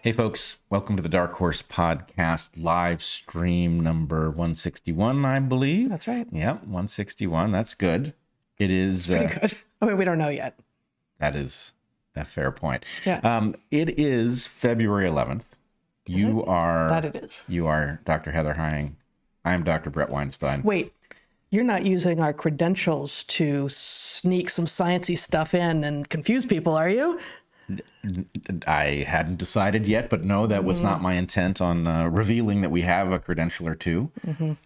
Hey, folks, welcome to the Dark Horse Podcast live stream number 161, I believe. That's right. Yep, 161. That's good. It is. Pretty uh, good. I mean, we don't know yet. that is a fair point. Yeah. Um, it is February 11th. you are. That it is. You are Dr. Heather Heying. I'm Dr. Bret Weinstein. Wait, you're not using our credentials to sneak some sciencey stuff in and confuse people, are you? I hadn't decided yet, but no, that was not my intent on uh, revealing that we have a credential or 2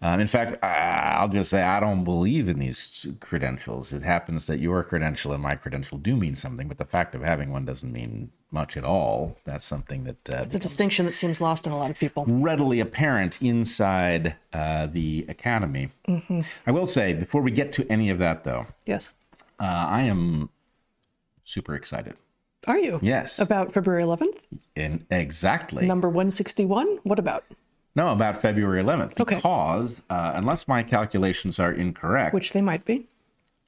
Um, in fact, I- I'll just say I don't believe in these credentials. It happens that your credential and my credential do mean something, but the fact of having one doesn't mean much at all. That's something that uh, It's a distinction that seems lost on a lot of people. readily apparent inside uh, the academy. I will say, before we get to any of that, though, Yes. uh, I am super excited. Are you? Yes. About February 11th? In, exactly. Number 161? What about? No, about February 11th. Okay. Because uh, unless my calculations are incorrect, Which they might be.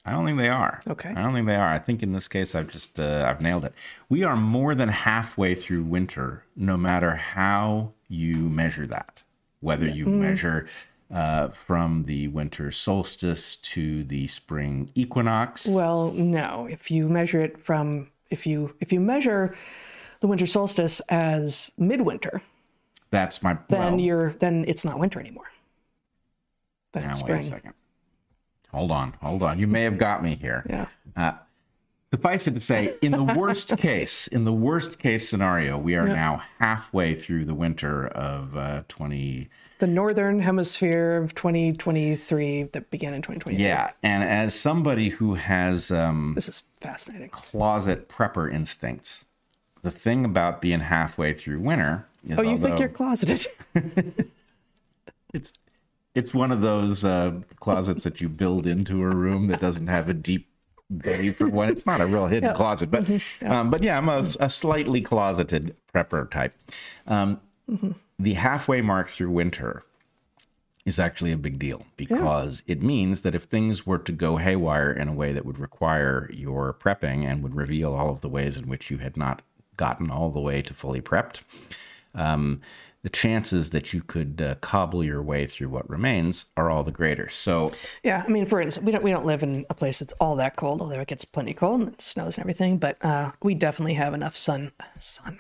I don't think they are. Okay. I don't think they are. I think in this case, I've just uh, I've nailed it. We are more than halfway through winter, no matter how you measure that. Whether you Mm. measure uh, from the winter solstice to the spring equinox, Well, no. If you measure it from, if you if you measure the winter solstice as midwinter, that's my. then well, you're then it's not winter anymore. Then now it's wait a spring. second. Hold on, hold on. You may have got me here. Yeah. Uh, suffice it to say, in the worst case, in the worst case scenario, we are now halfway through the winter of uh, 20. The northern hemisphere of 2023 that began in 2023. Yeah, and as somebody who has um, This is fascinating. closet prepper instincts, the thing about being halfway through winter is Oh, you think you're closeted? it's it's one of those uh, closets that you build into a room that doesn't have a deep bay for one. It's not a real hidden closet, but um, but yeah, I'm a, a slightly closeted prepper type. Um, The halfway mark through winter is actually a big deal because it means that if things were to go haywire in a way that would require your prepping and would reveal all of the ways in which you had not gotten all the way to fully prepped, um, the chances that you could uh, cobble your way through what remains are all the greater. So, yeah, I mean, for instance, we don't we don't live in a place that's all that cold, although it gets plenty cold and it snows and everything. But uh, we definitely have enough sun, sun,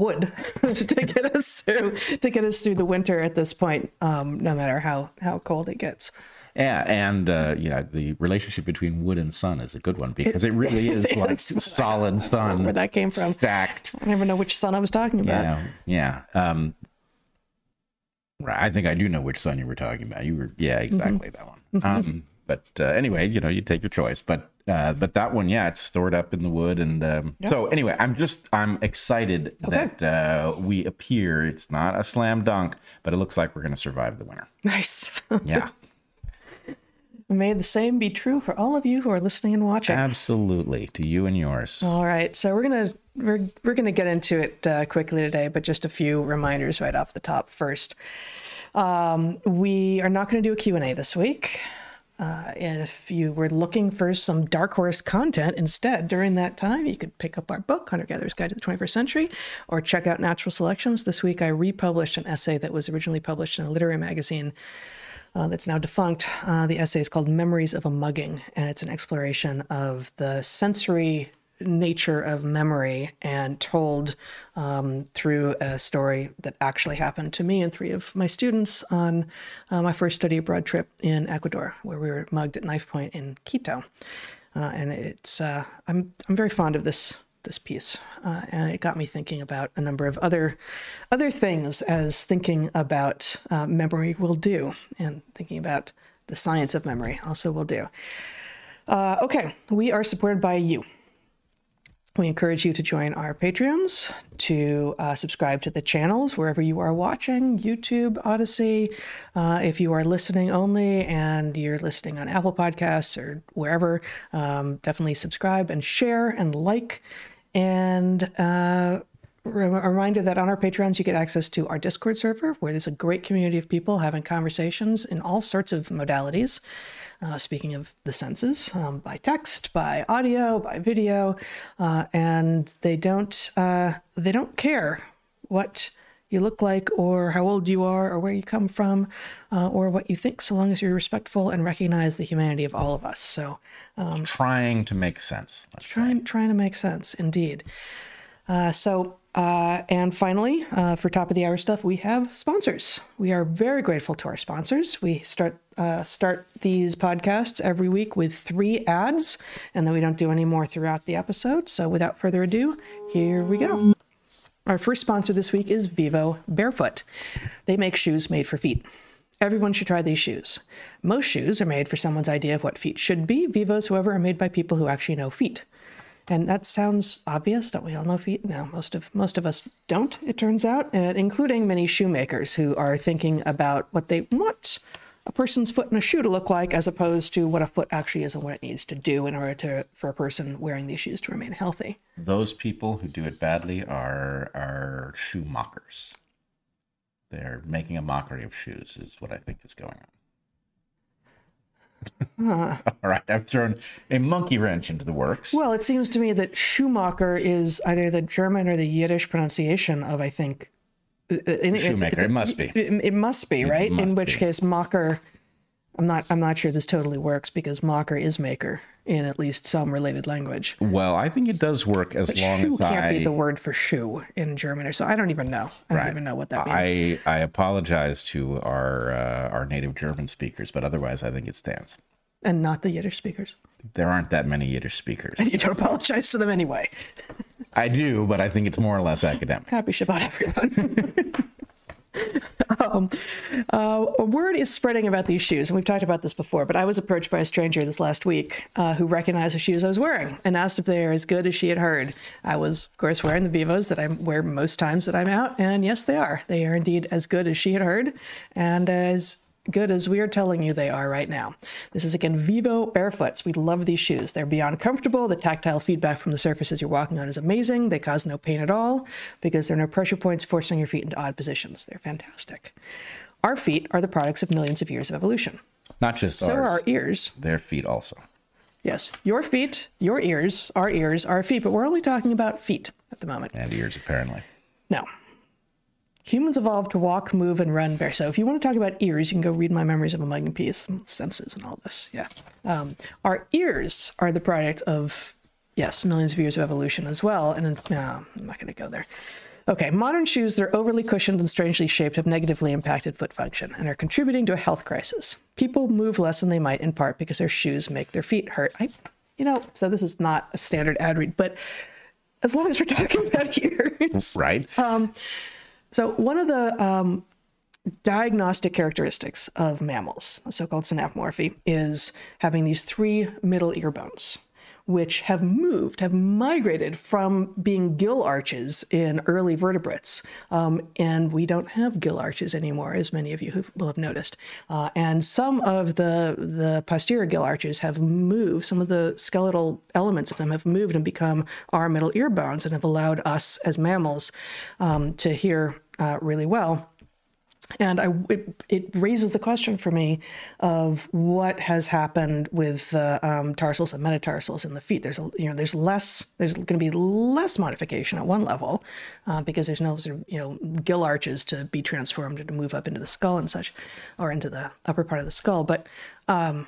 wood to get us through to get us through the winter at this point. Um, no matter how how cold it gets. yeah, and uh, know the relationship between wood and sun is a good one because it really is like solid sun Where that came from? stacked. I never know which sun I was talking about. Yeah, yeah. Um, right, I think I do know which sun you were talking about. You were, yeah, exactly that one. Um, but uh, anyway, you know, you take your choice. But uh, but that one, yeah, it's stored up in the wood, and um, so anyway, I'm just I'm excited that uh, we appear. It's not a slam dunk, but it looks like we're going to survive the winter. Nice. Yeah, May the same be true for all of you who are listening and watching. absolutely. To you and yours. All right, so we're gonna we're we're gonna get into it uh, quickly today, but just a few reminders right off the top. First, um, we are not going to do a Q and A this week. Uh, if you were looking for some Dark Horse content instead during that time, you could pick up our book, Hunter Gatherer's Guide to the 21st Century, or check out Natural Selections. This week, I republished an essay that was originally published in a literary magazine uh, that's now defunct. Uh, the essay is called Memories of a Mugging, and it's an exploration of the sensory nature of memory and told um, through a story that actually happened to me and three of my students on uh, my first study abroad trip in Ecuador, where we were mugged at knife point in Quito. Uh, and it's uh, I'm I'm very fond of this this piece, uh, and it got me thinking about a number of other other things as thinking about uh, memory will do, and thinking about the science of memory also will do. Uh, okay, we are supported by you. We encourage you to join our Patreons, to uh, subscribe to the channels wherever you are watching YouTube, Odysee. Uh, if you are listening only and you're listening on Apple Podcasts or wherever, um, definitely subscribe and share and like. And uh, a reminder that on our Patreons, you get access to our Discord server, where there's a great community of people having conversations in all sorts of modalities. Uh, speaking of the senses, um, by text, by audio, by video, uh, and they don't uh, they don't care what you look like or how old you are or where you come from uh, or what you think, so long as you're respectful and recognize the humanity of all of us. So, Trying to make sense. Let's say. trying, trying to make sense, indeed. Uh, so, uh, and finally, uh, for top of the hour stuff, we have sponsors. We are very grateful to our sponsors. We start uh, start these podcasts every week with three ads, and then we don't do any more throughout the episode. So, without further ado, here we go. Our first sponsor this week is Vivo Barefoot. They make shoes made for feet. Everyone should try these shoes. Most shoes are made for someone's idea of what feet should be. Vivos, however, are made by people who actually know feet. And that sounds obvious. Don't we all know feet? No, most of most of us don't. It turns out, and including many shoemakers who are thinking about what they want a person's foot in a shoe to look like, as opposed to what a foot actually is and what it needs to do in order to for a person wearing these shoes to remain healthy. Those people who do it badly are are shoe mockers. They're making a mockery of shoes, is what I think is going on. All right, I've thrown a monkey wrench into the works. Well, it seems to me that Schumacher is either the German or the Yiddish pronunciation of, I think, uh, uh, it's- it's- it must be. It, it must be right. In which be. case, Mocker. I'm not. I'm not sure this totally works because Mocker is maker in at least some related language. Well, I think it does work as long Shoe as can't I be the word for shoe in German or so. I don't even know. I don't even know what that means. I I apologize to our uh, our native German speakers, but otherwise, I think it stands. and not the Yiddish speakers. There aren't that many Yiddish speakers. And you don't apologize to them anyway. I do, but I think it's more or less academic. Happy Shabbat, everyone. um, uh, a word is spreading about these shoes, and we've talked about this before. But I was approached by a stranger this last week uh, who recognized the shoes I was wearing and asked if they are as good as she had heard. I was, of course, wearing the Vivos that I wear most times that I'm out, and yes, they are. They are indeed as good as she had heard, and as good as we are telling you they are right now. This is again Vivo Barefoots. We love these shoes. They're beyond comfortable. The tactile feedback from the surfaces you're walking on is amazing. They cause no pain at all because there are no pressure points forcing your feet into odd positions. They're fantastic. Our feet are the products of millions of years of evolution. Not just So are ours, our ears. their feet also. Yes, your feet, your ears, our ears, our feet, but we're only talking about feet at the moment. And ears, apparently. No. Humans evolved to walk, move, and run bare. So if you want to talk about ears, you can go read my memories of a mugging piece, and senses, and all this. Yeah. Um, our ears are the product of, yes, millions of years of evolution as well. And no, I'm not going to go there. Okay, modern shoes that are overly cushioned and strangely shaped have negatively impacted foot function and are contributing to a health crisis. People move less than they might in part because their shoes make their feet hurt. I, you know, so this is not a standard ad read, but as long as we're talking about ears. Right? So, one of the um, diagnostic characteristics of mammals, so called synapomorphy, is having these three middle ear bones, which have moved, have migrated from being gill arches in early vertebrates. Um, and we don't have gill arches anymore, as many of you will have noticed. Uh, and some of the, the posterior gill arches have moved, some of the skeletal elements of them have moved and become our middle ear bones and have allowed us as mammals um, to hear uh, really well. And I, it, it raises the question for me of what has happened with the um, tarsals and metatarsals in the feet. There's a, you know there's less there's going to be less modification at one level uh, because there's no sort of you know gill arches to be transformed and to move up into the skull and such, or into the upper part of the skull. But um,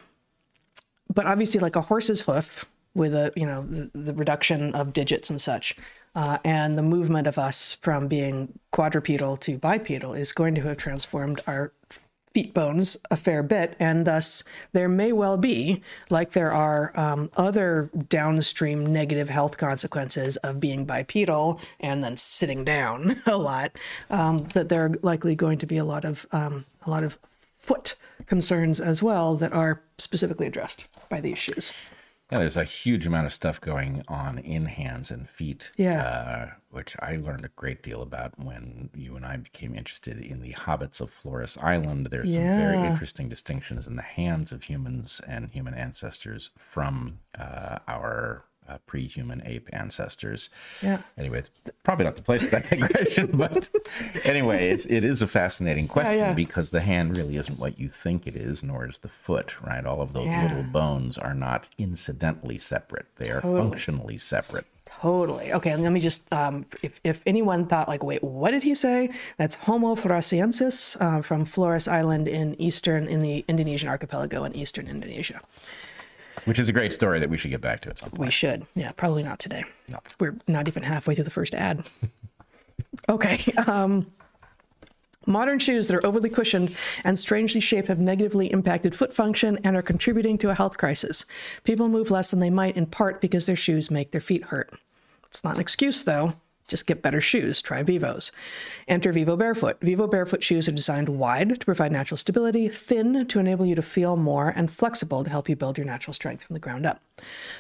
but obviously like a horse's hoof with a you know the, the reduction of digits and such. Uh, and the movement of us from being quadrupedal to bipedal is going to have transformed our feet bones a fair bit. And thus there may well be like there are um, other downstream negative health consequences of being bipedal and then sitting down a lot um, that there are likely going to be a lot of um, a lot of foot concerns as well that are specifically addressed by these shoes Yeah, there's a huge amount of stuff going on in hands and feet. Yeah. Uh, which I learned a great deal about when you and I became interested in the hobbits of Flores Island. There's some very interesting distinctions in the hands of humans and human ancestors from uh, our uh, pre-human ape ancestors. Yeah. Anyway, it's probably not the place for that digression, but anyway, it's, it is a fascinating question yeah. because the hand really isn't what you think it is, nor is the foot, right? All of those Yeah. little bones are not incidentally separate; they are functionally separate. Totally. Okay, let me just, um, if, if anyone thought, like, wait, what did he say? That's Homo floresiensis uh, from Flores Island in eastern, in the Indonesian archipelago in eastern Indonesia. Which is a great story that we should get back to at some point. We should. Yeah, probably not today. We're not even halfway through the first ad. okay. Um, modern shoes that are overly cushioned and strangely shaped have negatively impacted foot function and are contributing to a health crisis. People move less than they might in part because their shoes make their feet hurt. It's not an excuse, though. Just get better shoes. Try Vivos. Enter Vivo Barefoot. Vivo Barefoot shoes are designed wide to provide natural stability, thin to enable you to feel more, and flexible to help you build your natural strength from the ground up.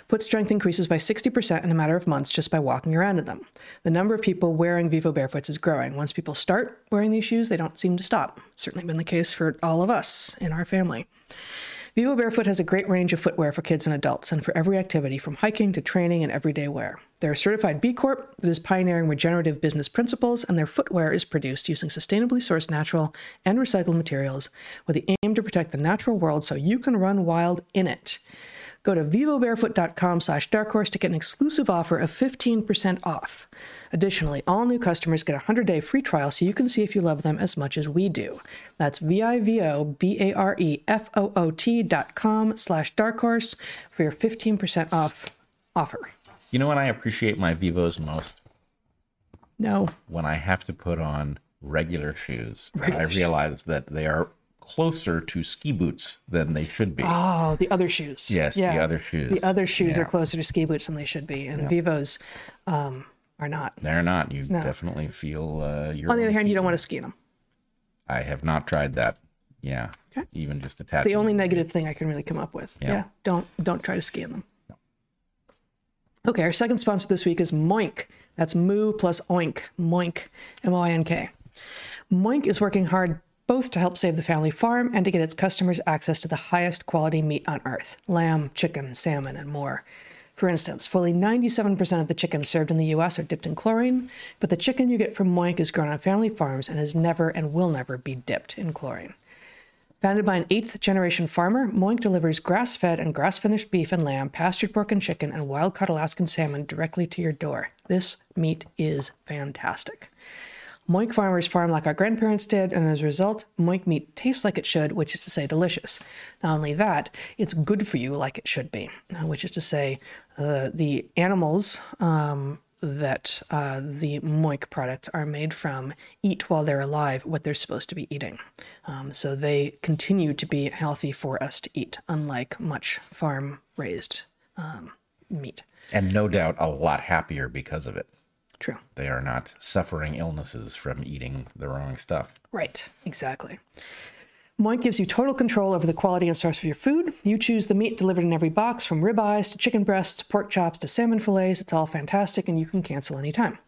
Foot strength increases by 60% in a matter of months just by walking around in them. The number of people wearing Vivo Barefoots is growing. Once people start wearing these shoes, they don't seem to stop. It's certainly been the case for all of us in our family. Vivo Barefoot has a great range of footwear for kids and adults and for every activity from hiking to training and everyday wear. They're a certified B Corp that is pioneering regenerative business principles, and their footwear is produced using sustainably sourced natural and recycled materials with the aim to protect the natural world so you can run wild in it. Go to vivobarefoot.com slash dark horse to get an exclusive offer of 15% off. Additionally, all new customers get a 100-day free trial so you can see if you love them as much as we do. That's V-I-V-O-B-A-R-E-F-O-O-T dot com slash dark horse for your 15% off offer. You know what I appreciate my Vivos most? No. When I have to put on regular shoes. Regular I realize that they are closer to ski boots than they should be. Oh, the other shoes. Yes, the other shoes. The other shoes Yeah. are closer to ski boots than they should be, and Vivos um, are not. They're not. You definitely feel uh, your. On the other hand, you don't want to ski in them. I have not tried that. Yeah. Okay. Even just attaching. The only negative thing I can really come up with. Yeah. Yeah. Don't don't try to ski in them. Okay, our second sponsor this week is Moink. That's moo plus oink. Moink. M O I N K. Moink is working hard both to help save the family farm and to get its customers access to the highest quality meat on earth lamb, chicken, salmon, and more. For instance, fully 97% of the chicken served in the US are dipped in chlorine, but the chicken you get from Moink is grown on family farms and is never and will never be dipped in chlorine. Founded by an eighth generation farmer, Moink delivers grass fed and grass finished beef and lamb, pastured pork and chicken, and wild caught Alaskan salmon directly to your door. This meat is fantastic. Moink farmers farm like our grandparents did, and as a result, Moink meat tastes like it should, which is to say, delicious. Not only that, it's good for you like it should be, uh, which is to say, uh, the animals um, that uh, the Moink products are made from eat while they're alive what they're supposed to be eating. Um, so they continue to be healthy for us to eat, unlike much farm raised um, meat. And no doubt a lot happier because of it. True. They are not suffering illnesses from eating the wrong stuff. Right, exactly. Moink gives you total control over the quality and source of your food. You choose the meat delivered in every box, from ribeyes to chicken breasts, pork chops to salmon fillets. It's all fantastic, and you can cancel anytime.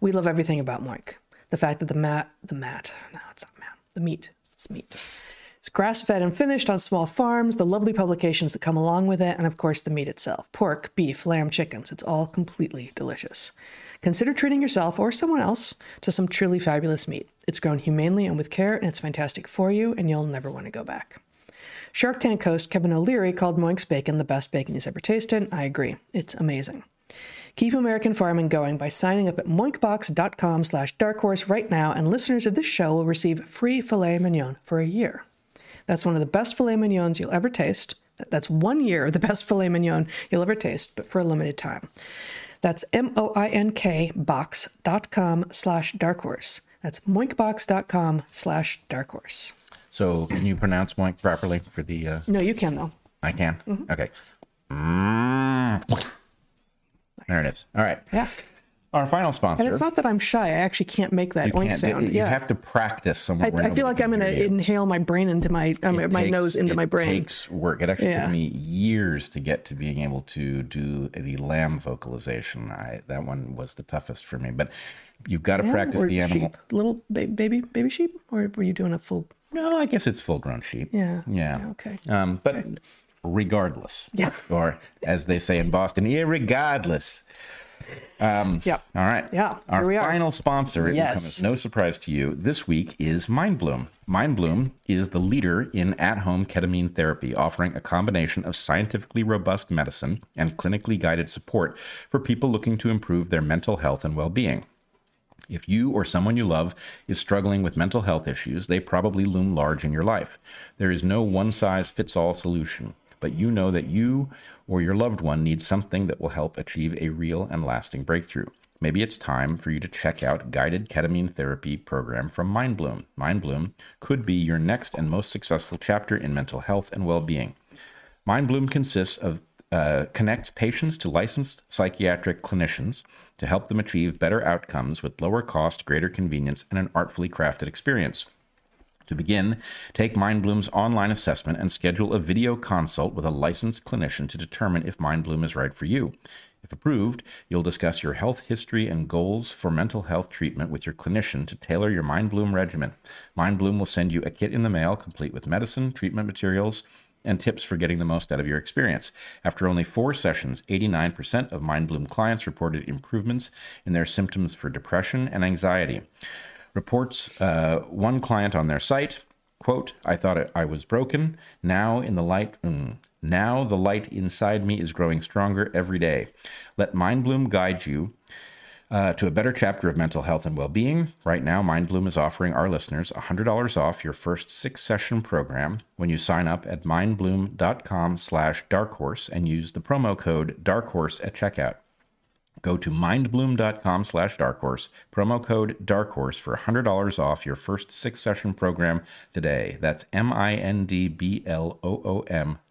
We love everything about Moink. The fact that the mat, the mat, no, it's not mat, the meat, it's meat. It's grass fed and finished on small farms, the lovely publications that come along with it, and of course the meat itself pork, beef, lamb, chickens. It's all completely delicious. Consider treating yourself or someone else to some truly fabulous meat. It's grown humanely and with care, and it's fantastic for you, and you'll never want to go back. Shark Tank host Kevin O'Leary called Moink's bacon the best bacon he's ever tasted. I agree. It's amazing. Keep American farming going by signing up at moinkbox.com slash darkhorse right now, and listeners of this show will receive free filet mignon for a year. That's one of the best filet mignons you'll ever taste. That's one year of the best filet mignon you'll ever taste, but for a limited time. That's M-O-I-N-K box.com slash darkhorse. That's moinkbox.com slash darkhorse. So, can you pronounce Moink properly for the? Uh, No, you can though. I can. Mm-hmm. Okay. Mm. There it is. All right. Yeah. Our final sponsor. And it's not that I'm shy. I actually can't make that oink can't- sound. You yeah. have to practice somewhere. I, I feel like I'm going to inhale my brain into my um, my takes- nose into my brain. takes work. It actually Yeah. took me years to get to being able to do the lamb vocalization. I that one was the toughest for me. But you've got to Yeah, practice the animal. sheep. Little ba- baby baby sheep, or were you doing a full? No, I guess it's full grown sheep. Yeah. Yeah. Okay. Um, but regardless. Yeah. Or as they say in Boston, irregardless. Um, yeah. All right. Yeah, Our here we are. final sponsor, it will come Yes. as no surprise to you, this week is Mindbloom. MindBloom is the leader in at home ketamine therapy, offering a combination of scientifically robust medicine and clinically guided support for people looking to improve their mental health and well being. If you or someone you love is struggling with mental health issues, they probably loom large in your life. There is no one size fits all solution, but you know that you or your loved one needs something that will help achieve a real and lasting breakthrough. Maybe it's time for you to check out guided ketamine therapy program from MindBloom. MindBloom could be your next and most successful chapter in mental health and well-being. MindBloom consists of uh, connects patients to licensed psychiatric clinicians to help them achieve better outcomes with lower cost, greater convenience, and an artfully crafted experience. To begin, take MindBloom's online assessment and schedule a video consult with a licensed clinician to determine if MindBloom is right for you. If approved, you'll discuss your health history and goals for mental health treatment with your clinician to tailor your MindBloom regimen. MindBloom will send you a kit in the mail complete with medicine, treatment materials, and tips for getting the most out of your experience. After only four sessions, 89% of MindBloom clients reported improvements in their symptoms for depression and anxiety. Reports uh, one client on their site, quote, I thought I was broken. Now in the light, mm, now the light inside me is growing stronger every day. Let MindBloom guide you uh, to a better chapter of mental health and well-being. Right now, MindBloom is offering our listeners $100 off your first six-session program when you sign up at mindbloom.com slash darkhorse and use the promo code darkhorse at checkout. Go to mindbloom.com slash darkhorse, promo code darkhorse for $100 off your first six-session program today. That's M-I-N-D-B-L-O-O-M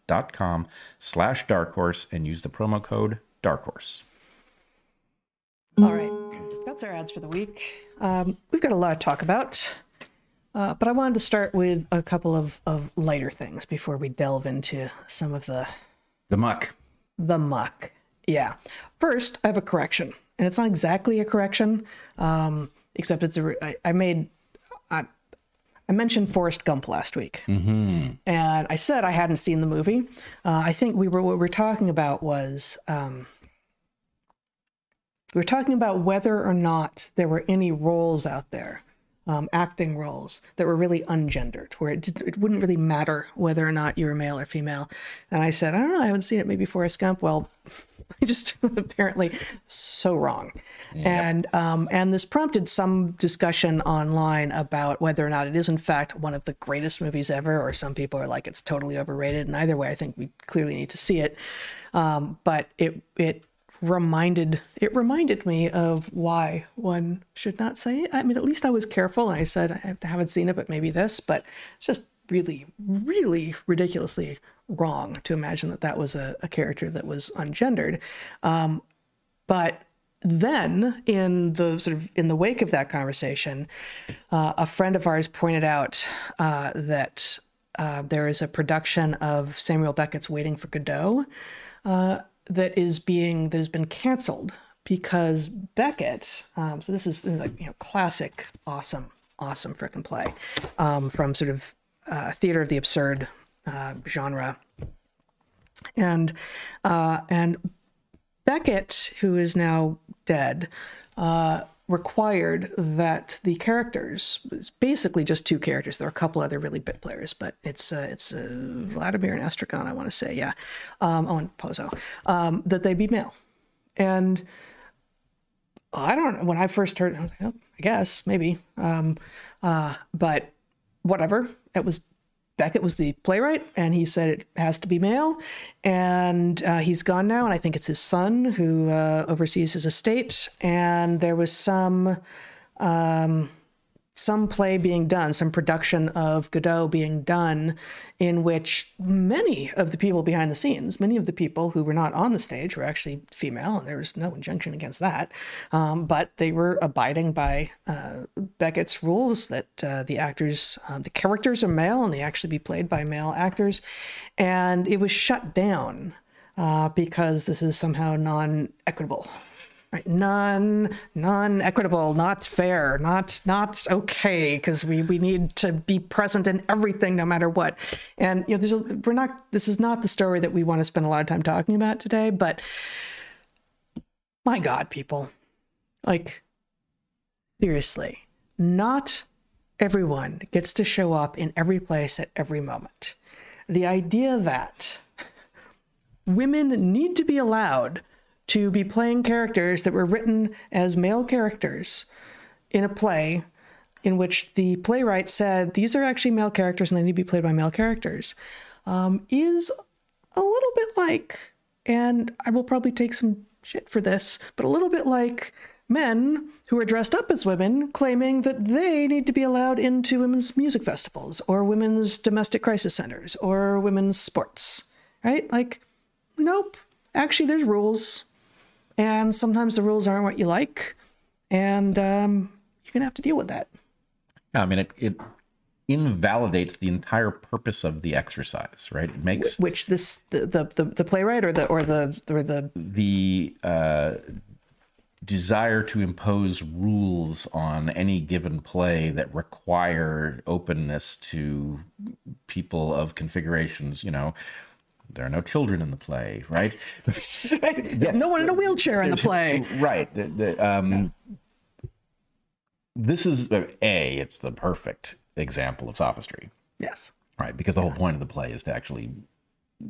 dot com slash darkhorse and use the promo code darkhorse. All right, that's our ads for the week. Um, we've got a lot to talk about, uh, but I wanted to start with a couple of, of lighter things before we delve into some of the The muck. the muck. Yeah. First, I have a correction, and it's not exactly a correction, um, except it's a. I, I made. I, I mentioned Forrest Gump last week, and I said I hadn't seen the movie. Uh, I think we were what we were talking about was um, we were talking about whether or not there were any roles out there, um, acting roles that were really ungendered, where it, did, it wouldn't really matter whether or not you were male or female. And I said, I don't know, I haven't seen it. Maybe Forrest Gump. Well, I just apparently so wrong. And um, and this prompted some discussion online about whether or not it is in fact one of the greatest movies ever, or some people are like it's totally overrated. And either way, I think we clearly need to see it. Um, but it it reminded it reminded me of why one should not say it. I mean, at least I was careful and I said I haven't seen it, but maybe this. But it's just really, really ridiculously wrong to imagine that that was a, a character that was ungendered. Um, but then in the sort of in the wake of that conversation, uh, a friend of ours pointed out uh, that uh, there is a production of Samuel Beckett's Waiting for Godot uh, that is being that has been canceled because Beckett. Um, so this is like you know classic, awesome, awesome frickin' play um, from sort of uh, theater of the absurd uh, genre, and uh, and Beckett, who is now dead, uh, required that the characters, basically just two characters. There are a couple other really bit players, but it's uh, it's uh, Vladimir and Estragon, I want to say, yeah. Um, oh, and Pozzo, um, that they be male, and I don't. When I first heard, I was like, oh, I guess maybe, um, but whatever. It was Beckett was the playwright, and he said it has to be male. And uh, he's gone now, and I think it's his son who uh, oversees his estate. And there was some um, some play being done, some production of Godot being done, in which many of the people behind the scenes, many of the people who were not on the stage, were actually female, and there was no injunction against that. Um, but they were abiding by uh, Beckett's rules that uh, the actors, uh, the characters are male, and they actually be played by male actors. And it was shut down uh, because this is somehow non-equitable right. Non non-equitable not fair not not okay because we we need to be present in everything no matter what. And you know there's a, we're not this is not the story that we want to spend a lot of time talking about today but my god people. Like seriously not everyone gets to show up in every place at every moment. The idea that women need to be allowed to be playing characters that were written as male characters in a play in which the playwright said these are actually male characters and they need to be played by male characters um, is a little bit like, and I will probably take some shit for this, but a little bit like men who are dressed up as women claiming that they need to be allowed into women's music festivals or women's domestic crisis centers or women's sports, right? Like, nope. Actually, there's rules, and sometimes the rules aren't what you like, and um, you're gonna have to deal with that. Yeah, I mean, it, it invalidates the entire purpose of the exercise, right? It makes Which this the the, the, the playwright or the or the or the the uh, desire to impose rules on any given play that require openness to people of configurations, you know. There are no children in the play, right? yeah. no one in a wheelchair in the play. Right. The, the, um, this is uh, a. It's the perfect example of sophistry, Yes. right? Because the whole point of the play is to actually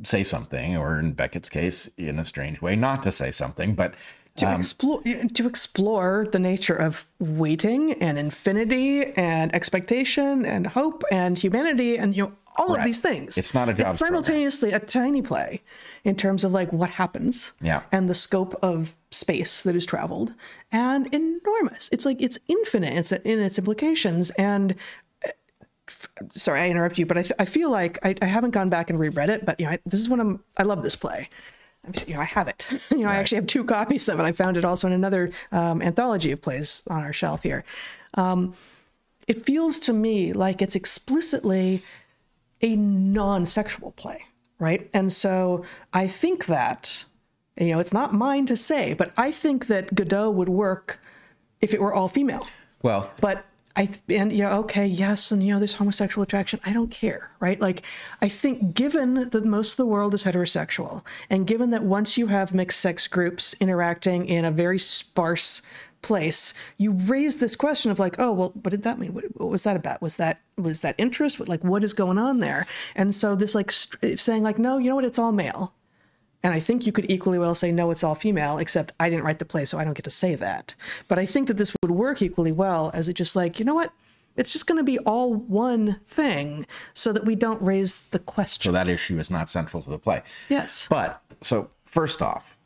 say something, or in Beckett's case, in a strange way, not to say something, but to explore to explore the nature of waiting and infinity and expectation and hope and humanity and you know all of these things. It's not a job. It's simultaneously a tiny play in terms of like what happens Yeah. and the scope of space that is traveled and enormous. It's like it's infinite it's in its implications and uh, f- sorry I interrupt you but I, th- I feel like I, I haven't gone back and reread it but you know I, this is when I'm I love this play you know, I have it. You know, I actually have two copies of it. I found it also in another um, anthology of plays on our shelf here. Um, it feels to me like it's explicitly a non-sexual play, right? And so I think that, you know, it's not mine to say, but I think that Godot would work if it were all female. well, But I and you know okay yes and you know there's homosexual attraction I don't care right like I think given that most of the world is heterosexual and given that once you have mixed sex groups interacting in a very sparse place you raise this question of like oh well what did that mean what, what was that about was that was that interest what, like what is going on there and so this like st- saying like no you know what it's all male and I think you could equally well say, no, it's all female, except I didn't write the play, so I don't get to say that. But I think that this would work equally well as it just like, you know what? It's just going to be all one thing so that we don't raise the question. so that issue is not central to the play. yes. But so first off,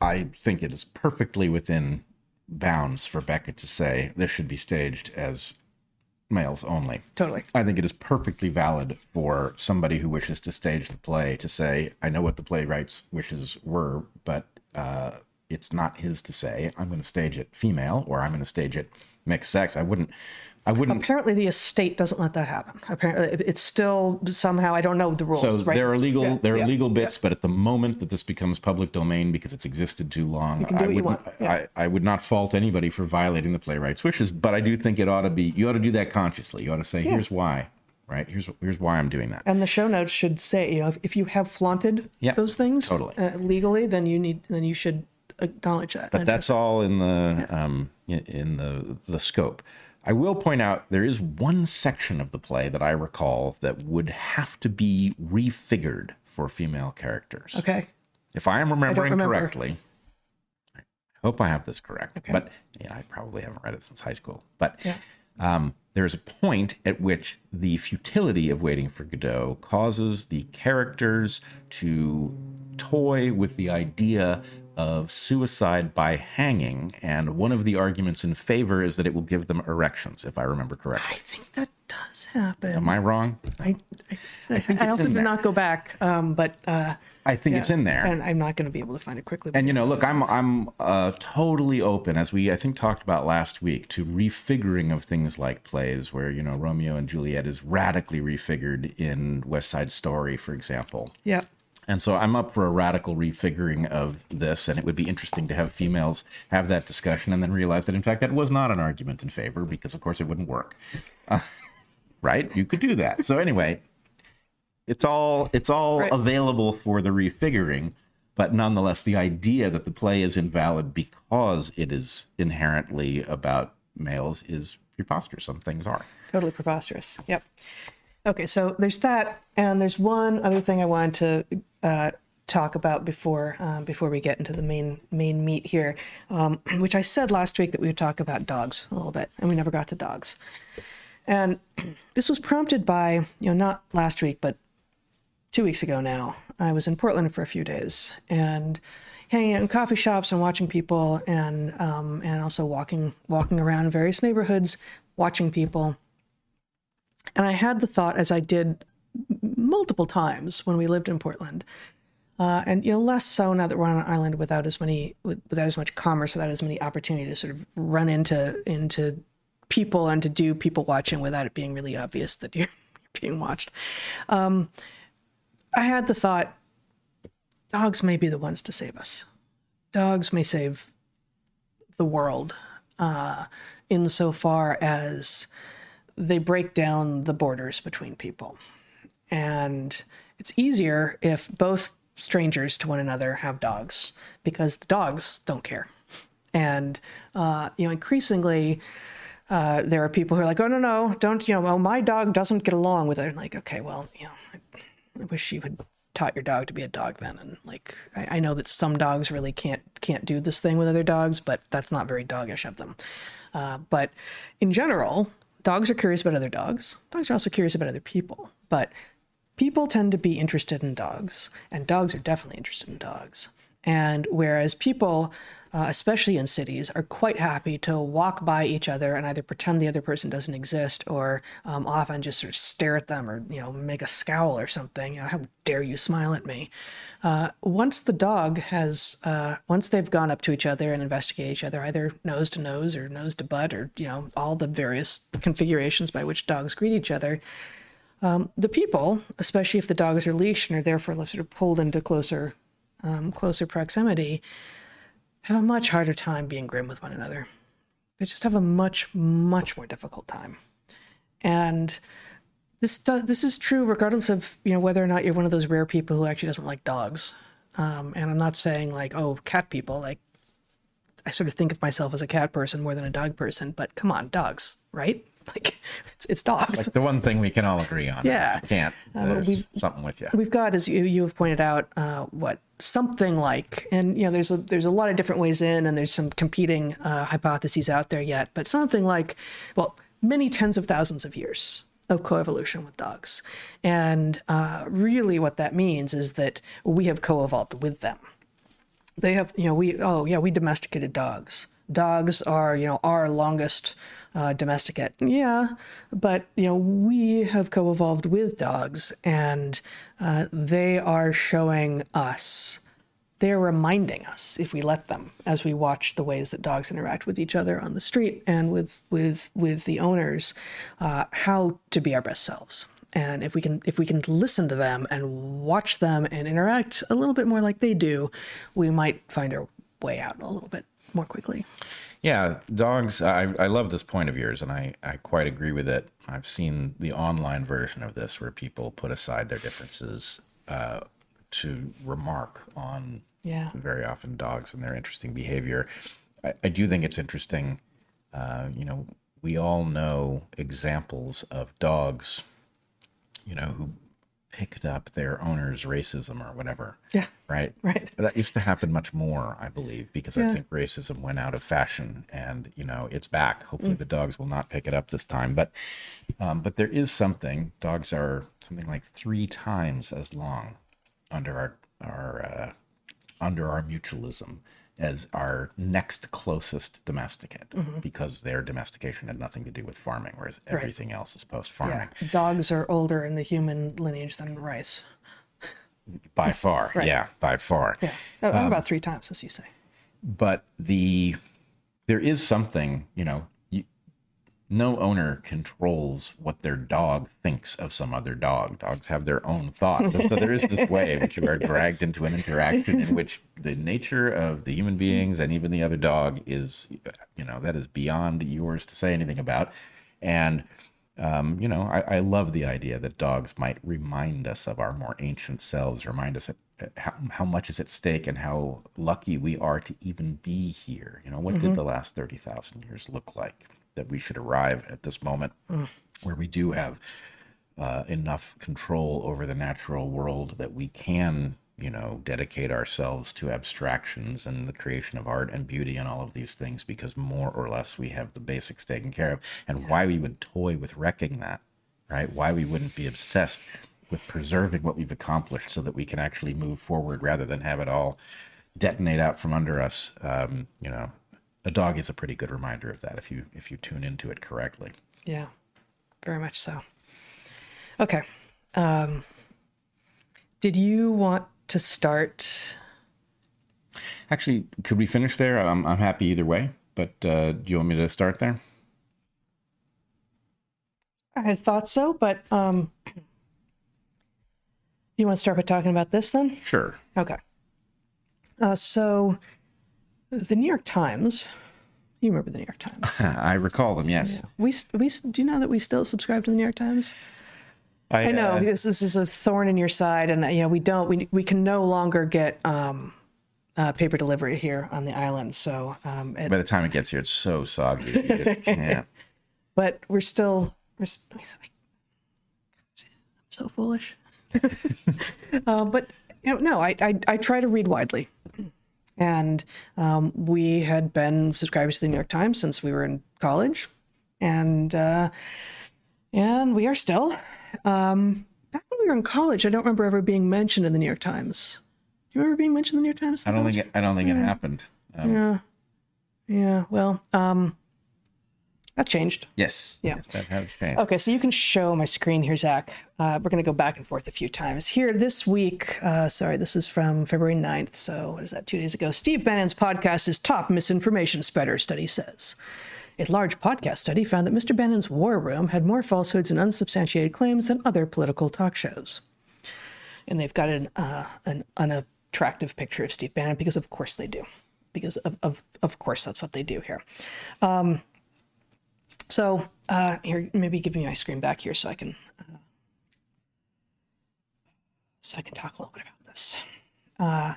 I think it is perfectly within bounds for Beckett to say this should be staged as males only. Totally. I think it is perfectly valid for somebody who wishes to stage the play to say, I know what the playwright's wishes were, but uh, it's not his to say. I'm going to stage it female or I'm going to stage it mixed sex. I wouldn't. I wouldn't. Apparently, the estate doesn't let that happen. Apparently, it's still somehow, I don't know the rules. So right? there are legal Yeah, there are yeah, legal bits, but at the moment that this becomes public domain because it's existed too long, I would yeah. I, I would not fault anybody for violating the playwright's wishes, but I do think it ought to be you ought to do that consciously. You ought to say, here's why, right? Here's here's why I'm doing that. And the show notes should say, you know, if, if you have flaunted Yeah, those things totally. uh, legally, then you need, then you should acknowledge that. but that's all in the um in- in the the scope. I will point out there is one section of the play that I recall that would have to be refigured for female characters. okay. If I am remembering remember. correctly, I hope I have this correct. But yeah, I probably haven't read it since high school. But Yeah. um, there's a point at which the futility of waiting for Godot causes the characters to toy with the idea of suicide by hanging. And one of the arguments in favor is that it will give them erections, if I remember correctly. I think that does happen. Am I wrong? I, I, I, it's also did there. not go back, um, but uh, I think it's in there. and I'm not going to be able to find it quickly. And you know, look, I'm I'm uh, totally open, as we I think talked about last week, to refiguring of things like plays where you know Romeo and Juliet is radically refigured in West Side Story, for example. yeah, And so I'm up for a radical refiguring of this, and it would be interesting to have females have that discussion and then realize that in fact that was not an argument in favor because of course it wouldn't work. Uh, right? You could do that. So anyway, it's all it's all Right. available for the refiguring, but nonetheless the idea that the play is invalid because it is inherently about males is preposterous. Some things are. totally preposterous. Yep. Okay, so there's that, and there's one other thing I wanted to uh, talk about before um, before we get into the main main meat here, um, which I said last week that we would talk about dogs a little bit, and we never got to dogs. And this was prompted by you know not last week, but two weeks ago now. I was in Portland for a few days and hanging out in coffee shops and watching people, and um, and also walking walking around various neighborhoods, watching people. And I had the thought, as I did multiple times when we lived in Portland, uh, and you know less so now that we're on an island without as many without as much commerce, without as many opportunity to sort of run into into people and to do people watching without it being really obvious that you're, being watched. Um, I had the thought, dogs may be the ones to save us. Dogs may save the world uh, insofar as they break down the borders between people. And it's easier if both strangers to one another have dogs because the dogs don't care. And, uh, you know, increasingly, uh, there are people who are like, oh, no, no, don't, you know, well, my dog doesn't get along with it. And like, okay, well, you know, I, I wish you had taught your dog to be a dog then. And like, I, I, know that some dogs really can't, can't do this thing with other dogs, but that's not very doggish of them. Uh, but in general, dogs are curious about other dogs. Dogs are also curious about other people. But people tend to be interested in dogs, and dogs are definitely interested in dogs. And whereas people, uh, especially in cities, are quite happy to walk by each other and either pretend the other person doesn't exist or um, often just sort of stare at them or, you know, make a scowl or something. You know, how dare you smile at me? Uh, once the dog has, uh, once they've gone up to each other and investigated each other, either nose to nose or nose to butt or, you know, all the various configurations by which dogs greet each other, um, the people, especially if the dogs are leashed and are therefore sort of pulled into closer, um, closer proximity, have a much harder time being grim with one another. They just have a much, much more difficult time. And this this is true regardless of you know whether or not you're one of those rare people who actually doesn't like dogs. Um, and I'm not saying like oh cat people like I sort of think of myself as a cat person more than a dog person, but come on, dogs, right? Like it's, it's dogs. Like the one thing we can all agree on. Yeah, can't. Uh, there's something with you. We've got, as you you have pointed out, uh, what something like, and you know, there's a there's a lot of different ways in, and there's some competing uh, hypotheses out there yet, but something like, well, many tens of thousands of years of coevolution with dogs, and uh, really what that means is that we have co-evolved with them. They have, you know, we oh yeah, we domesticated dogs. Dogs are, you know, our longest uh, domesticate. Yeah, but you know we have co-evolved with dogs, and uh, they are showing us. They're reminding us, if we let them, as we watch the ways that dogs interact with each other on the street and with with with the owners, uh, how to be our best selves. And if we can if we can listen to them and watch them and interact a little bit more like they do, we might find our way out a little bit more quickly. Yeah, dogs. I, I love this point of yours, and I, I quite agree with it. I've seen the online version of this where people put aside their differences uh, to remark on yeah. very often dogs and their interesting behavior. I, I do think it's interesting. Uh, you know, we all know examples of dogs, you know, who picked up their owner's racism or whatever. Yeah. Right. Right. But that used to happen much more, I believe, because yeah. I think racism went out of fashion, and you know it's back. Hopefully, mm. the dogs will not pick it up this time. But, um, but there is something. Dogs are something like three times as long under our our uh, under our mutualism as our next closest domesticate mm-hmm. because their domestication had nothing to do with farming, whereas everything right. else is post farming. Yeah. Dogs are older in the human lineage than rice. By far, right. yeah, by far. Yeah, oh, um, about three times, as you say. But the there is something, you know, no owner controls what their dog thinks of some other dog. Dogs have their own thoughts. And so there is this way in which you are yes. dragged into an interaction in which the nature of the human beings and even the other dog is, you know, that is beyond yours to say anything about. And, um, you know, I, I, love the idea that dogs might remind us of our more ancient selves, remind us how, how much is at stake and how lucky we are to even be here. You know, what mm-hmm. did the last 30,000 years look like? That we should arrive at this moment where we do have uh, enough control over the natural world that we can, you know, dedicate ourselves to abstractions and the creation of art and beauty and all of these things because more or less we have the basics taken care of. And why we would toy with wrecking that, right? Why we wouldn't be obsessed with preserving what we've accomplished so that we can actually move forward rather than have it all detonate out from under us. Um, you know, a dog is a pretty good reminder of that if you if you tune into it correctly. Yeah, very much so. Okay. Um, did you want to start? Actually, could we finish there? I'm I'm happy either way. But uh, do you want me to start there? I had thought so, but um, you want to start by talking about this then? Sure. Okay. Uh, so, the New York Times. You remember the New York Times? I recall them. Yes. We we do you know that we still subscribe to the New York Times? I know uh, this, this is a thorn in your side, and you know we don't we we can no longer get um, uh, paper delivery here on the island. So, um, it, by the time it gets here, it's so soggy. You just can't. but we're still we're I'm so foolish. uh, but you know, no, I, I I try to read widely, and um, we had been subscribers to the New York Times since we were in college, and uh, and we are still. Um, back when we were in college, I don't remember ever being mentioned in the New York Times. Do you remember being mentioned in the New York Times? I don't think it, I don't think it happened. Um, Yeah. Yeah. Well, um, that changed. Yes. Yeah. Yes, that has changed. Okay, so you can show my screen here, Zach. Uh, we're going to go back and forth a few times. Here this week, uh, sorry, this is from February 9th. So, what is that, two days ago? Steve Bannon's podcast is top misinformation spreader, study says. A large podcast study found that Mr. Bannon's War Room had more falsehoods and unsubstantiated claims than other political talk shows. And they've got an, uh, an unattractive picture of Steve Bannon because, of course, they do. Because, of, of, of course, that's what they do here. So uh, here, maybe give me my screen back here so I can uh, so I can talk a little bit about this. Uh,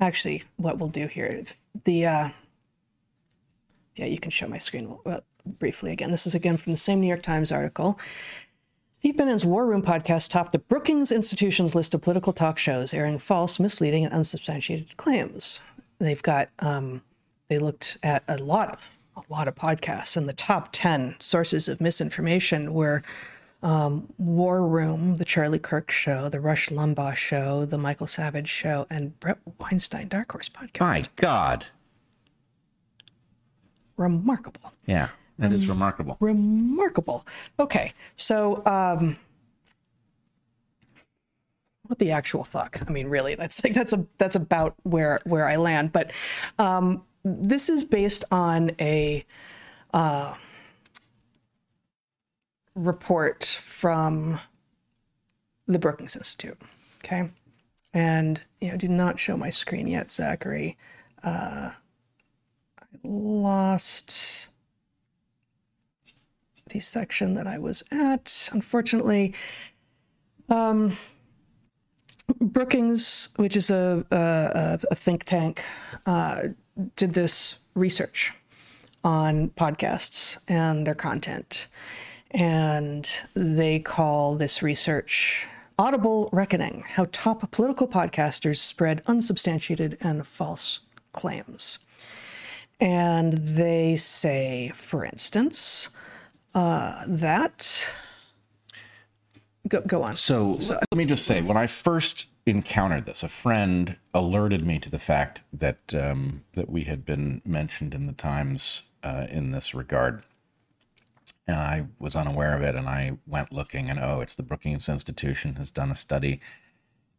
actually, what we'll do here, the uh, yeah, you can show my screen well, briefly again. This is again from the same New York Times article. Steve Bannon's War Room podcast topped the Brookings Institution's list of political talk shows airing false, misleading, and unsubstantiated claims. They've got um, they looked at a lot of a lot of podcasts, and the top ten sources of misinformation were um, War Room, the Charlie Kirk Show, the Rush Limbaugh Show, the Michael Savage Show, and Bret Weinstein Dark Horse podcast. My God. Remarkable. Yeah. That is remarkable. remarkable. Okay, so um, what the actual fuck? I mean, really, that's like that's a that's about where where I land. But um, this is based on a uh, report from the Brookings Institute. Okay, and you know, did not show my screen yet, Zachary. Uh, I lost the section that I was at. Unfortunately, um, Brookings, which is a, a, a think tank, uh, did this research on podcasts and their content. And they call this research Audible Reckoning How Top Political Podcasters Spread Unsubstantiated and False Claims. And they say, for instance, uh, that. Go, go on. So, let me just say, when I first encountered this, a friend alerted me to the fact that um, that we had been mentioned in the Times uh, in this regard, and I was unaware of it. And I went looking, and oh, it's the Brookings Institution has done a study,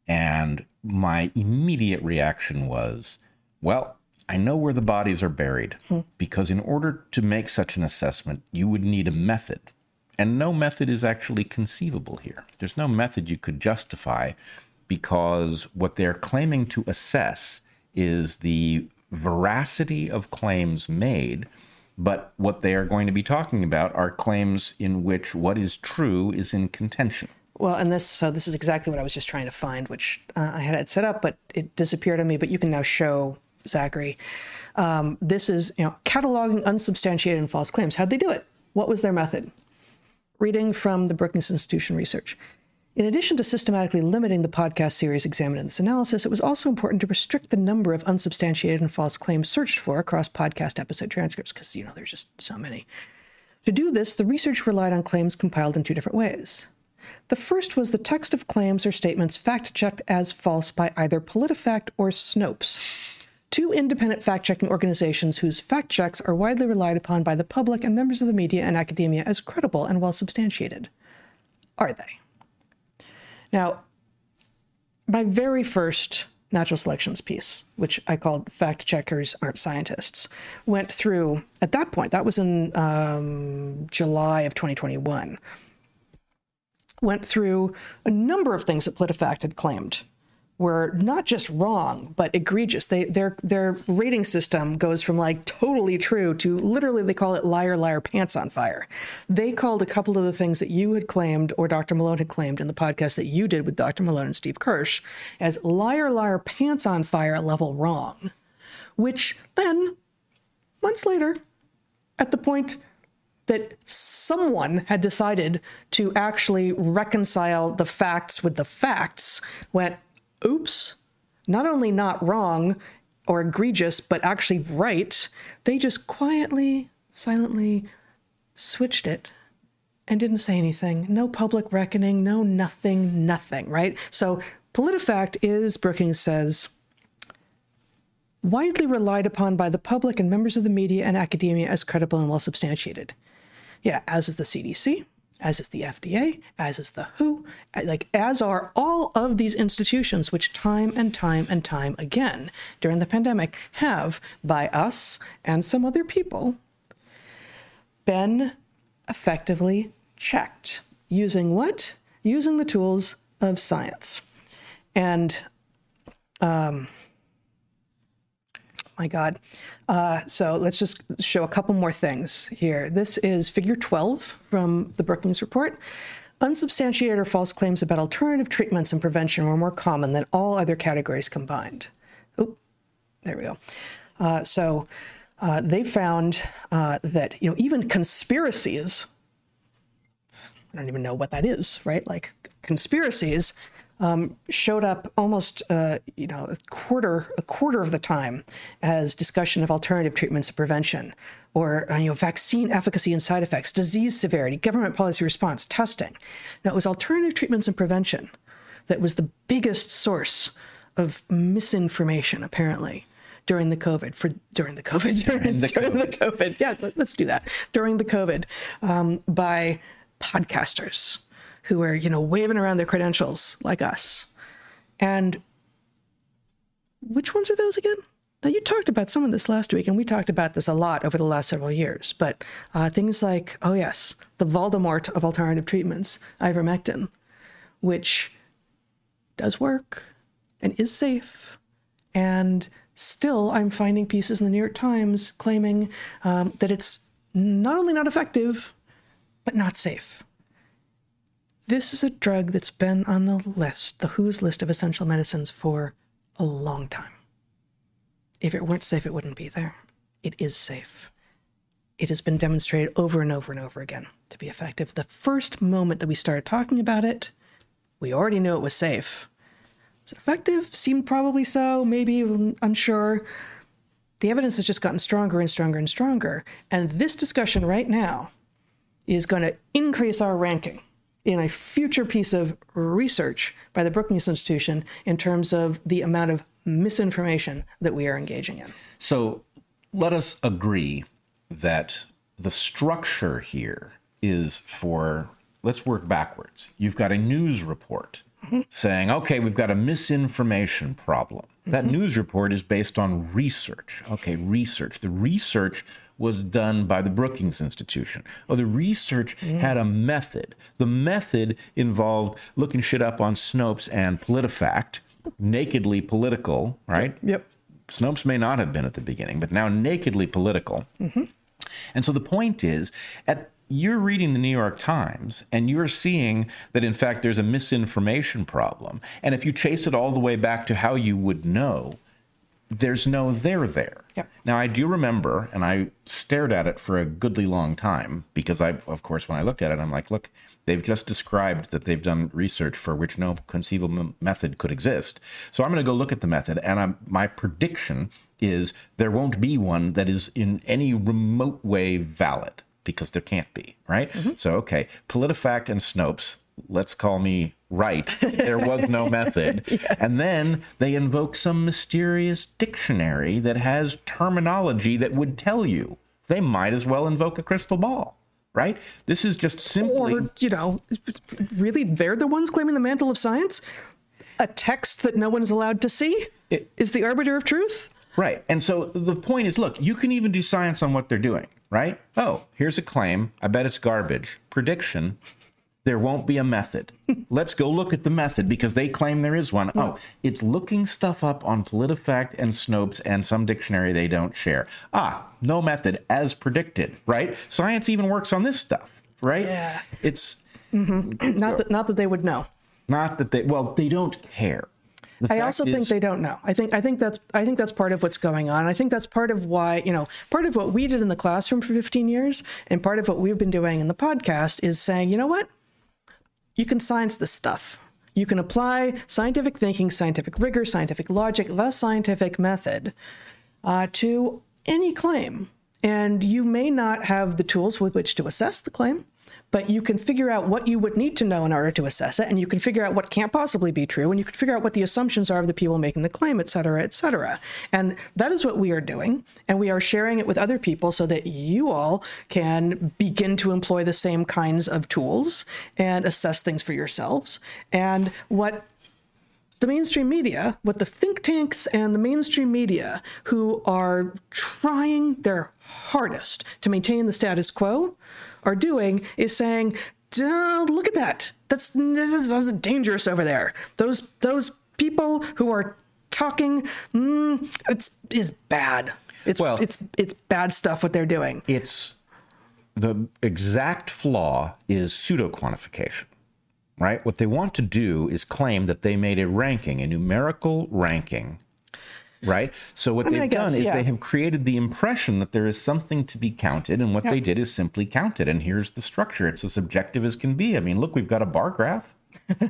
and my immediate reaction was, well. I know where the bodies are buried because, in order to make such an assessment, you would need a method. And no method is actually conceivable here. There's no method you could justify because what they're claiming to assess is the veracity of claims made. But what they are going to be talking about are claims in which what is true is in contention. Well, and this so this is exactly what I was just trying to find, which uh, I had it set up, but it disappeared on me. But you can now show Zachary. Um, this is, you know, cataloging unsubstantiated and false claims. How'd they do it? What was their method? Reading from the Brookings Institution research. In addition to systematically limiting the podcast series examined in this analysis, it was also important to restrict the number of unsubstantiated and false claims searched for across podcast episode transcripts, because, you know, there's just so many. To do this, the research relied on claims compiled in two different ways. The first was the text of claims or statements fact checked as false by either PolitiFact or Snopes, two independent fact checking organizations whose fact checks are widely relied upon by the public and members of the media and academia as credible and well substantiated. Are they? Now, my very first natural selections piece, which I called Fact Checkers Aren't Scientists, went through, at that point, that was in um, July of 2021, went through a number of things that PolitiFact had claimed were not just wrong but egregious. They their their rating system goes from like totally true to literally they call it liar liar pants on fire. They called a couple of the things that you had claimed or Dr. Malone had claimed in the podcast that you did with Dr. Malone and Steve Kirsch as liar liar pants on fire level wrong, which then months later at the point that someone had decided to actually reconcile the facts with the facts went oops, not only not wrong or egregious, but actually right, they just quietly, silently switched it and didn't say anything. No public reckoning, no nothing, nothing, right? So PolitiFact is, Brookings says, widely relied upon by the public and members of the media and academia as credible and well substantiated. Yeah, as is the CDC, as is the FDA, as is the WHO, like as are all of these institutions, which time and time and time again during the pandemic have, by us and some other people, been effectively checked using what? Using the tools of science. And um, my God. Uh, so let's just show a couple more things here. This is figure 12 from the Brookings report. Unsubstantiated or false claims about alternative treatments and prevention were more common than all other categories combined. Oh, there we go. Uh, so uh, they found uh, that you know even conspiracies. I don't even know what that is, right? Like conspiracies um, showed up almost uh, you know a quarter a quarter of the time as discussion of alternative treatments and prevention, or uh, you know vaccine efficacy and side effects, disease severity, government policy response, testing. Now it was alternative treatments and prevention that was the biggest source of misinformation apparently during the COVID for during the COVID during, during, the, during COVID. the, COVID. Yeah, let's do that during the COVID um, by podcasters who are, you know, waving around their credentials like us. And which ones are those again? Now, you talked about some of this last week, and we talked about this a lot over the last several years. But uh, things like, oh, yes, the Voldemort of alternative treatments, ivermectin, which does work and is safe. And still, I'm finding pieces in the New York Times claiming um, that it's not only not effective, but not safe. This is a drug that's been on the list, the WHO's list of essential medicines, for a long time. If it weren't safe, it wouldn't be there. It is safe. It has been demonstrated over and over and over again to be effective. The first moment that we started talking about it, we already knew it was safe. Was it effective? Seemed probably so, maybe unsure. The evidence has just gotten stronger and stronger and stronger. And this discussion right now is going to increase our ranking in a future piece of research by the Brookings Institution in terms of the amount of misinformation that we are engaging in. So let us agree that the structure here is for, let's work backwards. You've got a news report mm-hmm. saying, okay, we've got a misinformation problem. Mm-hmm. That news report is based on research. Okay, research. The research was done by the Brookings Institution. Oh, the research mm. had a method. The method involved looking shit up on Snopes and PolitiFact, nakedly political, right? Yep. Snopes may not have been at the beginning, but now nakedly political. Mm-hmm. And so the point is, at you're reading the New York Times and you're seeing that, in fact, there's a misinformation problem. And if you chase it all the way back to how you would know, there's no there there. Yep. Now I do remember, and I stared at it for a goodly long time because I, of course, when I looked at it, I'm like, look, they've just described that they've done research for which no conceivable method could exist. So I'm going to go look at the method, and I'm, my prediction is there won't be one that is in any remote way valid because there can't be, right? Mm-hmm. So okay, PolitiFact and Snopes, let's call me right. There was no method. And then they invoke some mysterious dictionary that has terminology that would tell you. They might as well invoke a crystal ball, right? This is just simply Or, you know, really, they're the ones claiming the mantle of science? A text that no one's allowed to see It- is the arbiter of truth? Right. And so the point is look, you can even do science on what they're doing, right? Oh, here's a claim. I bet it's garbage. Prediction there won't be a method. Let's go look at the method because they claim there is one. Oh, it's looking stuff up on PolitiFact and Snopes and some dictionary they don't share. Ah, no method as predicted, right? Science even works on this stuff, right? Yeah. It's Not that, not that they would know. not that they, well, they don't care. The I also think they don't know. I think I think that's I think that's part of what's going on. I think that's part of why you know part of what we did in the classroom for 15 years, and part of what we've been doing in the podcast is saying, you know what, you can science this stuff. You can apply scientific thinking, scientific rigor, scientific logic, the scientific method uh, to any claim. And you may not have the tools with which to assess the claim, but you can figure out what you would need to know in order to assess it, and you can figure out what can't possibly be true, and you can figure out what the assumptions are of the people making the claim, et cetera, et cetera. And that is what we are doing, and we are sharing it with other people so that you all can begin to employ the same kinds of tools and assess things for yourselves. And what the mainstream media, what the think tanks and the mainstream media who are trying their hardest to maintain the status quo are doing is saying, "Duh, look at that. That's this is, this is dangerous over there. Those those people who are talking, mm, it's is bad. It's Well- it's it's bad stuff what they're doing. it's the exact flaw is pseudo quantification right what they want to do is claim that they made a ranking a numerical ranking right so what mean, they've I guess, done is yeah. they have created the impression that there is something to be counted and what they did is simply counted. and here's the structure it's as objective as can be i mean look we've got a bar graph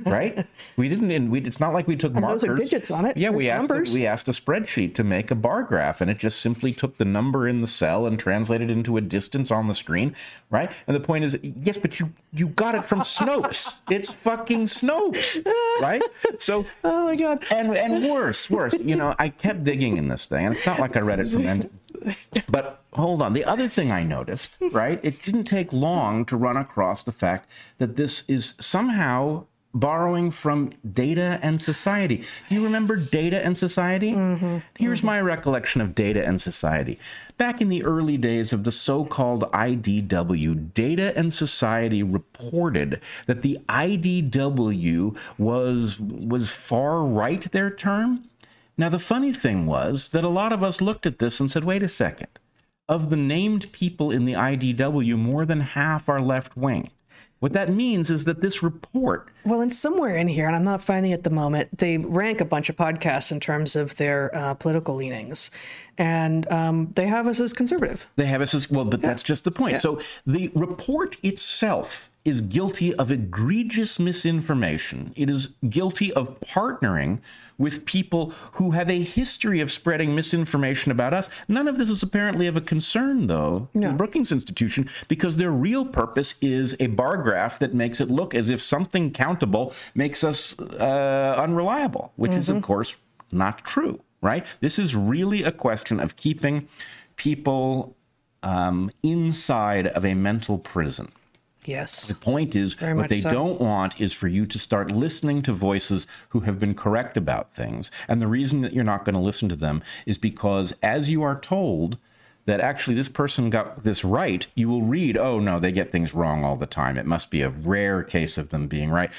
right we didn't and we, it's not like we took markers those are digits on it. yeah we asked numbers. we asked a spreadsheet to make a bar graph and it just simply took the number in the cell and translated it into a distance on the screen right and the point is yes but you you got it from snopes it's fucking snopes right so Oh my god. and and worse worse you know i kept digging in this thing and it's not like i read it from end but hold on the other thing i noticed right it didn't take long to run across the fact that this is somehow borrowing from data and society. You remember data and society? Mm-hmm. Here's mm-hmm. my recollection of data and society. Back in the early days of the so-called idw data and society reported that the idw was was far right their term. Now, the funny thing was that a lot of us looked at this and said, wait a second. Of the named people in the IDW, more than half are left wing. What that means is that this report, Well, and somewhere in here, and I'm not finding it at the moment, they rank a bunch of podcasts in terms of their uh, political leanings, and um, they have us as conservative. they have us as well, but that's just the point. So the report itself is guilty of egregious misinformation. It is guilty of partnering with people who have a history of spreading misinformation about us. None of this is apparently of a concern, though, to the Brookings Institution, because their real purpose is a bar graph that makes it look as if something countable makes us uh, unreliable, which is, of course, not true, right? This is really a question of keeping people um, inside of a mental prison. Yes. The point is, what they so. don't want is for you to start listening to voices who have been correct about things. And the reason that you're not going to listen to them is because as you are told that actually this person got this right, you will read, oh no, they get things wrong all the time. It must be a rare case of them being right.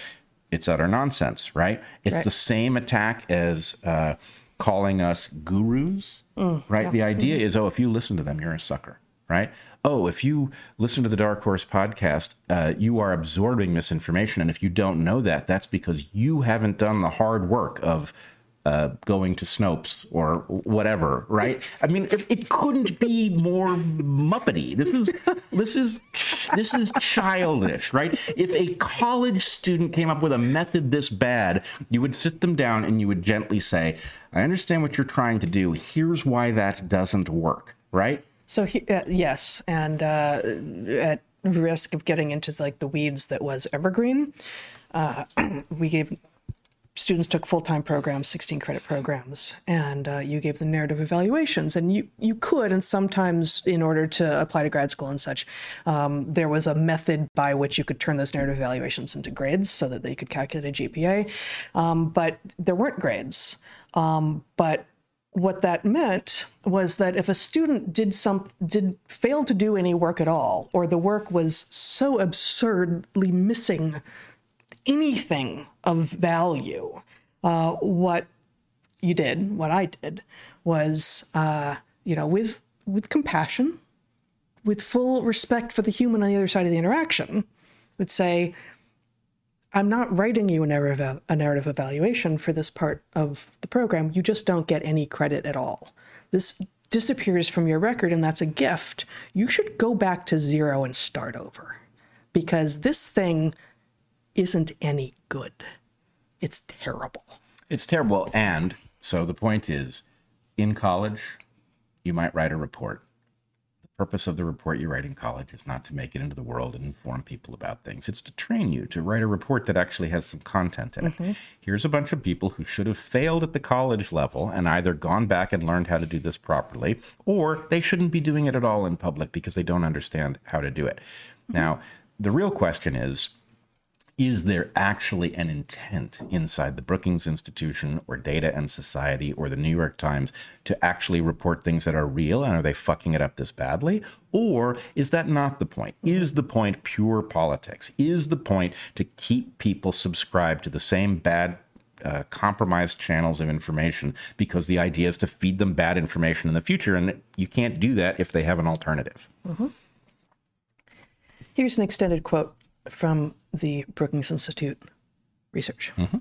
It's utter nonsense, right? It's Right. the same attack as uh, calling us gurus, right? The idea is, oh, if you listen to them, you're a sucker, right? Oh, if you listen to the Dark Horse podcast, uh, you are absorbing misinformation. And if you don't know that, that's because you haven't done the hard work of uh, going to Snopes or whatever, right? I mean, it, it couldn't be more muppety. This is this is this is childish, right? If a college student came up with a method this bad, you would sit them down and you would gently say, "I understand what you're trying to do. Here's why that doesn't work." Right? So he, uh, yes, and uh, at risk of getting into like the weeds that was Evergreen, uh, we gave students took full-time programs 16 credit programs and uh, you gave them narrative evaluations and you you could and sometimes in order to apply to grad school and such um, there was a method by which you could turn those narrative evaluations into grades so that they could calculate a gpa um, but there weren't grades um, but what that meant was that if a student did some did fail to do any work at all or the work was so absurdly missing anything of value uh, what you did what i did was uh, you know with with compassion with full respect for the human on the other side of the interaction would say I'm not writing you a narrative, a narrative evaluation for this part of the program. You just don't get any credit at all. This disappears from your record, and that's a gift. You should go back to zero and start over because this thing isn't any good. It's terrible. It's terrible. And so the point is in college, you might write a report purpose of the report you write in college is not to make it into the world and inform people about things. It's to train you to write a report that actually has some content in it. Mm-hmm. Here's a bunch of people who should have failed at the college level and either gone back and learned how to do this properly, or they shouldn't be doing it at all in public because they don't understand how to do it. Mm-hmm. Now, the real question is is there actually an intent inside the Brookings Institution or Data and Society or the New York Times to actually report things that are real? And are they fucking it up this badly? Or is that not the point? Is the point pure politics? Is the point to keep people subscribed to the same bad uh, compromised channels of information because the idea is to feed them bad information in the future, and you can't do that if they have an alternative. Mm-hmm. Here's an extended quote from the Brookings Institute research. Mm-hmm.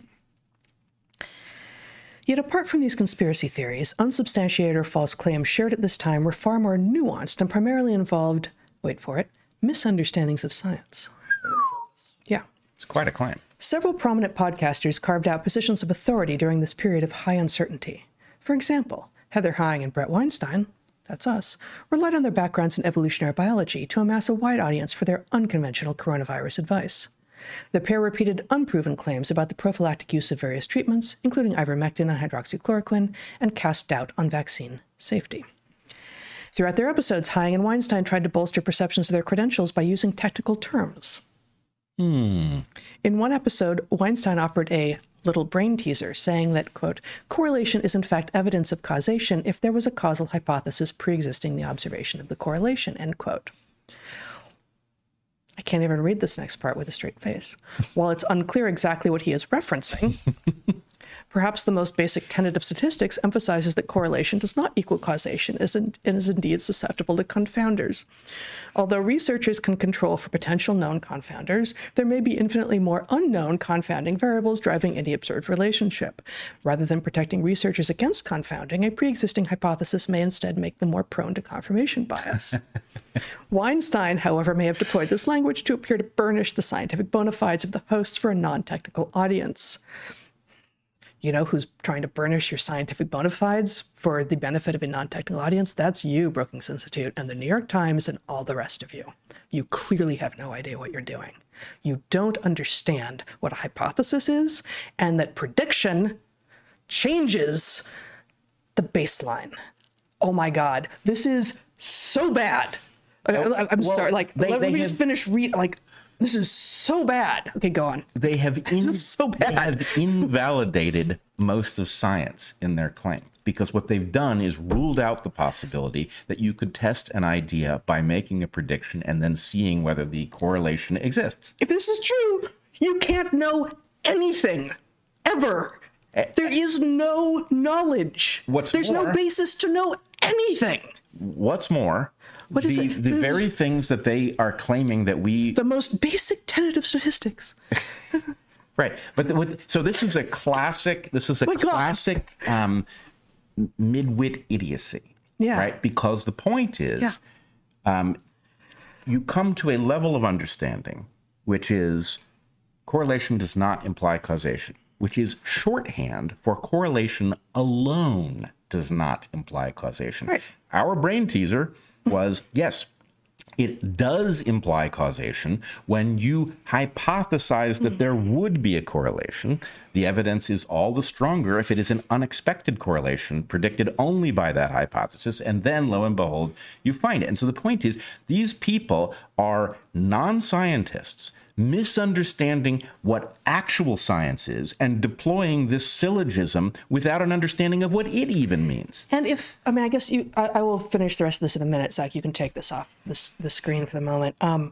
Yet, apart from these conspiracy theories, unsubstantiated or false claims shared at this time were far more nuanced and primarily involved, wait for it, misunderstandings of science. Yeah. It's quite a claim. Several prominent podcasters carved out positions of authority during this period of high uncertainty. For example, Heather Heying and Bret Weinstein that's us, relied on their backgrounds in evolutionary biology to amass a wide audience for their unconventional coronavirus advice. The pair repeated unproven claims about the prophylactic use of various treatments, including ivermectin and hydroxychloroquine, and cast doubt on vaccine safety. Throughout their episodes, Heying and Weinstein tried to bolster perceptions of their credentials by using technical terms. Hmm. In one episode, Weinstein offered a little brain teaser saying that, quote, correlation is in fact evidence of causation if there was a causal hypothesis pre-existing the observation of the correlation, end quote. I can't even read this next part with a straight face. While it's unclear exactly what he is referencing, Perhaps the most basic tenet of statistics emphasizes that correlation does not equal causation and is indeed susceptible to confounders. Although researchers can control for potential known confounders, there may be infinitely more unknown confounding variables driving any observed relationship. Rather than protecting researchers against confounding, a pre existing hypothesis may instead make them more prone to confirmation bias. Weinstein, however, may have deployed this language to appear to burnish the scientific bona fides of the hosts for a non technical audience you know, who's trying to burnish your scientific bona fides for the benefit of a non technical audience, that's you, Brookings Institute, and the New York Times, and all the rest of you. You clearly have no idea what you're doing. You don't understand what a hypothesis is, and that prediction changes the baseline. Oh my God, this is so bad. I, am well, sorry. Like, they, let they me just finish read. Like, this is so bad. Okay, go on. They have in, so bad. They have invalidated most of science in their claim because what they've done is ruled out the possibility that you could test an idea by making a prediction and then seeing whether the correlation exists. If this is true, you can't know anything ever. Eh, there is no knowledge. What's There's more, no basis to know anything. What's more, what is the, it? The very things that they are claiming that we. The most basic tenet of statistics. Right, but the, with, so this is a classic. This is a My classic um, midwit idiocy. Yeah. Right, because the point is, Yeah. um, you come to a level of understanding, which is correlation does not imply causation, which is shorthand for correlation alone does not imply causation. Right. Our brain teaser was yes, it does imply causation when you hypothesize that there would be a correlation. The evidence is all the stronger if it is an unexpected correlation predicted only by that hypothesis. And then, lo and behold, you find it. And so the point is, these people are non scientists misunderstanding what actual science is and deploying this syllogism without an understanding of what it even means. And if I mean, I guess you, I, I will finish the rest of this in a minute, Zach. You can take this off this the screen for the moment. Um,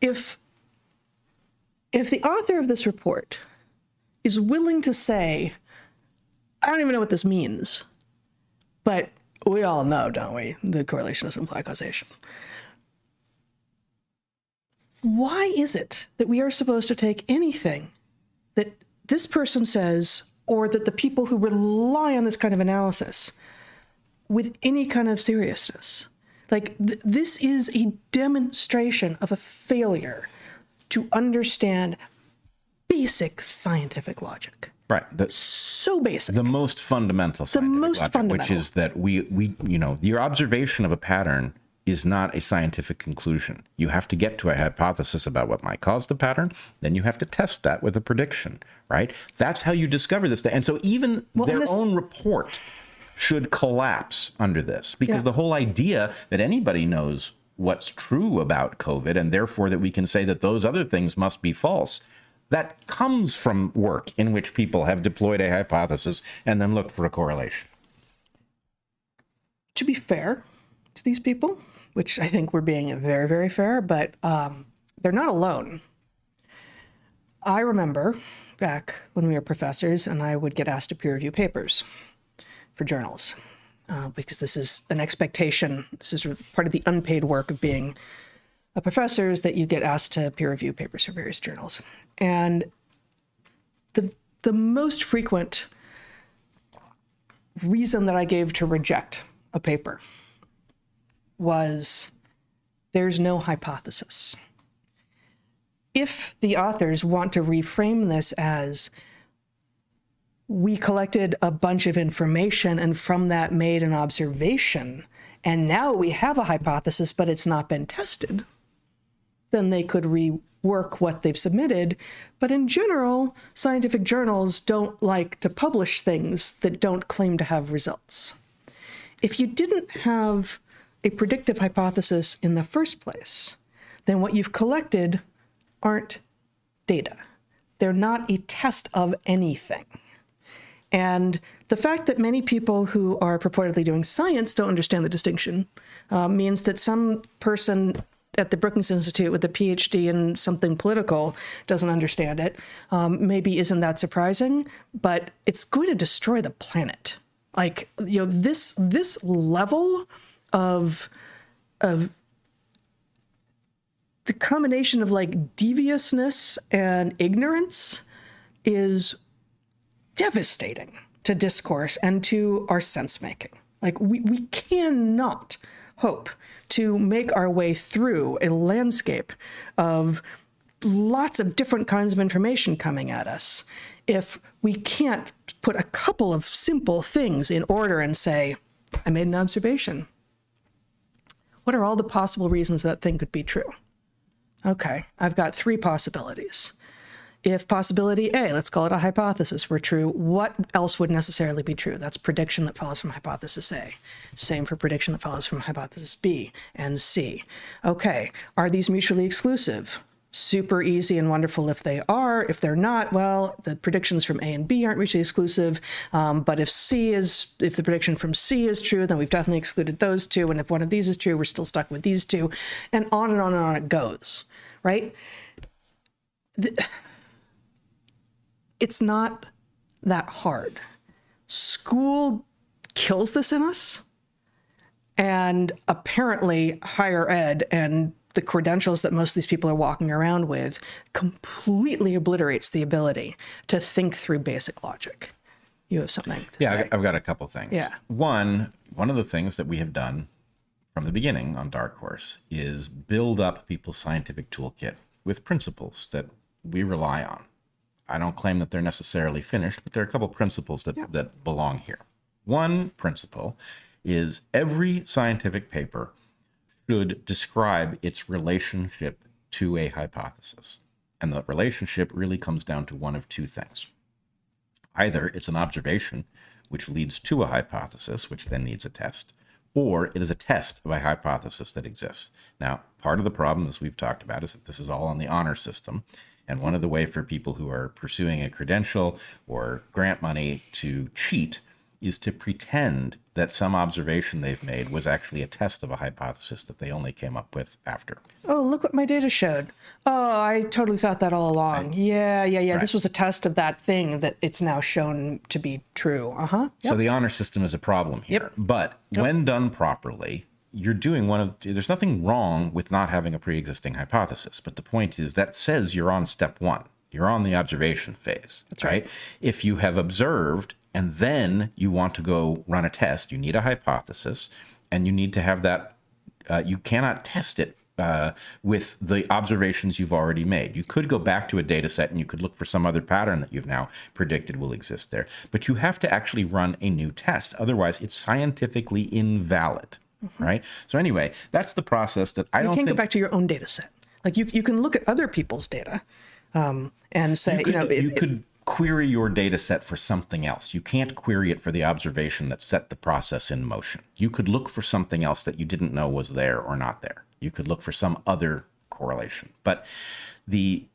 if if the author of this report is willing to say, I don't even know what this means, but we all know, don't we? The correlation doesn't imply causation. Why is it that we are supposed to take anything that this person says, or that the people who rely on this kind of analysis, with any kind of seriousness. Like, th- this is a demonstration of a failure to understand basic scientific logic. Right. The, So basic. the most fundamental scientific most logic, fundamental. which is that we we you know your observation of a pattern is not a scientific conclusion. You have to get to a hypothesis about what might cause the pattern, then you have to test that with a prediction, right? That's how you discover this. And so even and their this- own report should collapse under this because Yeah. the whole idea that anybody knows what's true about COVID and therefore that we can say that those other things must be false. That comes from work in which people have deployed a hypothesis and then looked for a correlation. to be fair to these people, which I think we're being very, very fair, but um, they're not alone. I remember back when we were professors and I would get asked to peer review papers for journals uh, because this is an expectation. This is part of the unpaid work of being a professor is that you get asked to peer review papers for various journals. And the, the most frequent reason that I gave to reject a paper was there's no hypothesis. If the authors want to reframe this as we collected a bunch of information and from that made an observation, and now we have a hypothesis, but it's not been tested, then they could rework what they've submitted. But in general, scientific journals don't like to publish things that don't claim to have results. If you didn't have a predictive hypothesis in the first place, then what you've collected aren't data. They're not a test of anything. And the fact that many people who are purportedly doing science don't understand the distinction uh, means that some person at the Brookings Institute with a PhD in something political doesn't understand it. Um, maybe isn't that surprising, but it's going to destroy the planet. Like you know, this this level of of the combination of like deviousness and ignorance is devastating to discourse and to our sense making. Like, we, we cannot hope to make our way through a landscape of lots of different kinds of information coming at us if we can't put a couple of simple things in order and say, I made an observation. What are all the possible reasons that thing could be true? Okay, I've got three possibilities. If possibility A, let's call it a hypothesis, were true, what else would necessarily be true? That's prediction that follows from hypothesis A. Same for prediction that follows from hypothesis B and C. Okay, are these mutually exclusive? Super easy and wonderful if they are. If they're not, well, the predictions from A and B aren't mutually exclusive. Um, but if C is, if the prediction from C is true, then we've definitely excluded those two. And if one of these is true, we're still stuck with these two. And on and on and on it goes, right? it's not that hard. School kills this in us, and apparently higher ed and the credentials that most of these people are walking around with completely obliterates the ability to think through basic logic. You have something to Yeah, say. I- I've got a couple things. Yeah. One, one of the things that we have done from the beginning on Dark Horse is build up people's scientific toolkit with principles that we rely on. I don't claim that they're necessarily finished, but there are a couple principles that, that belong here. One principle is every scientific paper should describe its relationship to a hypothesis. And the relationship really comes down to one of two things. Either it's an observation, which leads to a hypothesis, which then needs a test, or it is a test of a hypothesis that exists. Now, part of the problem, as we've talked about, is that this is all on the honor system. And one of the way for people who are pursuing a credential or grant money to cheat is to pretend that some observation they've made was actually a test of a hypothesis that they only came up with after. Oh, look what my data showed. Oh, I totally thought that all along. Yeah, yeah, yeah. This was a test of that thing that it's now shown to be true. Uh huh. So the honor system is a problem here. Yep. But when done properly, you're doing one of there's nothing wrong with not having a pre-existing hypothesis, but the point is that says you're on step 1. You're on the observation phase, That's right? If you have observed and then you want to go run a test, you need a hypothesis and you need to have that uh, you cannot test it uh, with the observations you've already made. You could go back to a data set and you could look for some other pattern that you've now predicted will exist there. But you have to actually run a new test. Otherwise, it's scientifically invalid. Right. So, anyway, that's the process that I You don't You can't think go back to your own data set. Like you, you can look at other people's data um, and say, you, could, know, you it- could query your data set for something else. You can't query it for the observation that set the process in motion. You could look for something else that you didn't know was there or not there. You could look for some other correlation. But the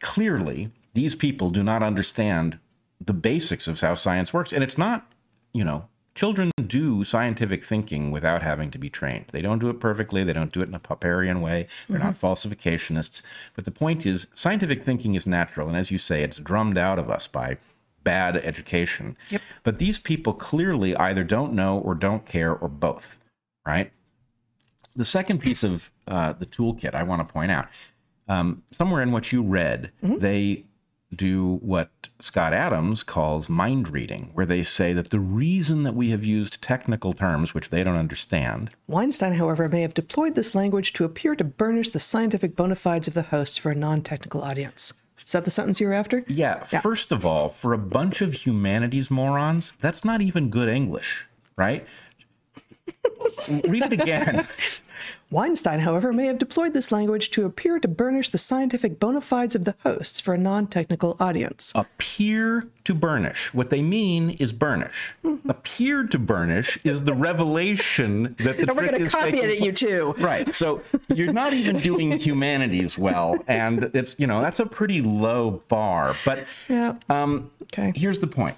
clearly these people do not understand the basics of how science works and it's not, you know, children do scientific thinking without having to be trained. They don't do it perfectly. They don't do it in a Popperian way. They're not falsificationists. But the point is, scientific thinking is natural. And as you say, it's drummed out of us by bad education. Yep. But these people clearly either don't know or don't care or both, right? The second piece of uh, the toolkit I want to point out um, somewhere in what you read, they do what Scott Adams calls mind reading, where they say that the reason that we have used technical terms which they don't understand Weinstein, however, may have deployed this language to appear to burnish the scientific bona fides of the hosts for a non-technical audience. Is that the sentence you were after? Yeah, first of all, for a bunch of humanities morons, that's not even good English, right? Read it again. Weinstein, however, may have deployed this language to appear to burnish the scientific bona fides of the hosts for a non-technical audience. Appear to burnish. What they mean is burnish. Appear to burnish is the revelation that the And we're going to copy it at you too. Right. So you're not even doing humanities well, and it's you know that's a pretty low bar. But Yeah. um, Okay. here's the point.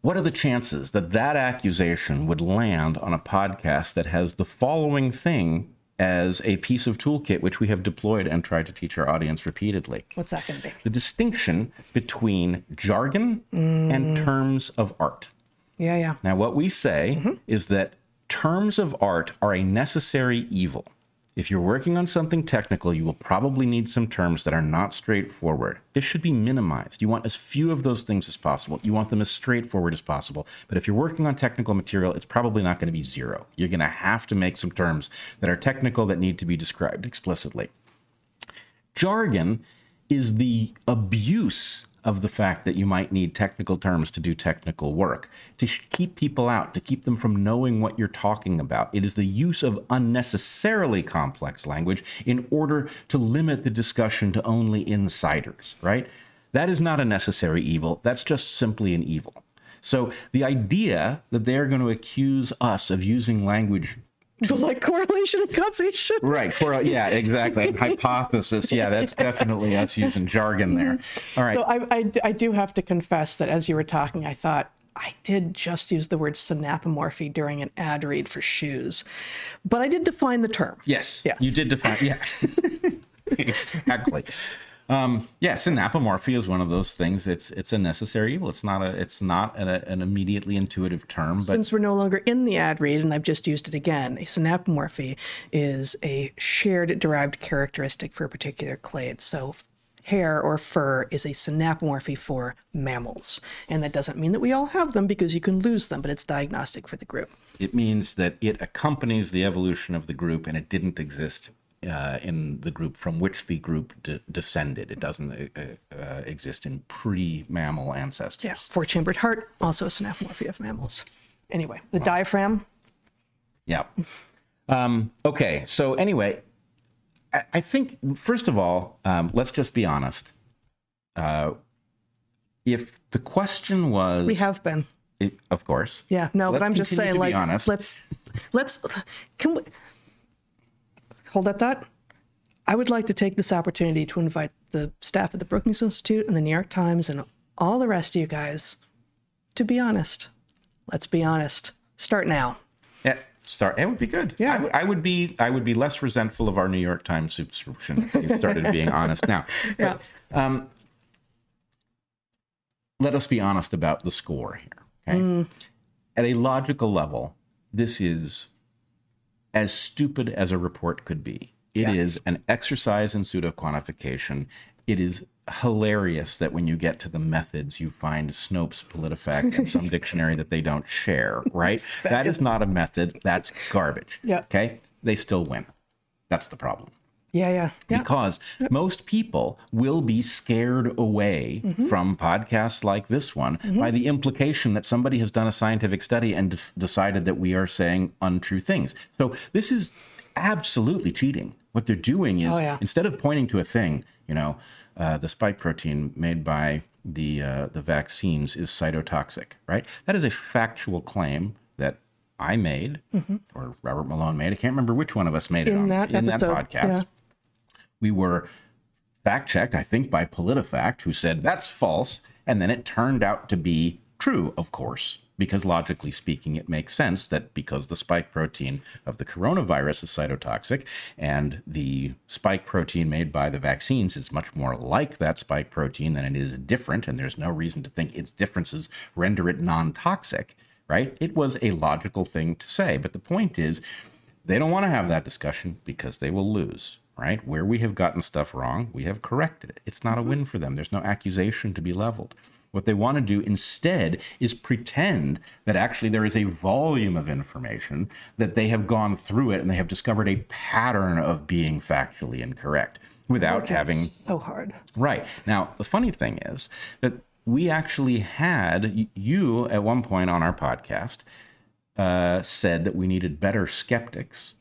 What are the chances that that accusation would land on a podcast that has the following thing as a piece of toolkit which we have deployed and tried to teach our audience repeatedly? What's that going to be? The distinction between jargon and mm. terms of art. Yeah, yeah. Now, what we say mm-hmm. is that terms of art are a necessary evil. If you're working on something technical, you will probably need some terms that are not straightforward. This should be minimized. You want as few of those things as possible. You want them as straightforward as possible. But if you're working on technical material, it's probably not going to be zero. You're going to have to make some terms that are technical that need to be described explicitly jargon is the abuse of the fact that you might need technical terms to do technical work, to keep people out, to keep them from knowing what you're talking about. It is the use of unnecessarily complex language in order to limit the discussion to only insiders, right? That is not a necessary evil. That's just simply an evil. So the idea that they're going to accuse us of using language like correlation and causation. Right. For, yeah, exactly. Hypothesis. Yeah, that's definitely us using jargon there. Mm-hmm. All right. So I, I, I do have to confess that as you were talking, I thought I did just use the word synapomorphy during an ad read for shoes, but I did define the term. yes. Yes. You did define. Yeah. exactly. Um, yeah, synapomorphy is one of those things. It's it's a necessary evil. It's not a it's not an, an immediately intuitive term. But Since we're no longer in the ad read, and I've just used it again, a synapomorphy is a shared derived characteristic for a particular clade. So hair or fur is a synapomorphy for mammals. And that doesn't mean that we all have them because you can lose them, but it's diagnostic for the group. it means that it accompanies the evolution of the group, and it didn't exist uh, in the group from which the group de- descended. It doesn't uh, uh, exist in pre-mammal ancestors. Yeah. Four chambered heart, also a synapomorphy of mammals. Anyway, the diaphragm, Yeah. Um, okay. So anyway, I, I think first of all, um, let's just be honest. Uh, if the question was, we have been. it- of course, Yeah, no, but Let's I'm just saying, like, honest. let's, let's, can we hold that thought? I would like to take this opportunity to invite the staff at the Brookings Institute and the New York Times and all the rest of you guys to be honest. Let's be honest. Start now. Yeah, start. It would be good. Yeah. I would- be. I would be less resentful of our New York Times subscription if you started being honest now. Yeah. Um, let us be honest about the score here. Okay. Mm. At a logical level, this is as stupid as a report could be. It is Yes. an exercise in pseudo quantification. It is hilarious that when you get to the methods, you find Snopes, PolitiFact, and some dictionary that they don't share, right? that is not a method. That's garbage. Yeah. Okay. They still win. That's the problem Yeah, yeah, yeah. because most people will be scared away from podcasts like this one by the implication that somebody has done a scientific study and d- decided that we are saying untrue things. So this is absolutely cheating. What they're doing is Oh, yeah. instead of pointing to a thing, you know, uh, the spike protein made by the uh, the vaccines is cytotoxic, right? That is a factual claim that I made or Robert Malone made. I can't remember which one of us made it Mm-hmm. In on that in that episode, podcast yeah. We were fact checked, I think, by PolitiFact, who said that's false. And then it turned out to be true, of course, because logically speaking, it makes sense that because the spike protein of the coronavirus is cytotoxic and the spike protein made by the vaccines is much more like that spike protein than it is different, and there's no reason to think its differences render it non toxic, right? It was a logical thing to say. But the point is, they don't want to have that discussion because they will lose, right? Where we have gotten stuff wrong, we have corrected it. It's not a win for them. There's no accusation to be leveled. What they want to do instead is pretend that actually there is a volume of information that they have gone through it and they have discovered a pattern of being factually incorrect without having so hard. Right. Now, the funny thing is that we actually had you at one point on our podcast uh, said that we needed better skeptics.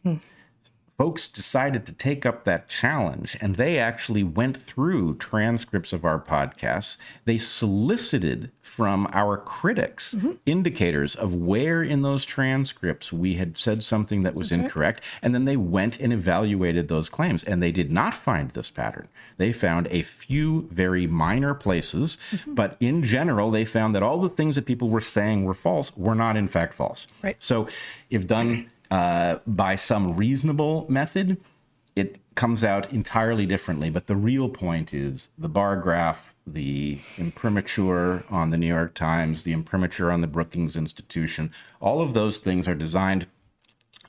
Folks decided to take up that challenge and they actually went through transcripts of our podcasts. They solicited from our critics mm-hmm. indicators of where in those transcripts we had said something that was incorrect. And then they went and evaluated those claims and they did not find this pattern. They found a few very minor places, mm-hmm. but in general, they found that all the things that people were saying were false were not, in fact, false. Right. So, if done uh, by some reasonable method, it comes out entirely differently. But the real point is the bar graph, the imprimatur on the New York Times, the imprimatur on the Brookings Institution, all of those things are designed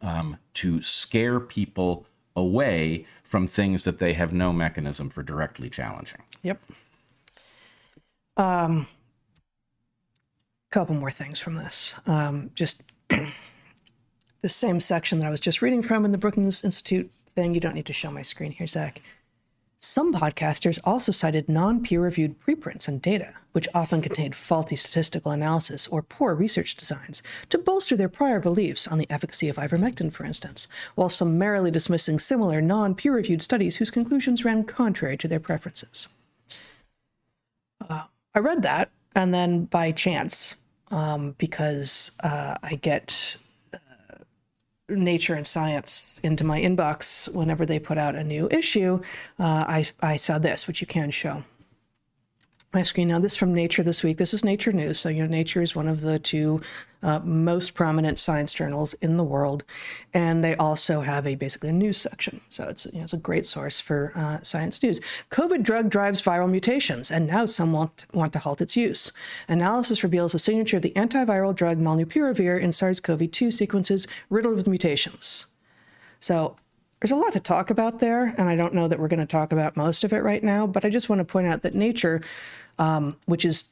um, to scare people away from things that they have no mechanism for directly challenging. Yep. Um, couple more things from this. Um, just the same section that I was just reading from in the Brookings Institute thing. You don't need to show my screen here, Zach. Some podcasters also cited non peer reviewed preprints and data, which often contained faulty statistical analysis or poor research designs, to bolster their prior beliefs on the efficacy of ivermectin, for instance, while summarily dismissing similar non peer reviewed studies whose conclusions ran contrary to their preferences. Uh, I read that, and then by chance, um, because uh, I get nature and science into my inbox whenever they put out a new issue, uh, I, I saw this, which you can show. My screen now. This from Nature this week. This is Nature News. So, you know, Nature is one of the two uh, most prominent science journals in the world. And they also have a basically a news section. So it's, you know, it's a great source for uh, science news. COVID drug drives viral mutations, and now some want, want to halt its use. Analysis reveals the signature of the antiviral drug molnupiravir in SARS CoV 2 sequences riddled with mutations. So there's a lot to talk about there, and I don't know that we're going to talk about most of it right now, but I just want to point out that Nature, um, which is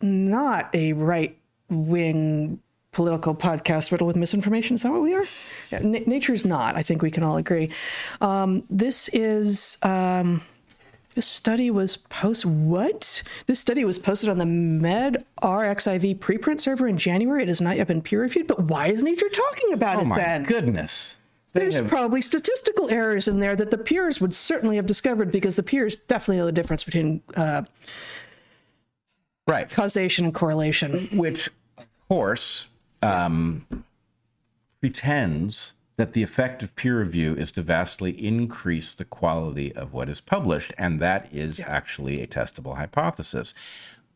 not a right wing political podcast riddled with misinformation, is that what we are? Yeah, N- Nature's not. I think we can all agree. Um, this is. Um, this study was post what? This study was posted on the Med RXIV preprint server in January. It has not yet been peer reviewed, but why is Nature talking about Oh it then? Oh my goodness. There's have- probably statistical errors in there that the peers would certainly have discovered because the peers definitely know the difference between uh, right. causation and correlation. which of course um, pretends that the effect of peer review is to vastly increase the quality of what is published and that is actually a testable hypothesis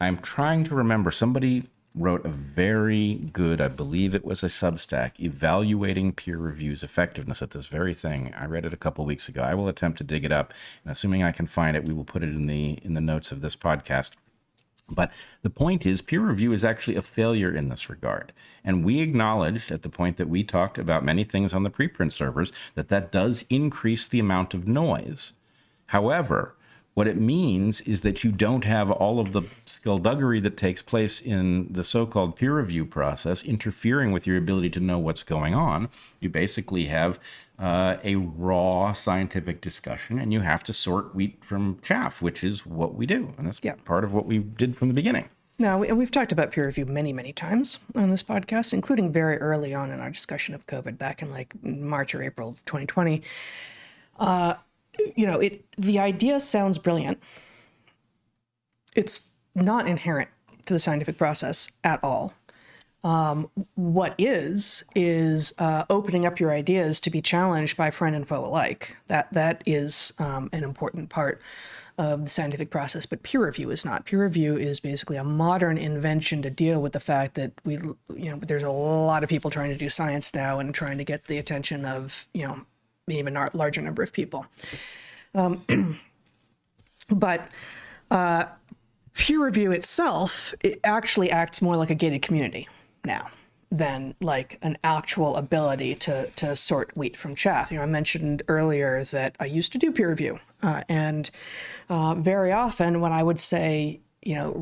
i'm trying to remember somebody wrote a very good i believe it was a substack evaluating peer review's effectiveness at this very thing i read it a couple weeks ago i will attempt to dig it up and assuming i can find it we will put it in the in the notes of this podcast but the point is, peer review is actually a failure in this regard. And we acknowledged at the point that we talked about many things on the preprint servers that that does increase the amount of noise. However, what it means is that you don't have all of the skullduggery that takes place in the so called peer review process interfering with your ability to know what's going on. You basically have uh, a raw scientific discussion and you have to sort wheat from chaff, which is what we do. And that's Yeah. part of what we did from the beginning. Now, we, we've talked about peer review many, many times on this podcast, including very early on in our discussion of COVID back in like March or April of 2020. Uh, you know, it the idea sounds brilliant. It's not inherent to the scientific process at all. Um, what is is uh, opening up your ideas to be challenged by friend and foe alike. That that is um, an important part of the scientific process. But peer review is not. Peer review is basically a modern invention to deal with the fact that we, you know, there's a lot of people trying to do science now and trying to get the attention of you know even nar- larger number of people. Um, but uh, peer review itself it actually acts more like a gated community now than like an actual ability to to sort wheat from chaff. You know, I mentioned earlier that I used to do peer review, uh, and uh, very often when I would say, you know,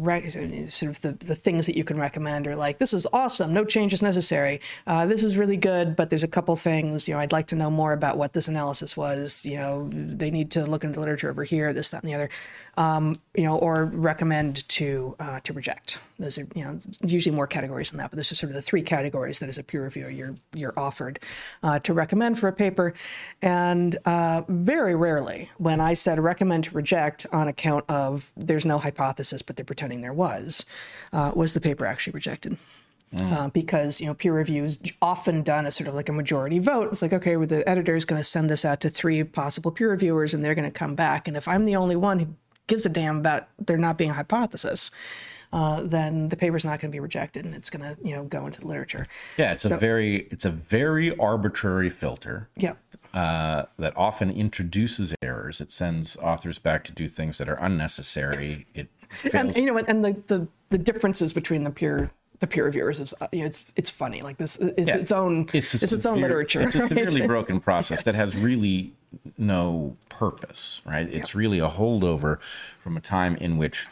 sort of the, the things that you can recommend are like, this is awesome, no change is necessary. Uh, this is really good, but there's a couple things, you know, I'd like to know more about what this analysis was. You know, they need to look into the literature over here, this, that, and the other. Um, you know, or recommend to uh, to reject. Those are, you know, usually more categories than that, but this is sort of the three categories that as a peer reviewer you're you're offered uh, to recommend for a paper. And uh, very rarely, when I said recommend to reject on account of there's no hypothesis, but they're pretending there was, uh, was the paper actually rejected. Uh, because you know peer review is often done as sort of like a majority vote. It's like okay, well, the editor is going to send this out to three possible peer reviewers, and they're going to come back. And if I'm the only one who gives a damn about there not being a hypothesis, uh, then the paper's not going to be rejected, and it's going to you know go into the literature. Yeah, it's a very it's a very arbitrary filter. Yeah. uh, that often introduces errors. It sends authors back to do things that are unnecessary. It fails. and you know? And the, the the differences between the peer the peer reviewers is uh, you know, it's it's funny like this it's Yeah. its own it's, a its own literature It's a severely broken process that has really no purpose, right? It's really a holdover from a time in which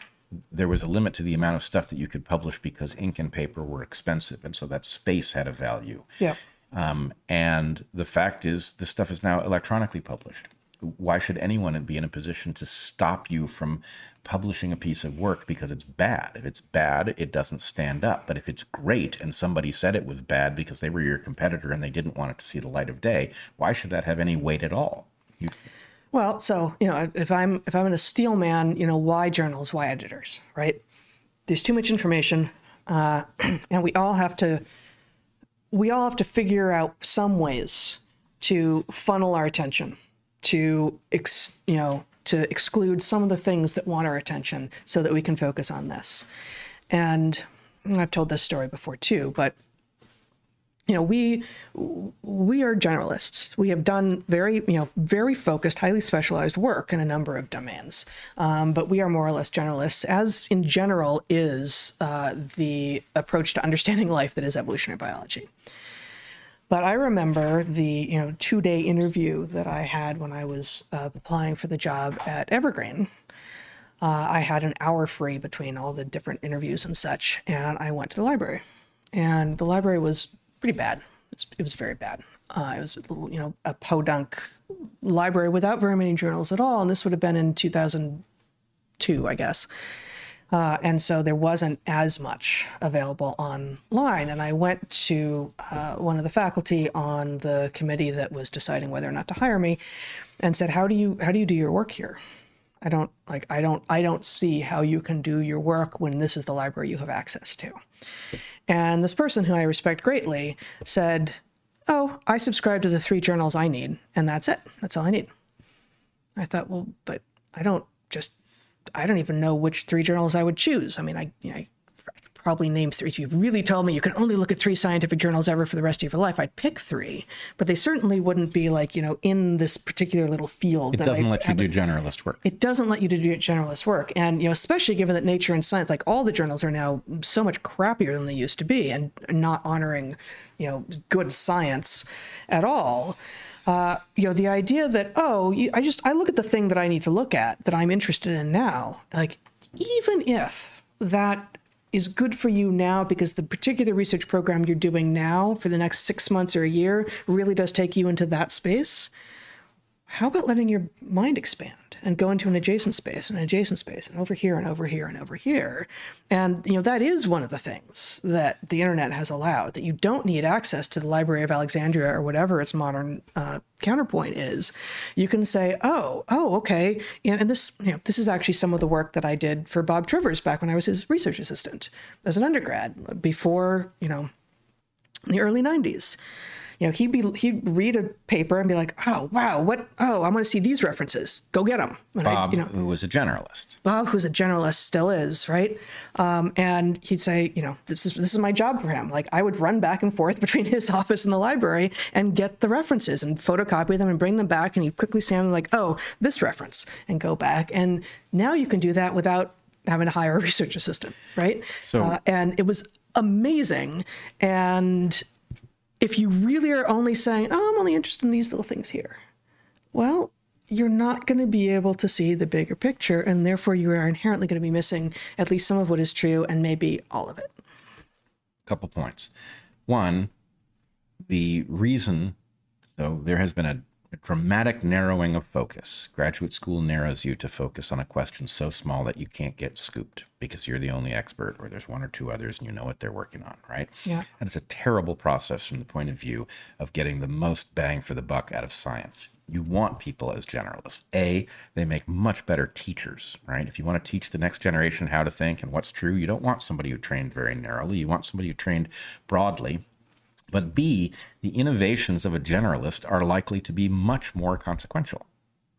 there was a limit to the amount of stuff that you could publish because ink and paper were expensive, and so that space had a value. yeah Um, and the fact is, this stuff is now electronically published. Why should anyone be in a position to stop you from publishing a piece of work because it's bad? If it's bad, it doesn't stand up. But if it's great and somebody said it was bad because they were your competitor and they didn't want it to see the light of day, why should that have any weight at all? You, Well, so you know, if I'm if I'm in a steel man, you know, why journals, why editors, right? There's too much information, uh, and we all have to we all have to figure out some ways to funnel our attention to ex, you know to exclude some of the things that want our attention so that we can focus on this. And I've told this story before too, but you know we we are generalists. We have done very you know very focused highly specialized work in a number of domains. Um, but we are more or less generalists as in general is uh, the approach to understanding life that is evolutionary biology but i remember the you know two day interview that i had when i was uh, applying for the job at evergreen uh, i had an hour free between all the different interviews and such and i went to the library and the library was pretty bad. It was very bad. Uh, it was a little, you know, a podunk library without very many journals at all, and this would have been in 2002, I guess. Uh, and so there wasn't as much available online. And I went to uh, one of the faculty on the committee that was deciding whether or not to hire me, and said, "How do you how do you do your work here? I don't like I don't I don't see how you can do your work when this is the library you have access to." And this person, who I respect greatly, said, Oh, I subscribe to the three journals I need, and that's it. That's all I need. I thought, well, but I don't just, I don't even know which three journals I would choose. I mean, I, you know, I probably name three. If you really told me you can only look at three scientific journals ever for the rest of your life, I'd pick three. But they certainly wouldn't be like, you know, in this particular little field. It doesn't I let you do generalist work. It doesn't let you do generalist work. And, you know, especially given that Nature and Science, like all the journals are now so much crappier than they used to be and not honoring, you know, good science at all. Uh, you know, the idea that, oh, I just, I look at the thing that I need to look at that I'm interested in now. Like, even if that is good for you now because the particular research program you're doing now for the next six months or a year really does take you into that space, how about letting your mind expand and go into an adjacent space and an adjacent space and over here and over here and over here? And you know that is one of the things that the internet has allowed that you don't need access to the library of alexandria or whatever its modern uh, counterpoint is. You can say oh oh okay. And, and this you know this is actually some of the work that i did for bob trivers back when i was his research assistant as an undergrad before you know the early 90s you know, he'd be he'd read a paper and be like, "Oh, wow, what? Oh, I want to see these references. Go get them." And Bob, I, you know, who was a generalist. Bob, who's a generalist, still is right. Um, and he'd say, you know, this is this is my job for him. Like I would run back and forth between his office and the library and get the references and photocopy them and bring them back. And he'd quickly say, "I'm like, oh, this reference," and go back. And now you can do that without having to hire a research assistant, right? So, uh, and it was amazing and if you really are only saying, oh, I'm only interested in these little things here, well, you're not going to be able to see the bigger picture, and therefore you are inherently going to be missing at least some of what is true and maybe all of it. A couple points. One, the reason, so there has been a a dramatic narrowing of focus. Graduate school narrows you to focus on a question so small that you can't get scooped because you're the only expert or there's one or two others and you know what they're working on, right? Yeah. And it's a terrible process from the point of view of getting the most bang for the buck out of science. You want people as generalists. A, they make much better teachers, right? If you want to teach the next generation how to think and what's true, you don't want somebody who trained very narrowly. You want somebody who trained broadly but B, the innovations of a generalist are likely to be much more consequential,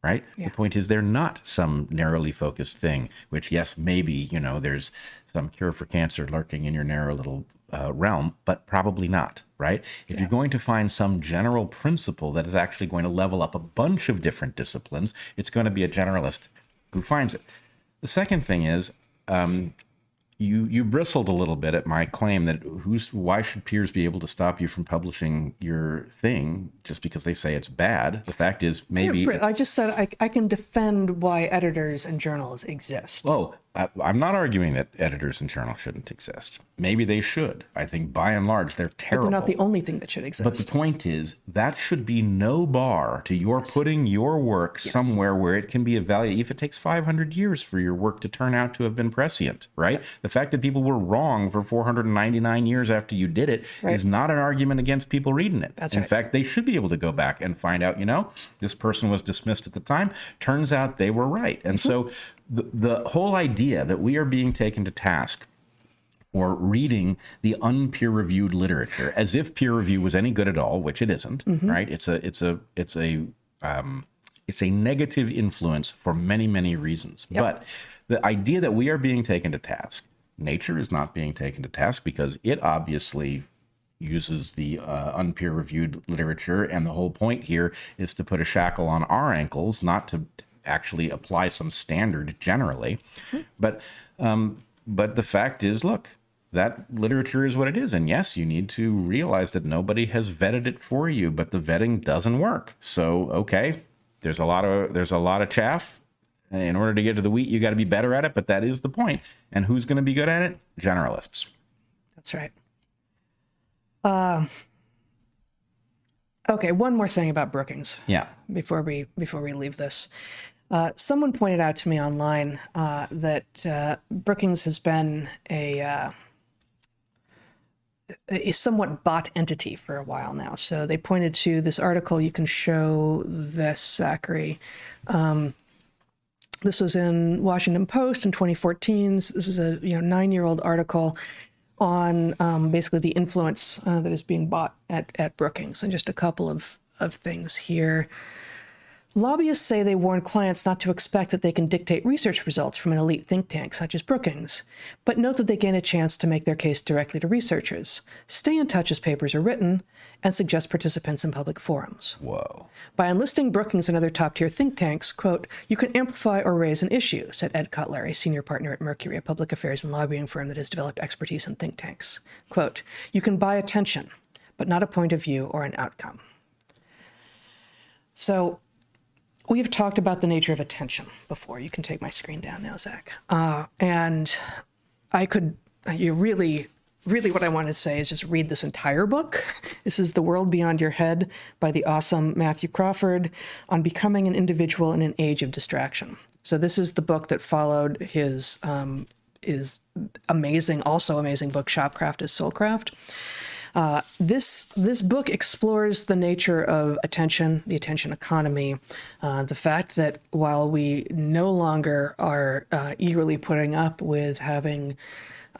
right? Yeah. The point is, they're not some narrowly focused thing, which, yes, maybe, you know, there's some cure for cancer lurking in your narrow little uh, realm, but probably not, right? If yeah. you're going to find some general principle that is actually going to level up a bunch of different disciplines, it's going to be a generalist who finds it. The second thing is, um, you you bristled a little bit at my claim that who's why should peers be able to stop you from publishing your thing just because they say it's bad? The fact is maybe I just said I, I can defend why editors and journals exist. Oh, I'm not arguing that editors and journals shouldn't exist. Maybe they should. I think by and large they're terrible. But they're not the only thing that should exist. But the point is that should be no bar to your yes. putting your work yes. somewhere where it can be evaluated. If it takes 500 years for your work to turn out to have been prescient, right? The fact that people were wrong for 499 years after you did it right. is not an argument against people reading it. That's In right. fact, they should be able to go back and find out. You know, this person was dismissed at the time. Turns out they were right, and mm-hmm. so the, the whole idea that we are being taken to task for reading the unpeer reviewed literature as if peer review was any good at all, which it isn't, mm-hmm. right? It's a it's a it's a um, it's a negative influence for many many reasons. But the idea that we are being taken to task, nature is not being taken to task because it obviously uses the uh, unpeer reviewed literature. And the whole point here is to put a shackle on our ankles, not to actually apply some standard generally. But, um, but the fact is, look, that literature is what it is. And yes, you need to realize that nobody has vetted it for you, but the vetting doesn't work. So, okay, there's a lot of, there's a lot of chaff. In order to get to the wheat, you got to be better at it, but that is the point. And who's going to be good at it? Generalists. That's right. Um, okay, one more thing about Brookings Yeah. before we before we leave this. Uh, someone pointed out to me online uh, that uh, Brookings has been a uh, a somewhat bought entity for a while now. So they pointed to this article. You can show this, Zachary. Um, this was in Washington Post in 2014. This is a you know nine year old article on um, basically the influence uh, that is being bought at, at Brookings, and just a couple of of things here. Lobbyists say they warn clients not to expect that they can dictate research results from an elite think tank such as Brookings, but note that they gain a chance to make their case directly to researchers, stay in touch as papers are written, and suggest participants in public forums. Whoa. By enlisting Brookings and other top tier think tanks, quote, you can amplify or raise an issue, said Ed Cutler, a senior partner at Mercury, a public affairs and lobbying firm that has developed expertise in think tanks. Quote, you can buy attention, but not a point of view or an outcome. So we have talked about the nature of attention before. You can take my screen down now, Zach. Uh, and I could, you really, really what I wanted to say is just read this entire book. This is The World Beyond Your Head by the awesome Matthew Crawford on becoming an individual in an age of distraction. So this is the book that followed his um, his amazing, also amazing book, Shop Class as Soulcraft. Uh, this this book explores the nature of attention, the attention economy, uh, the fact that while we no longer are uh, eagerly putting up with having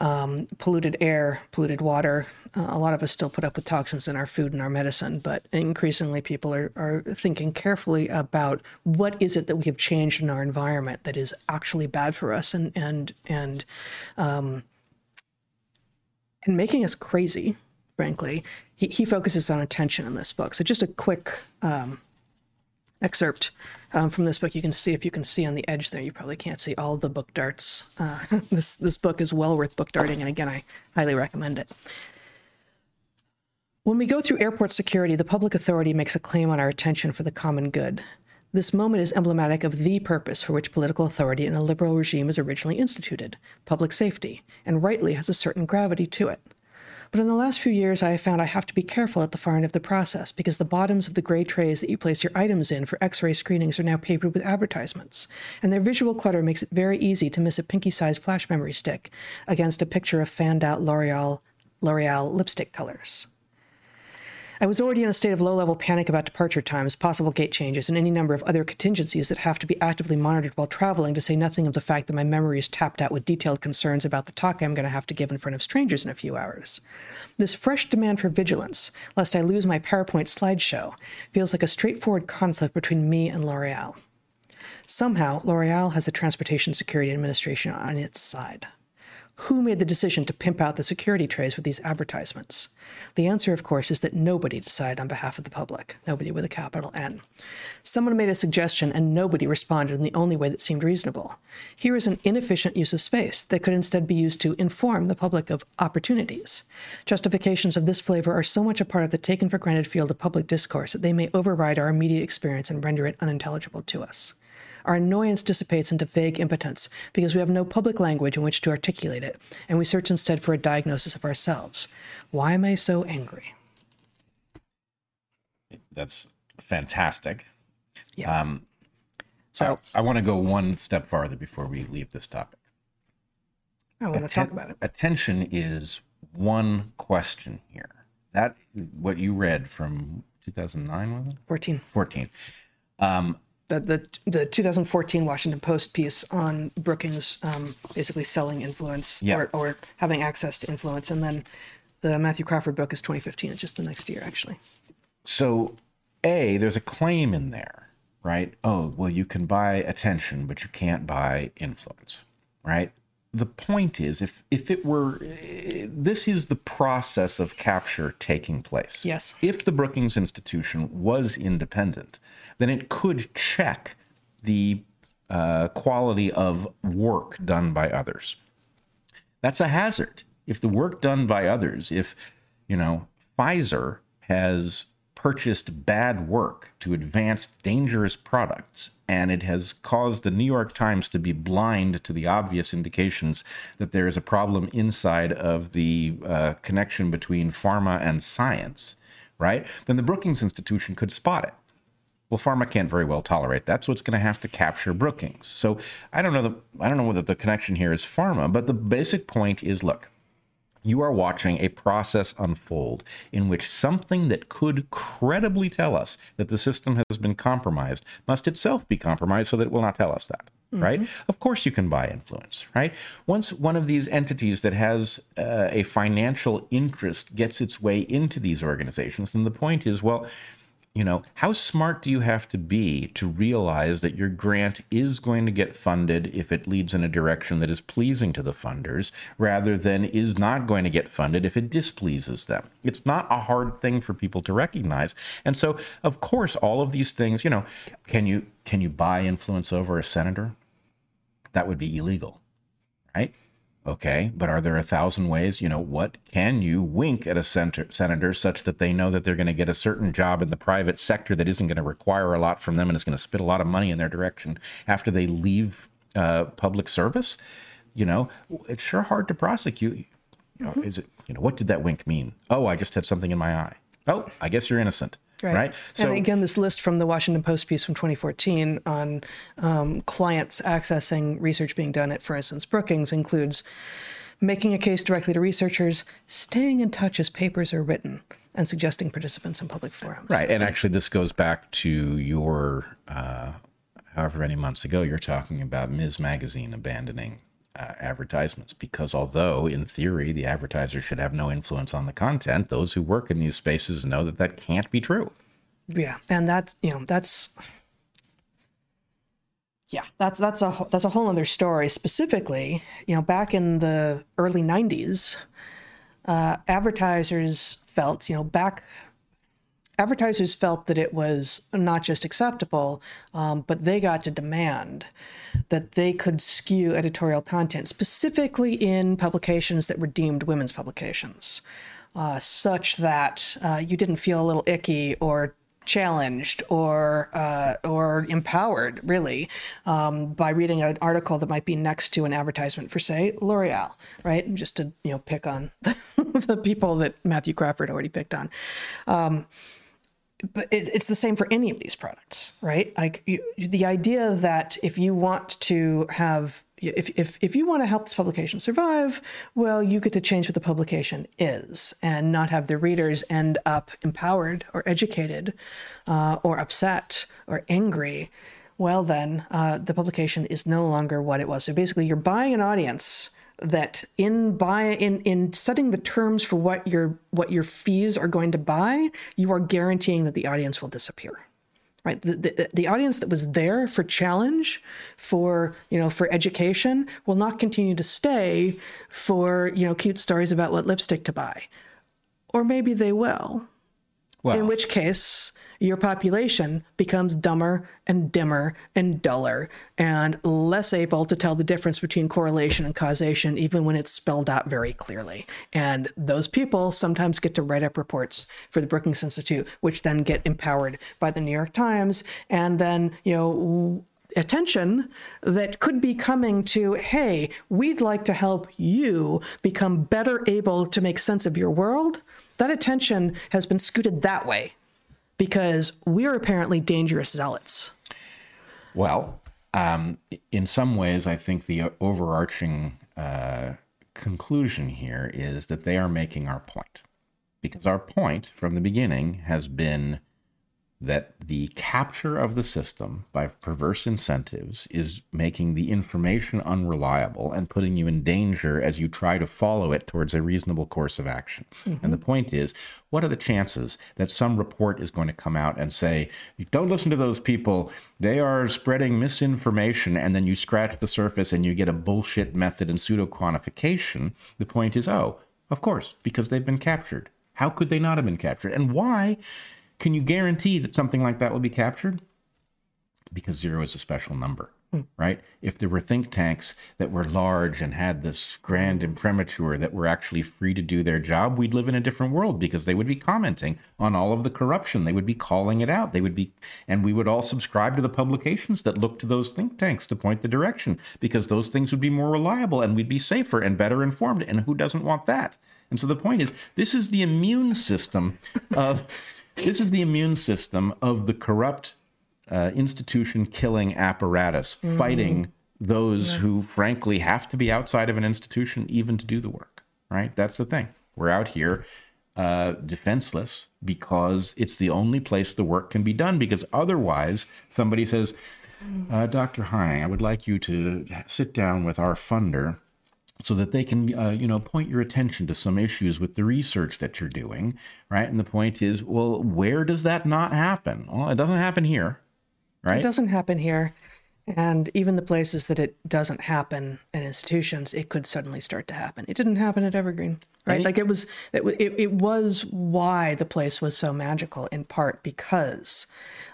um, polluted air, polluted water, uh, a lot of us still put up with toxins in our food and our medicine, but increasingly people are, are thinking carefully about what is it that we have changed in our environment that is actually bad for us and and and um, and making us crazy frankly. He, he focuses on attention in this book. So just a quick um, excerpt um, from this book. You can see if you can see on the edge there. You probably can't see all the book darts. Uh, this this book is well worth book darting, and again, I highly recommend it. When we go through airport security, the public authority makes a claim on our attention for the common good. This moment is emblematic of the purpose for which political authority in a liberal regime is originally instituted public safety, and rightly has a certain gravity to it. But in the last few years, I have found I have to be careful at the far end of the process because the bottoms of the gray trays that you place your items in for x ray screenings are now papered with advertisements, and their visual clutter makes it very easy to miss a pinky sized flash memory stick against a picture of fanned out L'Oreal, L'Oreal lipstick colors. I was already in a state of low level panic about departure times, possible gate changes, and any number of other contingencies that have to be actively monitored while traveling, to say nothing of the fact that my memory is tapped out with detailed concerns about the talk I'm going to have to give in front of strangers in a few hours. This fresh demand for vigilance, lest I lose my PowerPoint slideshow, feels like a straightforward conflict between me and L'Oreal. Somehow, L'Oreal has the Transportation Security Administration on its side. Who made the decision to pimp out the security trays with these advertisements? The answer, of course, is that nobody decided on behalf of the public, nobody with a capital N. Someone made a suggestion and nobody responded in the only way that seemed reasonable. Here is an inefficient use of space that could instead be used to inform the public of opportunities. Justifications of this flavor are so much a part of the taken for granted field of public discourse that they may override our immediate experience and render it unintelligible to us our annoyance dissipates into vague impotence because we have no public language in which to articulate it, and we search instead for a diagnosis of ourselves. Why am I so angry? That's fantastic. Yeah. Um, so I, I want to go one step farther before we leave this topic. I want to talk about it. Attention is one question here. That what you read from 2009 was it? 14. 14. The, the, the 2014 Washington Post piece on Brookings um, basically selling influence Yeah. or, or having access to influence. And then the Matthew Crawford book is 2015. It's just the next year, actually. So, A, there's a claim in there right? Oh, well, you can buy attention, but you can't buy influence, right? The point is, if if it were, this is the process of capture taking place. Yes. If the Brookings Institution was independent, then it could check the uh, quality of work done by others. That's a hazard. If the work done by others, if you know Pfizer has purchased bad work to advance dangerous products, and it has caused the New York Times to be blind to the obvious indications that there is a problem inside of the uh, connection between pharma and science, right? Then the Brookings Institution could spot it. Well, pharma can't very well tolerate that, so it's going to have to capture Brookings. So I don't know. The, I don't know whether the connection here is pharma, but the basic point is: look, you are watching a process unfold in which something that could credibly tell us that the system has been compromised must itself be compromised so that it will not tell us that. Mm-hmm. Right? Of course, you can buy influence, right? Once one of these entities that has uh, a financial interest gets its way into these organizations, then the point is well, you know, how smart do you have to be to realize that your grant is going to get funded if it leads in a direction that is pleasing to the funders rather than is not going to get funded if it displeases them? It's not a hard thing for people to recognize. And so, of course, all of these things, you know, can you can you buy influence over a senator? That would be illegal, right? Okay, but are there a thousand ways? You know, what can you wink at a senator, senator such that they know that they're going to get a certain job in the private sector that isn't going to require a lot from them and is going to spit a lot of money in their direction after they leave uh, public service? You know, it's sure hard to prosecute. You know, mm-hmm. Is it, you know, what did that wink mean? Oh, I just had something in my eye. Oh, I guess you're innocent. Right. right? So, and again, this list from the Washington Post piece from 2014 on um, clients accessing research being done at, for instance, Brookings includes making a case directly to researchers, staying in touch as papers are written, and suggesting participants in public forums. Right. And actually, this goes back to your, uh, however many months ago, you're talking about Ms. Magazine abandoning uh, advertisements because although in theory the advertiser should have no influence on the content those who work in these spaces know that that can't be true. Yeah and that's you know that's yeah that's that's a that's a whole other story. Specifically you know back in the early 90s uh, advertisers felt you know back advertisers felt that it was not just acceptable, um, but they got to demand that they could skew editorial content, specifically in publications that were deemed women's publications, uh, such that uh, you didn't feel a little icky or challenged or uh, or empowered really um, by reading an article that might be next to an advertisement for say L'Oreal, right? Just to you know pick on the people that Matthew Crawford already picked on. Um, but it, it's the same for any of these products, right? Like you, the idea that if you want to have, if, if, if you want to help this publication survive, well, you get to change what the publication is and not have the readers end up empowered or educated uh, or upset or angry. Well, then uh, the publication is no longer what it was. So basically, you're buying an audience that in buy in in setting the terms for what your what your fees are going to buy, you are guaranteeing that the audience will disappear. Right, the, the, the audience that was there for challenge, for you know, for education, will not continue to stay for you know cute stories about what lipstick to buy, or maybe they will. Well, in which case, your population becomes dumber and dimmer and duller and less able to tell the difference between correlation and causation, even when it's spelled out very clearly. And those people sometimes get to write up reports for the Brookings Institute, which then get empowered by the New York Times. And then, you know, attention that could be coming to, hey, we'd like to help you become better able to make sense of your world. That attention has been scooted that way because we're apparently dangerous zealots. Well, um, in some ways, I think the overarching uh, conclusion here is that they are making our point. Because our point from the beginning has been that the capture of the system by perverse incentives is making the information unreliable and putting you in danger as you try to follow it towards a reasonable course of action. Mm-hmm. And the point is, what are the chances that some report is going to come out and say, don't listen to those people, they are spreading misinformation, and then you scratch the surface and you get a bullshit method and pseudo quantification? The point is, oh, of course, because they've been captured. How could they not have been captured? And why can you guarantee that something like that will be captured? Because zero is a special number, mm. right? If there were think tanks that were large and had this grand imprimatur that were actually free to do their job, we'd live in a different world because they would be commenting on all of the corruption. They would be calling it out. They would be, and we would all subscribe to the publications that look to those think tanks to point the direction because those things would be more reliable and we'd be safer and better informed. And who doesn't want that? And so the point is, this is the immune system of this is the immune system of the corrupt uh, institution killing apparatus mm. fighting those yeah. who frankly have to be outside of an institution even to do the work right that's the thing we're out here uh, defenseless because it's the only place the work can be done because otherwise somebody says uh, dr Heying, i would like you to sit down with our funder so that they can uh, you know point your attention to some issues with the research that you're doing right? And the point is well where does that not happen? Well it doesn't happen here right? It doesn't happen here. And even the places that it doesn't happen in institutions it could suddenly start to happen. It didn't happen at evergreen right? Like it was it, it, it was why the place was so magical in part because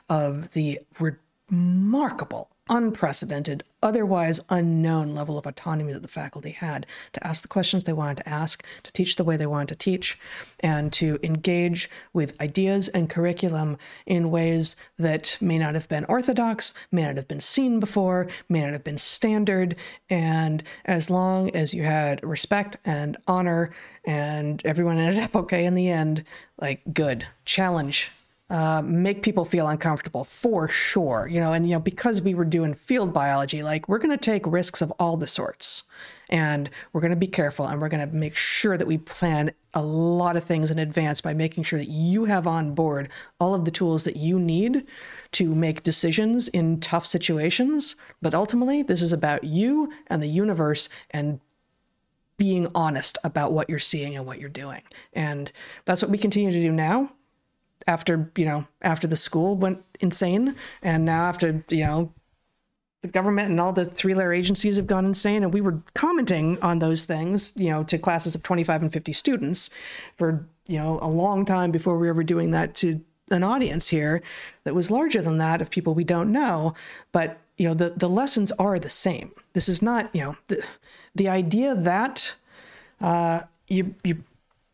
of the remarkable unprecedented, otherwise unknown level of autonomy that the faculty had to ask the questions they wanted to ask, to teach the way they wanted to teach, and to engage with ideas and curriculum in ways that may not have been orthodox, may not have been seen before, may not have been standard. And as long as you had respect and honor and everyone ended up okay in the end, like good, challenge uh, make people feel uncomfortable for sure. You know, and you know because we were doing field biology, like we're going to take risks of all the sorts, and we're going to be careful, and we're going to make sure that we plan a lot of things in advance by making sure that you have on board all of the tools that you need to make decisions in tough situations. But ultimately, this is about you and the universe and being honest about what you're seeing and what you're doing. And that's what we continue to do now after you know after the school went insane and now after you know the government and all the three letter agencies have gone insane. And we were commenting on those things you know to classes of 25 and 50 students for you know a long time before we were doing that to an audience here that was larger than that of people we don't know. But you know the the lessons are the same. This is not you know the the idea that uh you you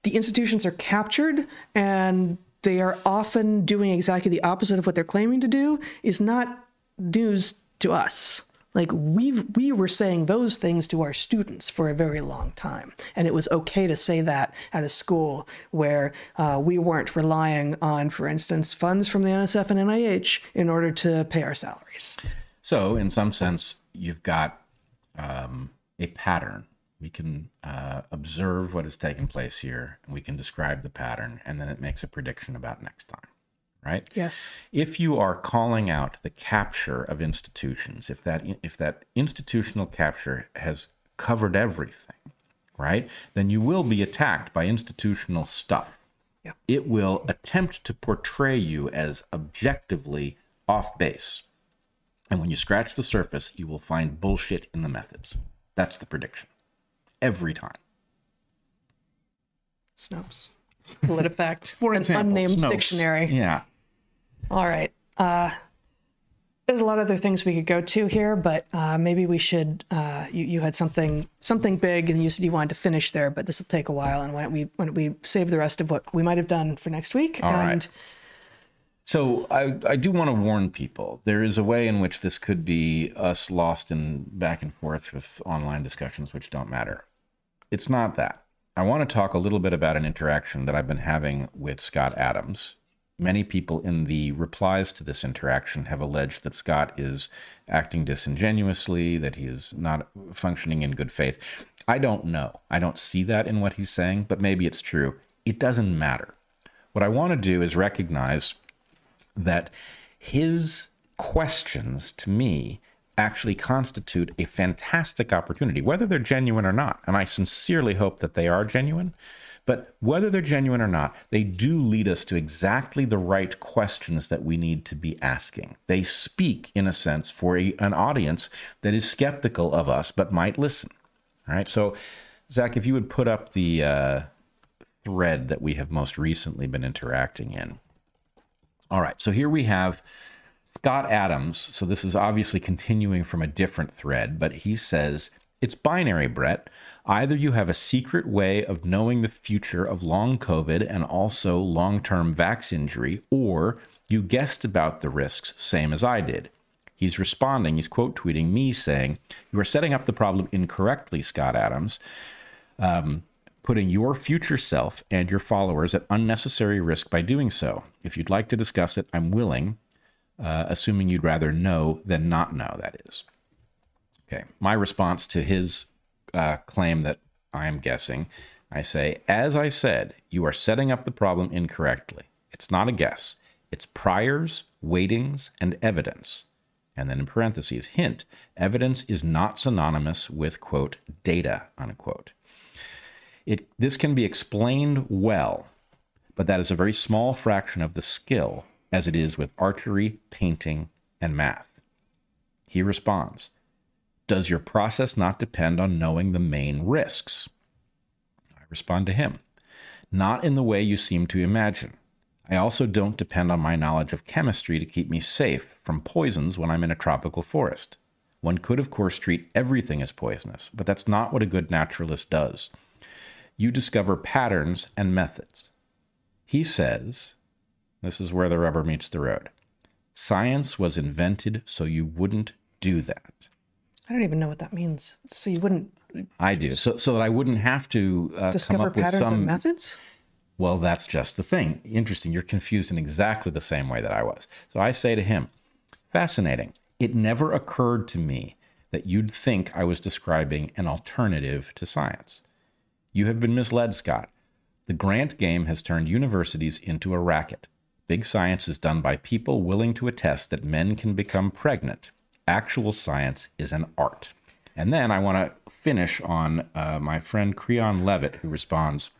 the institutions are captured and they are often doing exactly the opposite of what they're claiming to do is not news to us. Like we we were saying those things to our students for a very long time, and it was okay to say that at a school where uh, we weren't relying on, for instance, funds from the NSF and NIH in order to pay our salaries. So, in some sense, you've got um, a pattern we can uh, observe what has taken place here and we can describe the pattern and then it makes a prediction about next time right? Yes. If you are calling out the capture of institutions if that if that institutional capture has covered everything right then you will be attacked by institutional stuff. Yeah. it will attempt to portray you as objectively off base. And when you scratch the surface you will find bullshit in the methods. That's the prediction every time. Snopes. PolitiFact. For an example, unnamed Snopes. dictionary. Yeah. All right. Uh, there's a lot of other things we could go to here, but uh, maybe we should. Uh, you, you had something something big, and you said you wanted to finish there, but this will take a while. And why don't we why don't we save the rest of what we might have done for next week? All and right. So I, I do want to warn people. There is a way in which this could be us lost in back and forth with online discussions, which don't matter. It's not that. I want to talk a little bit about an interaction that I've been having with Scott Adams. Many people in the replies to this interaction have alleged that Scott is acting disingenuously, that he is not functioning in good faith. I don't know. I don't see that in what he's saying, but maybe it's true. It doesn't matter. What I want to do is recognize that his questions to me actually constitute a fantastic opportunity, whether they're genuine or not. And I sincerely hope that they are genuine. But whether they're genuine or not, they do lead us to exactly the right questions that we need to be asking. They speak, in a sense, for a, an audience that is skeptical of us but might listen. All right. So, Zach, if you would put up the uh, thread that we have most recently been interacting in. All right. So here we have Scott Adams. So this is obviously continuing from a different thread, but he says, It's binary, Bret. Either you have a secret way of knowing the future of long COVID and also long term vax injury, or you guessed about the risks, same as I did. He's responding, he's quote tweeting me saying, You are setting up the problem incorrectly, Scott Adams, um, putting your future self and your followers at unnecessary risk by doing so. If you'd like to discuss it, I'm willing uh, assuming you'd rather know than not know, that is. Okay, my response to his uh, claim that I am guessing, I say, as I said, you are setting up the problem incorrectly. It's not a guess, it's priors, weightings, and evidence. And then in parentheses, hint, evidence is not synonymous with, quote, data, unquote. It, this can be explained well, but that is a very small fraction of the skill as it is with archery, painting, and math. He responds Does your process not depend on knowing the main risks? I respond to him Not in the way you seem to imagine. I also don't depend on my knowledge of chemistry to keep me safe from poisons when I'm in a tropical forest. One could, of course, treat everything as poisonous, but that's not what a good naturalist does. You discover patterns and methods. He says, this is where the rubber meets the road. Science was invented so you wouldn't do that. I don't even know what that means. So you wouldn't. I do. So, so that I wouldn't have to uh, discover patterns some... and methods. Well, that's just the thing. Interesting. You're confused in exactly the same way that I was. So I say to him, fascinating. It never occurred to me that you'd think I was describing an alternative to science. You have been misled, Scott. The grant game has turned universities into a racket. Big science is done by people willing to attest that men can become pregnant. Actual science is an art. And then I want to finish on uh, my friend Creon Levit, who responds,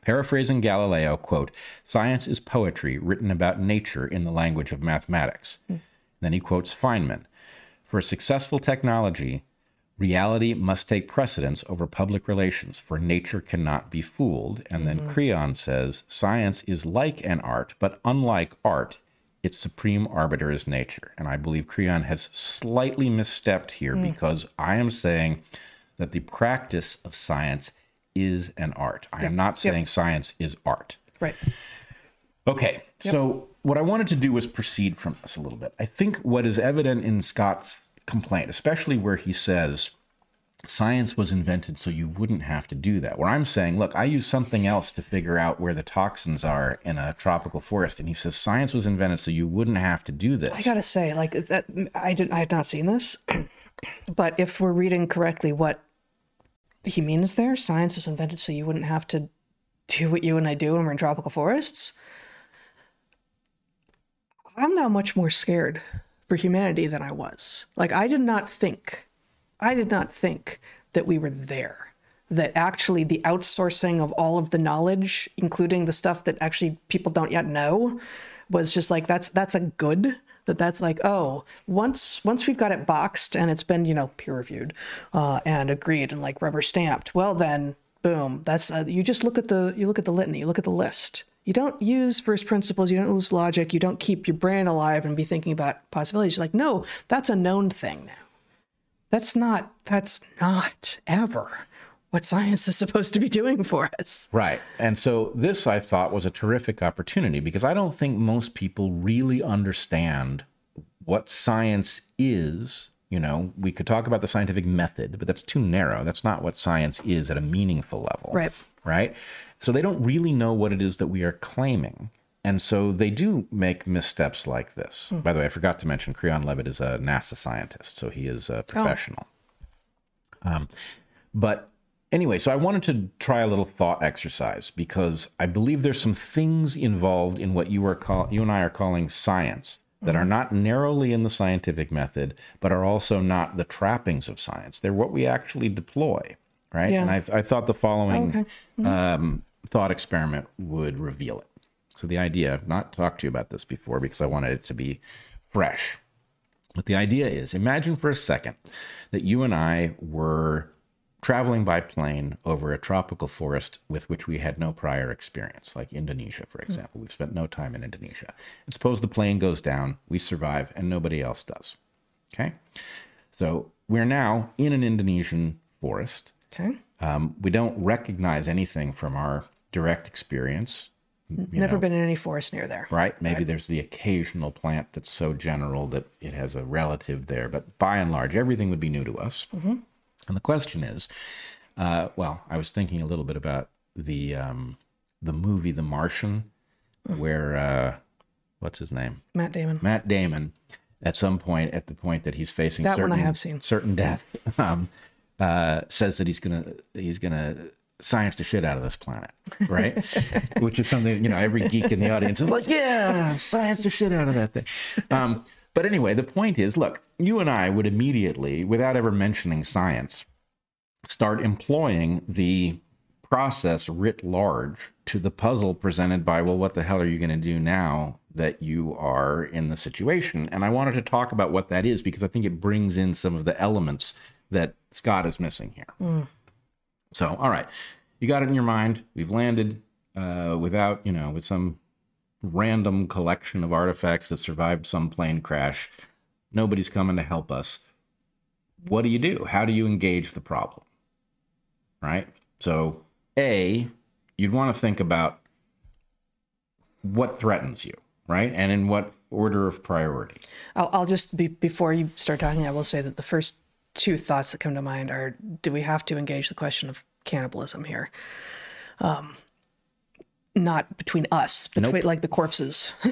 paraphrasing Galileo, quote, science is poetry written about nature in the language of mathematics. Mm. Then he quotes Feynman, for successful technology, reality must take precedence over public relations, for nature cannot be fooled. And then mm-hmm. Creon says science is like an art, but unlike art, its supreme arbiter is nature. And I believe Creon has slightly misstepped here mm. because I am saying that the practice of science is an art. I am not saying yep. science is art. Right. Okay. Yep. So what I wanted to do was proceed from this a little bit. I think what is evident in Scott's complaint, especially where he says science was invented so you wouldn't have to do that. Where I'm saying, look, I use something else to figure out where the toxins are in a tropical forest, and he says science was invented so you wouldn't have to do this. I gotta say, like that, I didn't, I had not seen this, but if we're reading correctly, what he means there, science was invented so you wouldn't have to do what you and I do when we're in tropical forests. I'm now much more scared for humanity than I was. Like, I did not think, I did not think that we were there. That actually the outsourcing of all of the knowledge, including the stuff that actually people don't yet know, was just like that's that's a good that that's like oh once once we've got it boxed and it's been you know peer reviewed uh, and agreed and like rubber stamped well then boom that's uh, you just look at the you look at the litany you look at the list you don't use first principles, you don't use logic, you don't keep your brain alive and be thinking about possibilities. You're like, no, that's a known thing now. That's not, that's not ever what science is supposed to be doing for us. Right. And so this I thought was a terrific opportunity because I don't think most people really understand what science is. You know, we could talk about the scientific method, but that's too narrow. That's not what science is at a meaningful level. Right. Right. So they don't really know what it is that we are claiming. And so they do make missteps like this. Mm. By the way, I forgot to mention Creon Levit is a NASA scientist, so he is a professional. Oh. Um, but anyway, so I wanted to try a little thought exercise because I believe there's some things involved in what you are call you and I are calling science that are not narrowly in the scientific method, but are also not the trappings of science. They're what we actually deploy, right? Yeah. And I, I thought the following Okay. um, thought experiment would reveal it. So the idea, I've not talked to you about this before because I wanted it to be fresh. But the idea is imagine for a second that you and I were traveling by plane over a tropical forest with which we had no prior experience, like Indonesia, for example. We've spent no time in Indonesia. And suppose the plane goes down, we survive, and nobody else does. Okay? So we're now in an Indonesian forest. Okay. Um, we don't recognize anything from our direct experience. Never know, been in any forest near there. right? Maybe there's the occasional plant that's so general that it has a relative there, but by and large, everything would be new to us. And the question is, uh, well, I was thinking a little bit about the um, the movie The Martian, where uh, what's his name, Matt Damon. Matt Damon, at some point, at the point that he's facing That one certain, I have seen. certain death, um, uh, says that he's gonna he's gonna science the shit out of this planet, right? Which is something you know every geek in the audience is like, yeah, science the shit out of that thing. Um, but anyway, the point is, look, you and I would immediately, without ever mentioning science, start employing the process writ large to the puzzle presented by, well, what the hell are you going to do now that you are in the situation? And I wanted to talk about what that is because I think it brings in some of the elements that Scott is missing here. So, all right, you got it in your mind. We've landed uh, without, you know, with some random collection of artifacts that survived some plane crash. Nobody's coming to help us. What do you do? How do you engage the problem? Right? So, A, you'd want to think about what threatens you, right? And in what order of priority. I'll, I'll just be before you start talking. I will say that the first two thoughts that come to mind are: Do we have to engage the question of cannibalism here? Um, not between us, between Nope. like the corpses.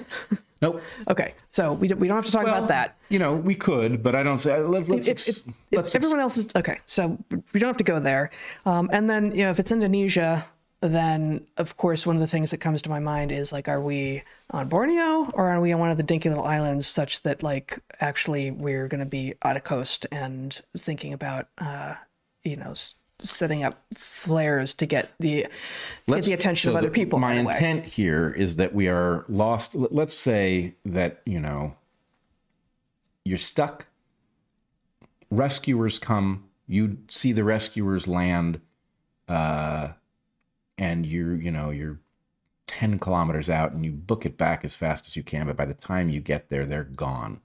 Nope. okay, so we don't, we don't have to talk about that. You know, we could, but I don't say. Let's let's if, if, if let's ex- everyone else is okay, so we don't have to go there. Um, and then you know, if it's Indonesia, then of course one of the things that comes to my mind is like, are we on Borneo or are we on one of the dinky little islands, such that like actually we're going to be out of coast and thinking about, uh, you know, s- setting up flares to get the get the attention so of other the- people. My intent here is that we are lost. Let's say that you know you're stuck. Rescuers come. You see the rescuers land, uh, and you're you know you're ten kilometers out, and you book it back as fast as you can. But by the time you get there, they're gone.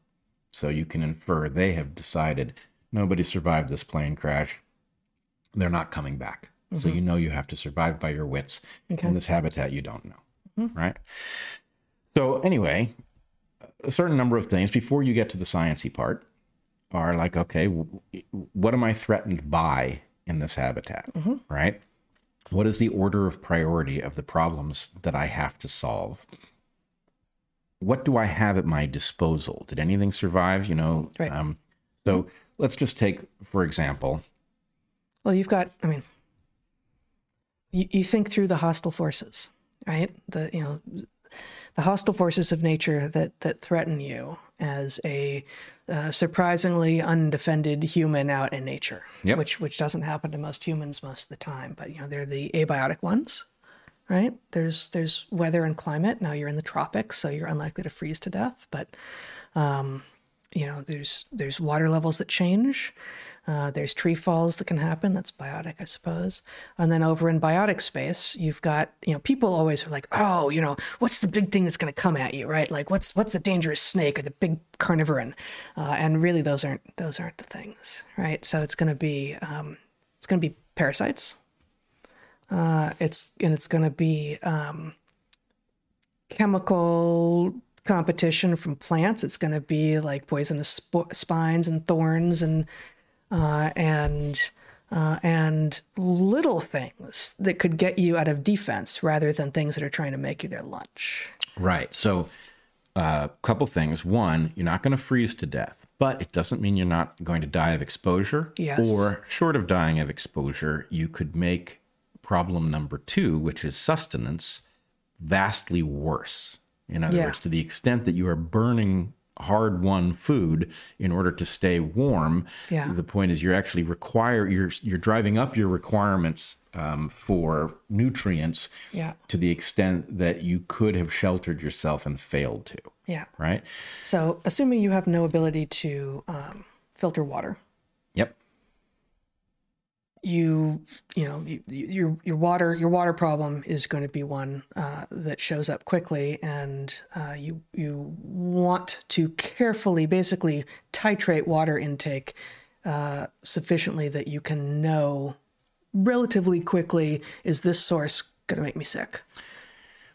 So you can infer they have decided nobody survived this plane crash. They're not coming back. So mm-hmm. you know you have to survive by your wits Okay. in this habitat you don't know. Mm-hmm. Right? So anyway, a certain number of things before you get to the sciencey part are like, okay, what am I threatened by in this habitat? Mm-hmm. Right? What is the order of priority of the problems that I have to solve? What do I have at my disposal? Did anything survive? You know, Right. um, so let's just take, for example, Well, you've got, I mean, you, you think through the hostile forces, right? The, you know, the hostile forces of nature that, that threaten you as a uh, surprisingly undefended human out in nature, Yep. which, which doesn't happen to most humans most of the time, but, you know, they're the abiotic ones, right? There's, there's weather and climate. Now you're in the tropics, so you're unlikely to freeze to death, but, um, you know, there's, there's water levels that change. Uh, there's tree falls that can happen. That's biotic, I suppose. And then over in biotic space, you've got you know people always are like, oh, you know, what's the big thing that's going to come at you, right? Like what's what's the dangerous snake or the big carnivoran? Uh, and really, those aren't those aren't the things, right? So it's going to be um, it's going to be parasites. Uh, it's and it's going to be um, chemical competition from plants. It's going to be like poisonous sp- spines and thorns and uh, and uh, and little things that could get you out of defense rather than things that are trying to make you their lunch. Right. So, a couple things. One, you're not going to freeze to death. but it doesn't mean you're not going to die of exposure. Yes. Or short of dying of exposure, you could make problem number two, which is sustenance, vastly worse. In other Yeah. words, to the extent that you are burning hard won food in order to stay warm, Yeah. the point is you're actually require you're you're driving up your requirements um, for nutrients Yeah. to the extent that you could have sheltered yourself and failed to, Yeah. right? So, assuming you have no ability to um, filter water. You you know you, you- your your water your water problem is going to be one uh, that shows up quickly, and uh, you you want to carefully, basically, titrate water intake uh, sufficiently that you can know relatively quickly is this source going to make me sick,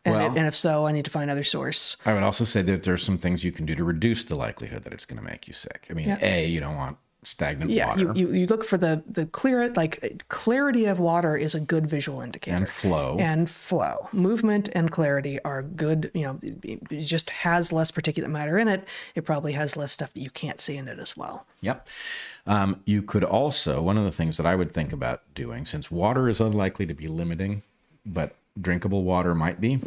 and, Well- and if so, I need to find another source. I would also say that there's some things you can do to reduce the likelihood that it's going to make you sick. I mean, Yeah. A, you don't want stagnant Yeah, water you, you, you look for the the clear like clarity of water is a good visual indicator. and flow. and flow. Movement and clarity are good. You know, it just has less particulate matter in it. It probably has less stuff that you can't see in it as well. Yep. Um, you could also, one of the things that I would think about doing, since water is unlikely to be limiting, but drinkable water might be,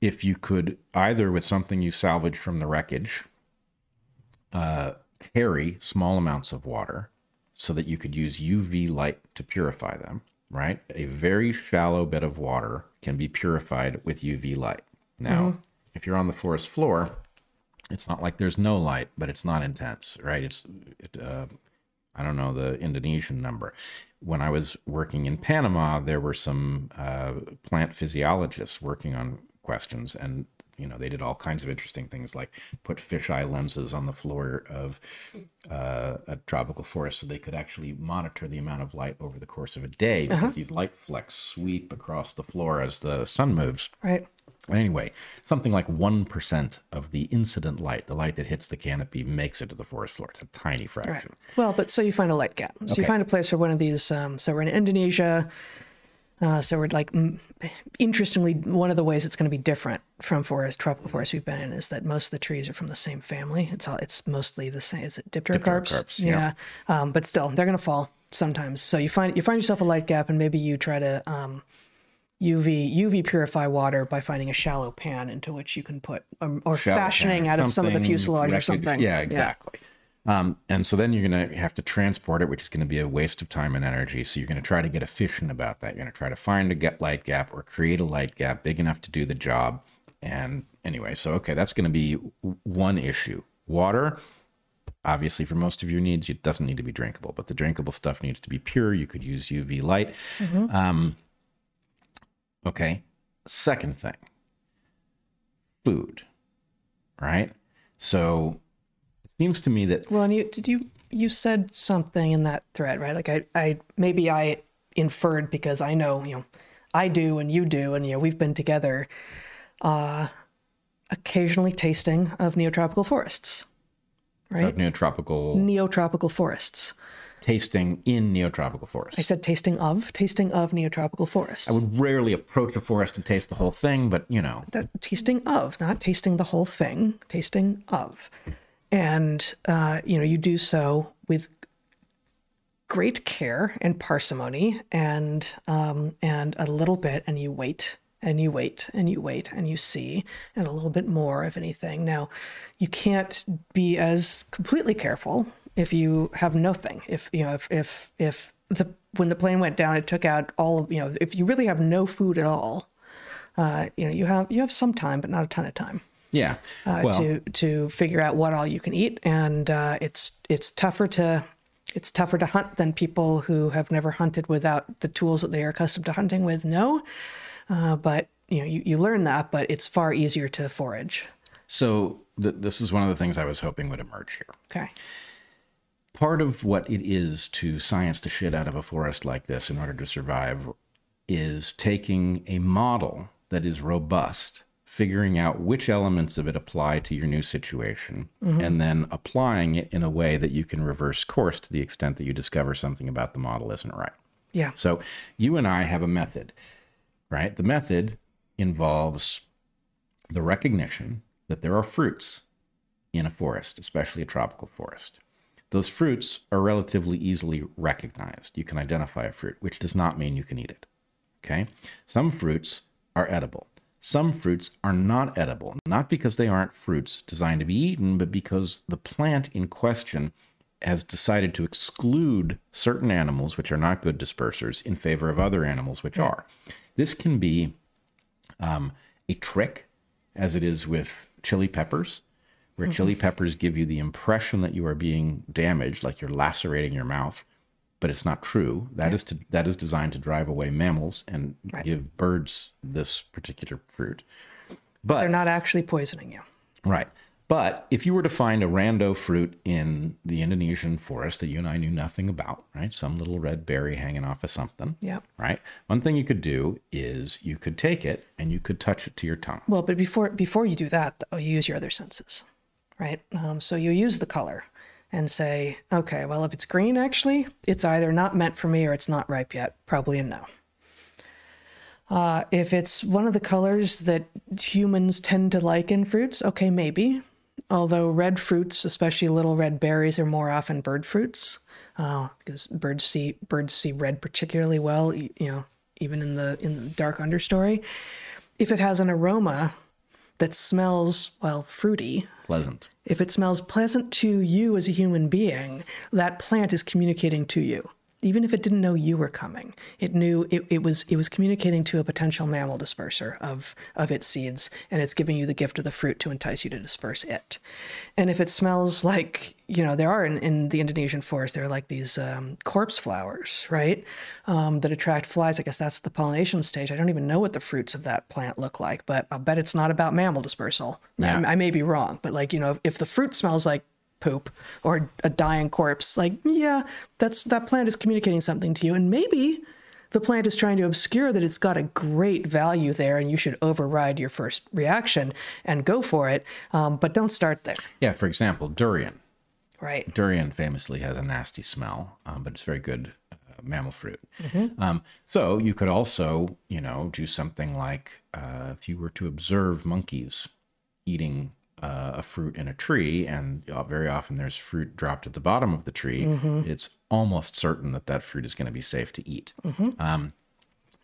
if you could either with something you salvage from the wreckage, uh, carry small amounts of water so that you could use UV light to purify them, right? A very shallow bed of water can be purified with UV light. Now, if you're on the forest floor, it's not like there's no light, but it's not intense, right? It's, it, uh, I don't know the Indonesian number. When I was working in Panama, there were some uh, plant physiologists working on questions, and you know they did all kinds of interesting things, like put fisheye lenses on the floor of uh, a tropical forest, so they could actually monitor the amount of light over the course of a day, because these light flecks sweep across the floor as the sun moves. Right. Anyway, something like 1% of the incident light, the light that hits the canopy, makes it to the forest floor. It's a tiny fraction. Right. Well, but so you find a light gap. So you find a place for one of these. Um, so we're in Indonesia. Uh, so we're like, interestingly, one of the ways it's going to be different from forest, tropical forest we've been in, is that most of the trees are from the same family. It's all, it's mostly the same. Is it dipterocarps? Dipterocarps, yeah. yeah. Um, but still, they're going to fall sometimes. So you find you find yourself a light gap, and maybe you try to um, UV UV purify water by finding a shallow pan into which you can put um, or Shallow fashioning pan out of some of the fuselage or something. Yeah, exactly. Um, and so then you're going to have to transport it, which is going to be a waste of time and energy. So you're going to try to get efficient about that. You're going to try to find a get light gap or create a light gap big enough to do the job. And anyway, so okay, that's going to be one issue. Water, obviously, for most of your needs, it doesn't need to be drinkable, but the drinkable stuff needs to be pure. You could use UV light. Um, okay. Second thing food, right? So seems to me that Well, and you did you you said something in that thread, right? Like I, I maybe I inferred because I know you know I do and you do, and you know we've been together. Uh, occasionally tasting of neotropical forests, right? of neotropical neotropical forests. tasting in neotropical forest. I said tasting of tasting of neotropical forests. I would rarely approach a forest and taste the whole thing, but you know, that tasting of, not tasting the whole thing, tasting of. And, uh, you know, you do so with great care and parsimony and, um, and a little bit, and you wait and you wait and you wait and you see and a little bit more of anything. Now, you can't be as completely careful if you have nothing. If, you know, if, if, if the, when the plane went down, it took out all of, you know, if you really have no food at all, uh, you know, you have you have some time, but not a ton of time yeah. uh, well, to to figure out what all you can eat, and uh, it's it's tougher to it's tougher to hunt than people who have never hunted without the tools that they are accustomed to hunting with know. Uh, but you know, you, you learn that, but it's far easier to forage. so th- this is one of the things I was hoping would emerge here. Okay. Part of what it is to science the shit out of a forest like this in order to survive is taking a model that is robust, figuring out which elements of it apply to your new situation, mm-hmm. and then applying it in a way that you can reverse course to the extent that you discover something about the model isn't right. Yeah. So you and I have a method, right? The method involves the recognition that there are fruits in a forest, especially a tropical forest. Those fruits are relatively easily recognized. You can identify a fruit, which does not mean you can eat it. Okay? Some fruits are edible. Some fruits are not edible, not because they aren't fruits designed to be eaten, but because the plant in question has decided to exclude certain animals which are not good dispersers in favor of other animals which are. This can be um, a trick, as it is with chili peppers, where chili peppers give you the impression that you are being damaged, like you're lacerating your mouth, but it's not true. That is to that is designed to drive away mammals and give birds this particular fruit. But They're not actually poisoning you. Right. But if you were to find a rando fruit in the Indonesian forest that you and I knew nothing about, right? Some little red berry hanging off of something. Yeah. Right. One thing you could do is you could take it and you could touch it to your tongue. Well, but before before you do that, though, you use your other senses, right? Um, so you use the color and say, okay, well, if it's green, actually, it's either not meant for me or it's not ripe yet. Probably a no. Uh, if it's one of the colors that humans tend to like in fruits, okay, maybe. Although red fruits, especially little red berries, are more often bird fruits, uh, because birds see birds see red particularly well. You know, even in the in the dark understory. If it has an aroma that smells well fruity, Pleasant. if it smells pleasant to you as a human being, that plant is communicating to you. Even if it didn't know you were coming, it knew it, it was it was communicating to a potential mammal disperser of of its seeds, and it's giving you the gift of the fruit to entice you to disperse it. And if it smells like you know there are in, in the Indonesian forest there are like these um, corpse flowers, right, um, that attract flies. I guess that's the pollination stage. I don't even know what the fruits of that plant look like, but I'll bet it's not about mammal dispersal. Yeah. I, I may be wrong, but like you know, if, if the fruit smells like poop or a dying corpse, like yeah, that's that plant is communicating something to you, and maybe the plant is trying to obscure that it's got a great value there, and you should override your first reaction and go for it, um, but don't start there, Yeah. For example, durian. right? Durian famously has a nasty smell, um, but it's very good uh, mammal fruit. Um, so you could also, you know, do something like uh, if you were to observe monkeys eating uh, a fruit in a tree, and uh, very often there's fruit dropped at the bottom of the tree, it's almost certain that that fruit is going to be safe to eat. Um,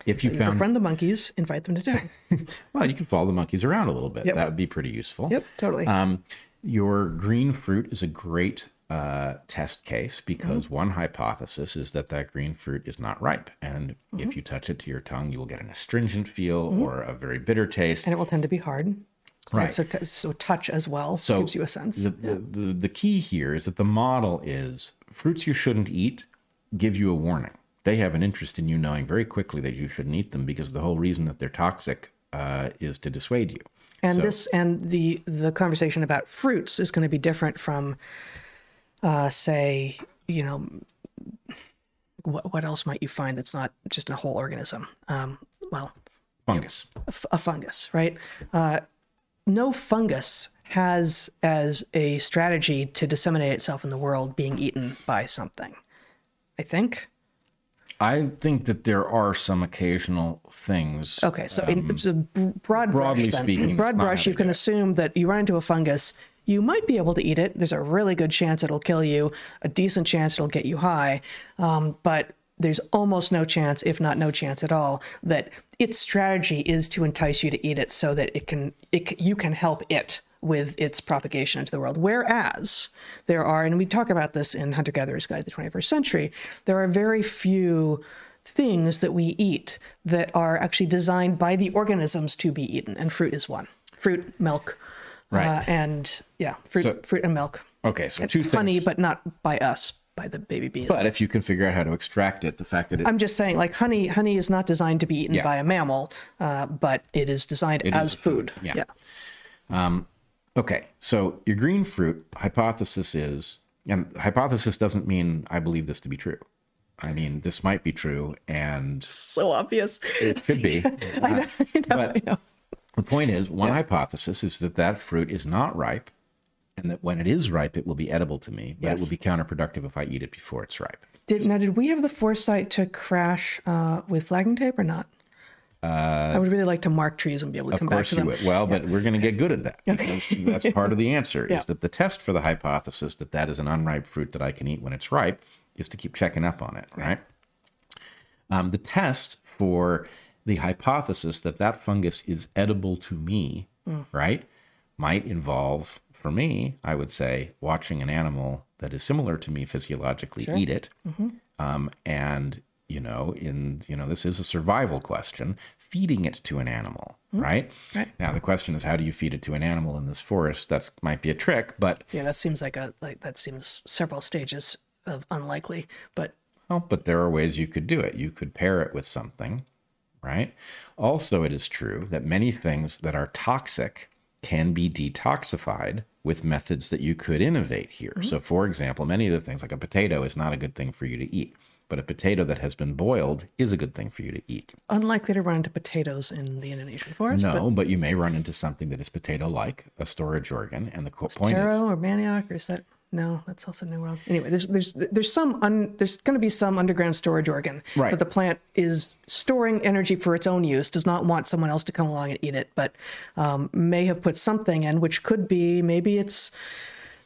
if you You found, befriend the monkeys, invite them to dinner. well, you can follow the monkeys around a little bit. Yep. That would be pretty useful. Yep, totally. Um, your green fruit is a great uh, test case because Mm-hmm. one hypothesis is that that green fruit is not ripe, and Mm-hmm. if you touch it to your tongue, you will get an astringent feel or a very bitter taste. and it will tend to be hard. Right. So, t- so touch as well So gives you a sense. The, the, the, the key here is that the model is fruits you shouldn't eat give you a warning. They have an interest in you knowing very quickly that you shouldn't eat them because the whole reason that they're toxic uh, is to dissuade you. and this and the the conversation about fruits is going to be different from uh say you know what, what else might you find that's not just a whole organism um well Fungus. a, f- a fungus right uh no fungus has as a strategy to disseminate itself in the world being eaten by something i think I think that there are some occasional things. Okay, so in it's a broad Um, broadly brush, speaking, broad brush, you can assume that you run into a fungus. You might be able to eat it. There's a really good chance it'll kill you. A decent chance it'll get you high, um, but there's almost no chance, if not no chance at all, that its strategy is to entice you to eat it so that it can, it you can help it with its propagation into the world. Whereas there are, and we talk about this in Hunter Gatherer's Guide to the 21st Century, there are very few things that we eat that are actually designed by the organisms to be eaten, and fruit is one. Fruit, milk, Right. uh, and yeah, fruit, So- fruit and milk. Okay, so two Honey, things. but not by us, by the baby bees. But if you can figure out how to extract it, the fact that it, I'm just saying, like honey, honey is not designed to be eaten Yeah. by a mammal, uh, but it is designed as is food. food, yeah. okay, so your green fruit hypothesis is, and hypothesis doesn't mean I believe this to be true. I mean, this might be true, and So obvious. it could be. I know, I know, but- I know. The point is, one hypothesis is that that fruit is not ripe, and that when it is ripe, it will be edible to me, but it will be counterproductive if I eat it before it's ripe. Did now did we have the foresight to crash uh, with flagging tape or not? I would really like to mark trees and be able to come Of back course to you them. would. Well, but we're going to get good at that. because that's part of the answer. Yeah. Is that the test for the hypothesis that that is an unripe fruit that I can eat when it's ripe is to keep checking up on it, right? Um, the test for the hypothesis that that fungus is edible to me, right, might involve, for me, I would say, watching an animal that is similar to me physiologically eat it, um, and you know, in you know, this is a survival question, feeding it to an animal, right? Right. Now the question is, how do you feed it to an animal in this forest? That might be a trick, but Yeah, that seems like a like that seems several stages of unlikely, but Well, but there are ways you could do it. You could pair it with something, right? Also, it is true that many things that are toxic can be detoxified with methods that you could innovate here. Mm-hmm. So, for example, many of the things like a potato is not a good thing for you to eat, but a potato that has been boiled is a good thing for you to eat. unlikely to run into potatoes in the Indonesian forest. No, but, you may run into something that is potato like, a storage organ. And the co- but point is, taro or manioc, or is that no? That's also New World. Anyway, there's there's there's some un, there's going to be some underground storage organ Right. that the plant is storing energy for its own use. Does not want someone else to come along and eat it, but um, may have put something in, which could be maybe it's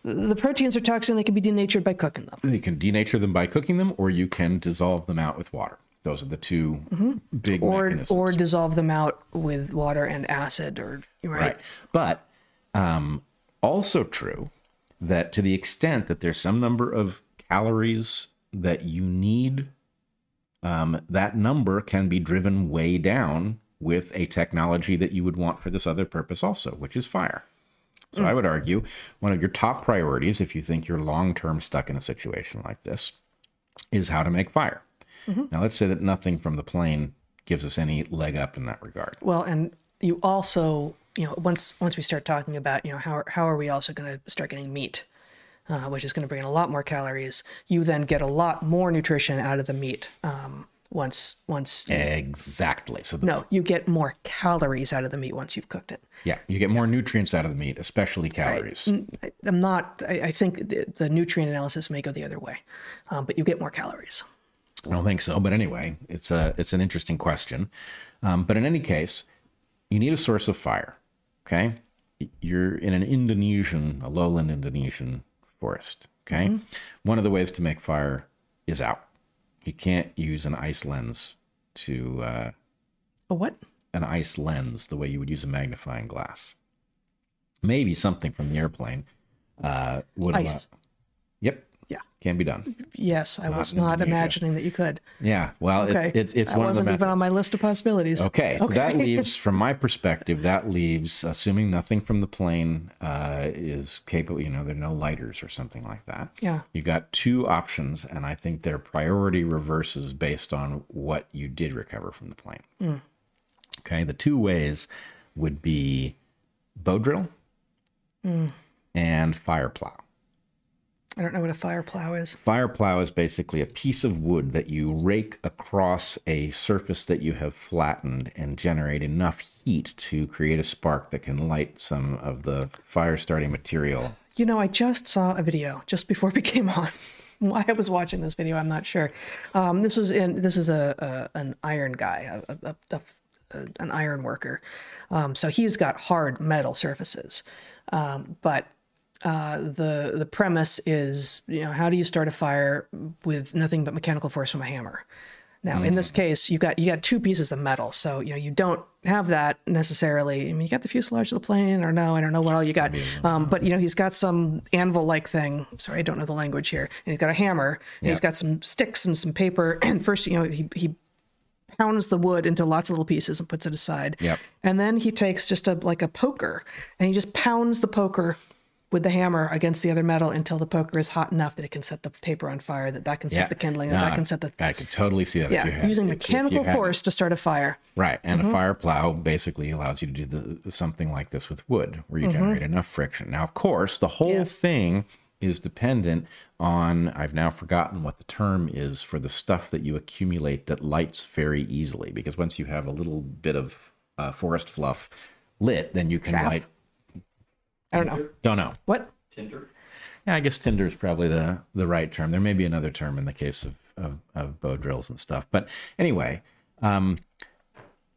the proteins are toxic. and They can be denatured by cooking them. you can denature them by cooking them, or you can dissolve them out with water. Those are the 2 big Mm-hmm. or mechanisms. or dissolve them out with water and acid or right, Right. But um, also true that to the extent that there's some number of calories that you need, um, that number can be driven way down with a technology that you would want for this other purpose also, which is fire. So I would argue one of your top priorities, if you think you're long term stuck in a situation like this, is how to make fire. Now, let's say that nothing from the plane gives us any leg up in that regard. Well, and you also, you know, once once we start talking about, you know, how how are we also going to start getting meat, uh, which is going to bring in a lot more calories. You then get a lot more nutrition out of the meat. Um, once once Exactly. So the no, you get more calories out of the meat once you've cooked it. Yeah, you get more nutrients out of the meat, especially calories. I, I'm not. I, I think the, the nutrient analysis may go the other way, um, but you get more calories. I don't think so, but anyway, it's a it's an interesting question. Um, but in any case, you need a source of fire. Okay, you're in an Indonesian, a lowland Indonesian forest. Okay, one of the ways to make fire is out. You can't use an ice lens to uh, A what? an ice lens the way you would use a magnifying glass. Maybe something from the airplane uh, would allow. Ice. Yep, Yeah. can be done. Yes, I was not imagining that you could. Yeah, well, Okay, it's it's, it's one of the wasn't even on my list of possibilities. Okay, so that leaves, from my perspective, that leaves, assuming nothing from the plane uh, is capable, you know, there are no lighters or something like that. Yeah. You got two options, and I think their priority reverses based on what you did recover from the plane. Hmm. Okay, the two ways would be bow drill Hmm. and fire plow. I don't know what a fire plow is. Fire plow is basically a piece of wood that you rake across a surface that you have flattened and generate enough heat to create a spark that can light some of the fire starting material. You know, I just saw a video just before we came on. Why I was watching this video, I'm not sure. Um, this is in this is a, a an iron guy, a, a, an iron worker. Um, so he's got hard metal surfaces, um, but uh, the the premise is, you know, how do you start a fire with nothing but mechanical force from a hammer? Now, in this case, you got you got two pieces of metal, so you know you don't have that necessarily. I mean, you got the fuselage of the plane, or no, I don't know what all you got. Um, but you know, he's got some anvil-like thing. Sorry, I don't know the language here. And he's got a hammer, and he's got some sticks and some paper. And first, you know, he he pounds the wood into lots of little pieces and puts it aside. Yep. And then he takes just a like a poker, and he just pounds the poker with the hammer against the other metal until the poker is hot enough that it can set the paper on fire, that that can set the kindling, that No, that can set the I could totally see that. if you yeah, had, using if- if you mechanical had- force to start a fire. Right, and Mm-hmm. a fire plow basically allows you to do the, something like this with wood, where you Mm-hmm. generate enough friction. Now, of course, the whole Yeah. thing is dependent on. I've now forgotten what the term is for the stuff that you accumulate that lights very easily. Because once you have a little bit of uh, forest fluff lit, then you can light. I don't know Don't know. what. Tinder? Yeah, I guess tinder is probably the the right term. There may be another term in the case of of, of bow drills and stuff. But anyway, um,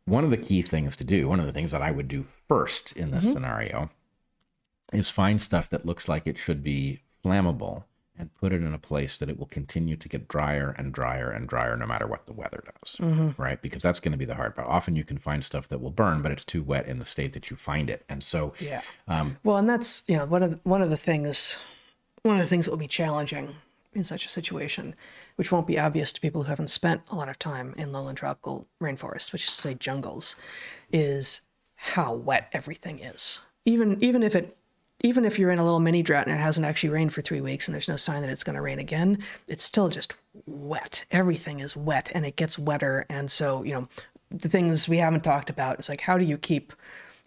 one of the key things to do, one of the things that I would do first in this scenario, is find stuff that looks like it should be flammable and put it in a place that it will continue to get drier and drier and drier no matter what the weather does. Right? Because that's going to be the hard part. Often you can find stuff that will burn, but it's too wet in the state that you find it. And so, Yeah. um, well, and that's you know one of the, one of the things one of the things that will be challenging in such a situation, which won't be obvious to people who haven't spent a lot of time in lowland tropical rainforests, which is to say jungles, is how wet everything is. Even even if it even if you're in a little mini drought and it hasn't actually rained for three weeks and there's no sign that it's going to rain again, it's still just wet. Everything is wet and it gets wetter. And so, you know, the things we haven't talked about is like how do you keep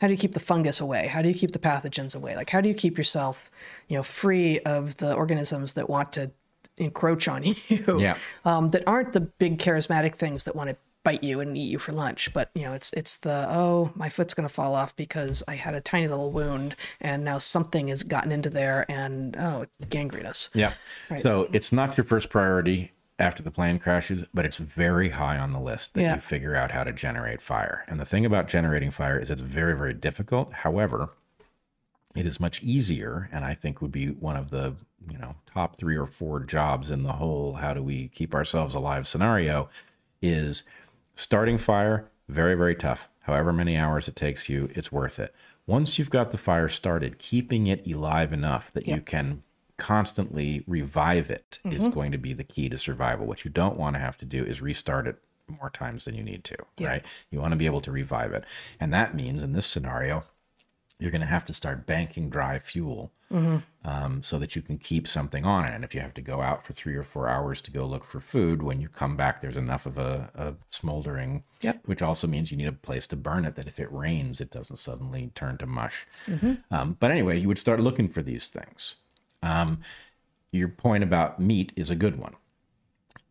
how do you keep the fungus away? How do you keep the pathogens away? Like how do you keep yourself, you know, free of the organisms that want to encroach on you? Yeah. Um, that aren't the big charismatic things that want to bite you and eat you for lunch, but you know, it's it's the oh, my foot's gonna fall off because I had a tiny little wound and now something has gotten into there and oh, gangrenous. Yeah. So it's not your first priority after the plane crashes, but it's very high on the list that Yeah. you figure out how to generate fire. And the thing about generating fire is it's very, very difficult. However, it is much easier, and I think would be one of the you know top three or four jobs in the whole how do we keep ourselves alive scenario is starting fire very very tough. However many hours it takes you it's worth it. Once you've got the fire started keeping it alive enough that you can constantly revive it is mm-hmm. going to be the key to survival. What you don't want to have to do is restart it more times than you need to right? You want to be able to revive it. And that means in this scenario you're going to have to start banking dry fuel um, so that you can keep something on it. And if you have to go out for three or four hours to go look for food, when you come back, there's enough of a, a smoldering, Yep. which also means you need a place to burn it that if it rains, it doesn't suddenly turn to mush. Um, but anyway, you would start looking for these things. Um, your point about meat is a good one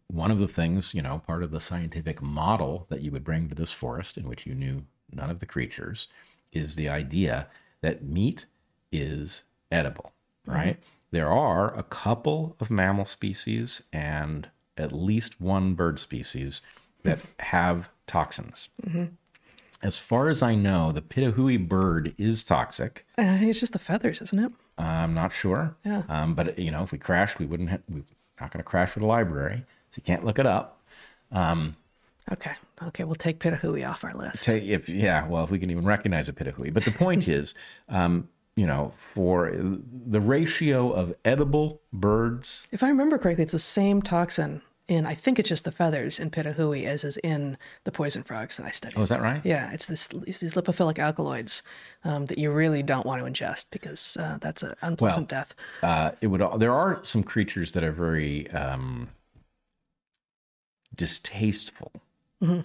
one of the things, you know, part of the scientific model that you would bring to this forest in which you knew none of the creatures is the idea that meat is edible, right? There are a couple of mammal species and at least one bird species that have toxins. As far as I know, the Pitohui bird is toxic. And I think it's just the feathers, isn't it? I'm not sure. Yeah. Um, but you know, if we crashed, we wouldn't. Ha- we're not going to crash for the library, so you can't look it up. Um, Okay. Okay, we'll take Pitohui off our list. Say if yeah, well, if we can even recognize a pitohui. But the point is, um, you know, for the ratio of edible birds, If I remember correctly, it's the same toxin in I think it's just the feathers in Pitohui as is in the poison frogs that I studied. oh, is that right? Yeah, it's this it's these lipophilic alkaloids um, that you really don't want to ingest because uh, that's an unpleasant death. uh, it would. There are some creatures that are very um, distasteful,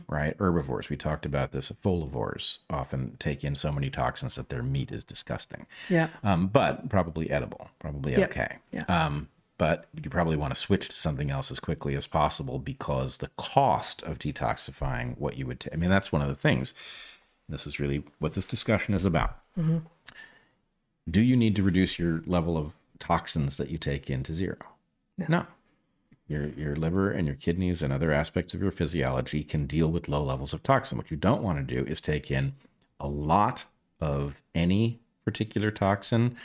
right? Herbivores. We talked about this. Folivores often take in so many toxins that their meat is disgusting. Yeah. um, but probably edible, probably Yeah, okay. yeah. Um, but you probably want to switch to something else as quickly as possible because the cost of detoxifying what you would. ta- I mean, that's one of the things. This is really what this discussion is about. Mm-hmm. Do you need to reduce your level of toxins that you take in to zero? no. Your, your liver and your kidneys and other aspects of your physiology can deal with low levels of toxin. What you don't want to do is take in a lot of any particular toxin,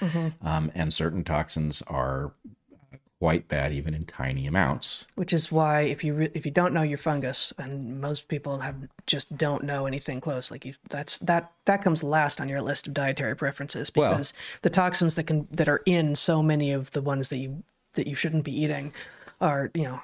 um, and certain toxins are quite bad even in tiny amounts. Which is why if you re- if you don't know your fungus, and most people have just don't know anything close, like you, that's that that comes last on your list of dietary preferences Well- because the toxins that can that are in so many of the ones that you that you shouldn't be eating are you know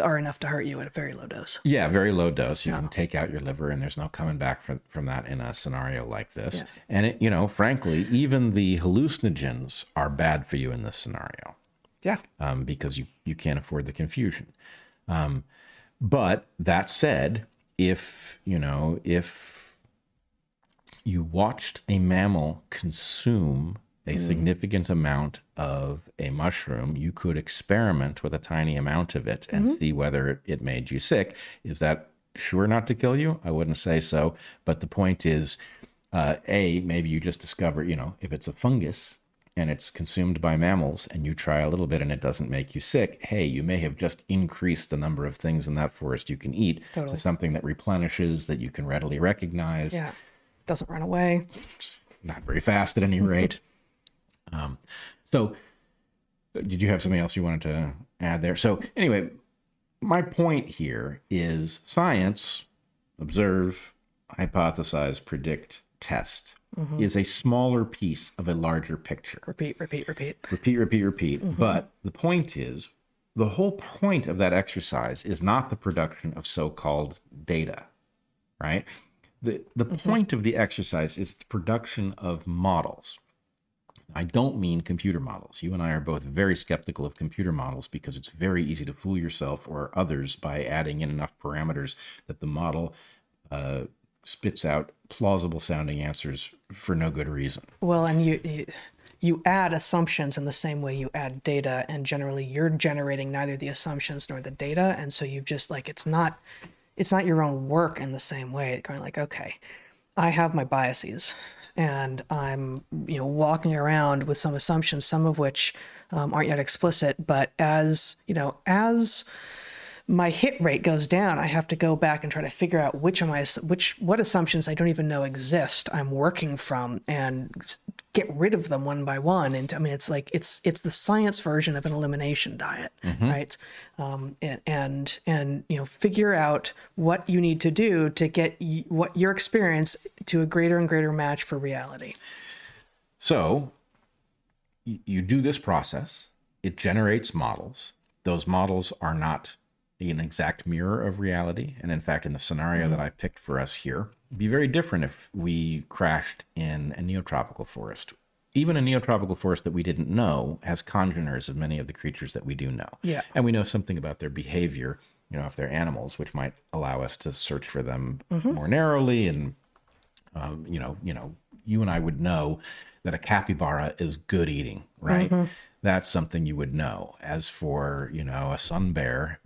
are enough to hurt you at a very low dose. Yeah, very low dose. You can take out your liver, and there's no coming back from from that in a scenario like this. Yeah. And it, you know, frankly, even the hallucinogens are bad for you in this scenario. Yeah. um, because you, you can't afford the confusion. Um, but that said, if you know if you watched a mammal consume a significant amount of a mushroom, you could experiment with a tiny amount of it and see whether it, it made you sick. Is that sure not to kill you? I wouldn't say so. But the point is, uh, a maybe you just discover, you know, if it's a fungus, and it's consumed by mammals and you try a little bit and it doesn't make you sick, hey, you may have just increased the number of things in that forest you can eat Totally. to something that replenishes that you can readily recognize. Yeah. Doesn't run away. Not very fast at any rate. Um, so, did you have something else you wanted to add there? So, anyway, my point here is science, observe, hypothesize, predict, test mm-hmm. is a smaller piece of a larger picture. Repeat, repeat, repeat. Repeat, repeat, repeat. Mm-hmm. But the point is, the whole point of that exercise is not the production of so-called data, right? The the mm-hmm. point of the exercise is the production of models. I don't mean computer models. You and I are both very skeptical of computer models because it's very easy to fool yourself or others by adding in enough parameters that the model uh, spits out plausible sounding answers for no good reason. Well, and you, you you add assumptions in the same way you add data, and generally you're generating neither the assumptions nor the data, and so you've just like it's not it's not your own work in the same way. Going like, okay, I have my biases, and I'm you know walking around with some assumptions, some of which um, aren't yet explicit, but as you know, as my hit rate goes down, I have to go back and try to figure out which of my which what assumptions I don't even know exist I'm working from and get rid of them one by one. And I mean, it's like it's it's the science version of an elimination diet, right? Um, and and and you know, figure out what you need to do to get y- what your experience to a greater and greater match for reality. So y- you do this process, it generates models. Those models are not an exact mirror of reality. And in fact, in the scenario mm-hmm. that I picked for us here, be very different if we crashed in a neotropical forest. Even a neotropical forest that we didn't know has congeners of many of the creatures that we do know. Yeah. And we know something about their behavior, you know, if they're animals, which might allow us to search for them mm-hmm. more narrowly and um, you know, you know, you and I would know that a capybara is good eating, right? Mm-hmm. That's something you would know. As for, you know, a sun bear,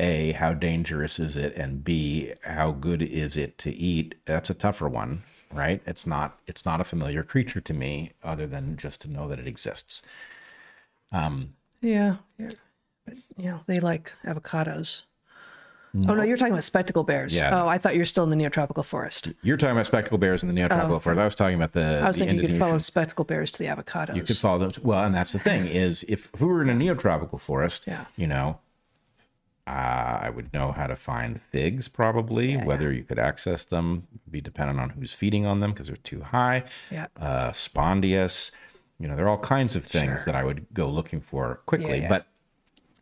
A, how dangerous is it? And B, how good is it to eat? That's a tougher one, right? It's not it's not a familiar creature to me other than just to know that it exists. Um Yeah, yeah. But, you know, they like avocados. Oh no, you're talking about spectacle bears. Yeah. Oh, I thought you were still in the neotropical forest. You're talking about spectacle bears in the neotropical forest. I was talking about the I was the thinking you could follow spectacle bears to the avocados. You could follow them. Well, and that's the thing is, if, if we were in a neotropical forest, Yeah. you know, uh, I would know how to find figs probably. Whether you could access them be dependent on who's feeding on them because they're too high. Yeah. Uh, Spondias, you know, there are all kinds of things that I would go looking for quickly. Yeah, yeah. But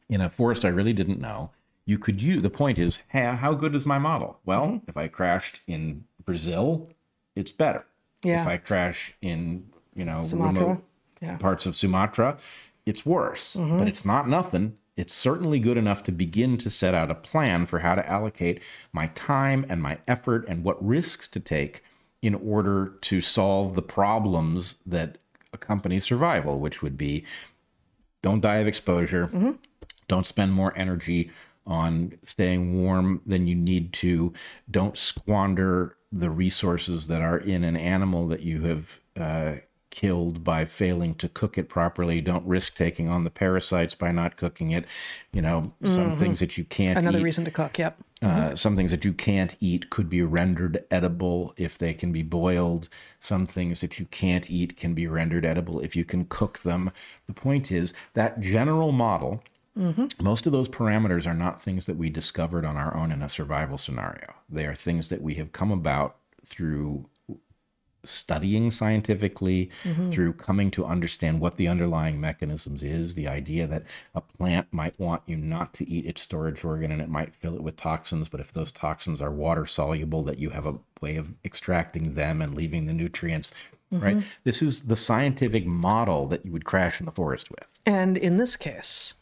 in a forest I really didn't know, you could use. The point is, hey, how good is my model? Well, Mm-hmm. if I crashed in Brazil, it's better. Yeah. If I crash in, you know, Sumatra? remote Yeah. parts of Sumatra, it's worse, but it's not nothing. It's certainly good enough to begin to set out a plan for how to allocate my time and my effort and what risks to take in order to solve the problems that accompany survival, which would be don't die of exposure, don't spend more energy on staying warm than you need to, don't squander the resources that are in an animal that you have uh, killed by failing to cook it properly, don't risk taking on the parasites by not cooking it. You know, some things that you can't Another eat. reason to cook. Yep. Uh, some things that you can't eat could be rendered edible if they can be boiled. Some things that you can't eat can be rendered edible if you can cook them. The point is that general model, most of those parameters are not things that we discovered on our own in a survival scenario. They are things that we have come about through studying scientifically mm-hmm. through coming to understand what the underlying mechanisms is the idea that a plant might want you not to eat its storage organ and it might fill it with toxins but if those toxins are water soluble that you have a way of extracting them and leaving the nutrients right? Mm-hmm. This is the scientific model that you would crash in the forest with. And in this case,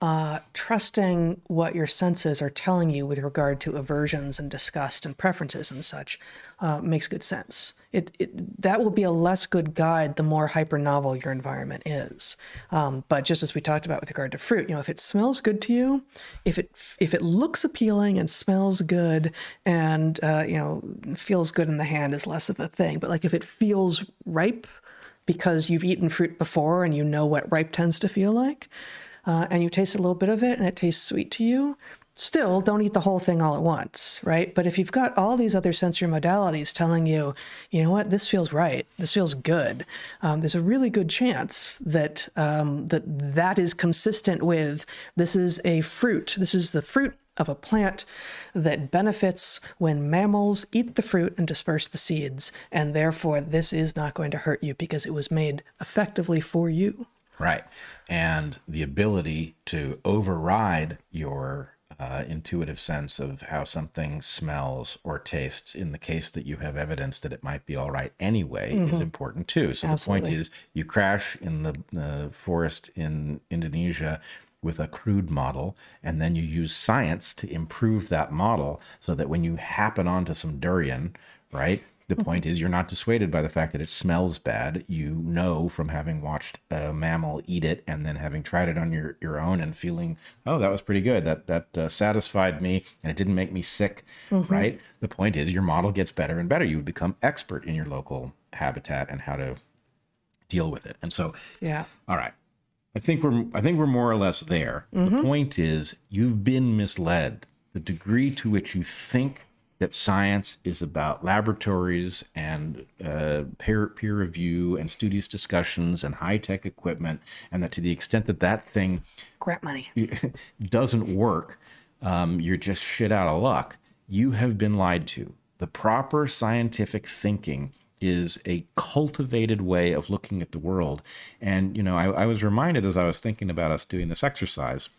uh, trusting what your senses are telling you with regard to aversions and disgust and preferences and such uh, makes good sense. It, it that will be a less good guide the more hyper novel your environment is. Um, but just as we talked about with regard to fruit, you know, if it smells good to you, if it if it looks appealing and smells good and uh, you know feels good in the hand is less of a thing. But like if it feels ripe because you've eaten fruit before and you know what ripe tends to feel like, uh, and you taste a little bit of it and it tastes sweet to you, still don't eat the whole thing all at once, right? But if you've got all these other sensory modalities telling you, you know what, this feels right, this feels good, um, there's a really good chance that um, that that is consistent with this is a fruit. This is the fruit of a plant that benefits when mammals eat the fruit and disperse the seeds, and therefore this is not going to hurt you because it was made effectively for you. Right. And the ability to override your uh, intuitive sense of how something smells or tastes in the case that you have evidence that it might be all right anyway is important too. So Absolutely. the point is you crash in the, the forest in Indonesia with a crude model and then you use science to improve that model so that when you happen onto some durian, right? The mm-hmm. point is, you're not dissuaded by the fact that it smells bad. You know from having watched a mammal eat it and then having tried it on your, your own and feeling, oh, that was pretty good. That that uh, satisfied me and it didn't make me sick, mm-hmm. right? The point is, your model gets better and better. You would become expert in your local habitat and how to deal with it. And so, Yeah. all right. I think we're I think we're more or less there. The mm-hmm. point is you've been misled. The degree to which you think that science is about laboratories and uh, peer peer review and studious discussions and high tech equipment, and that to the extent that that thing Grant money. doesn't work, um, you're just shit out of luck. You have been lied to. The proper scientific thinking is a cultivated way of looking at the world. And, you know, I, I was reminded as I was thinking about us doing this exercise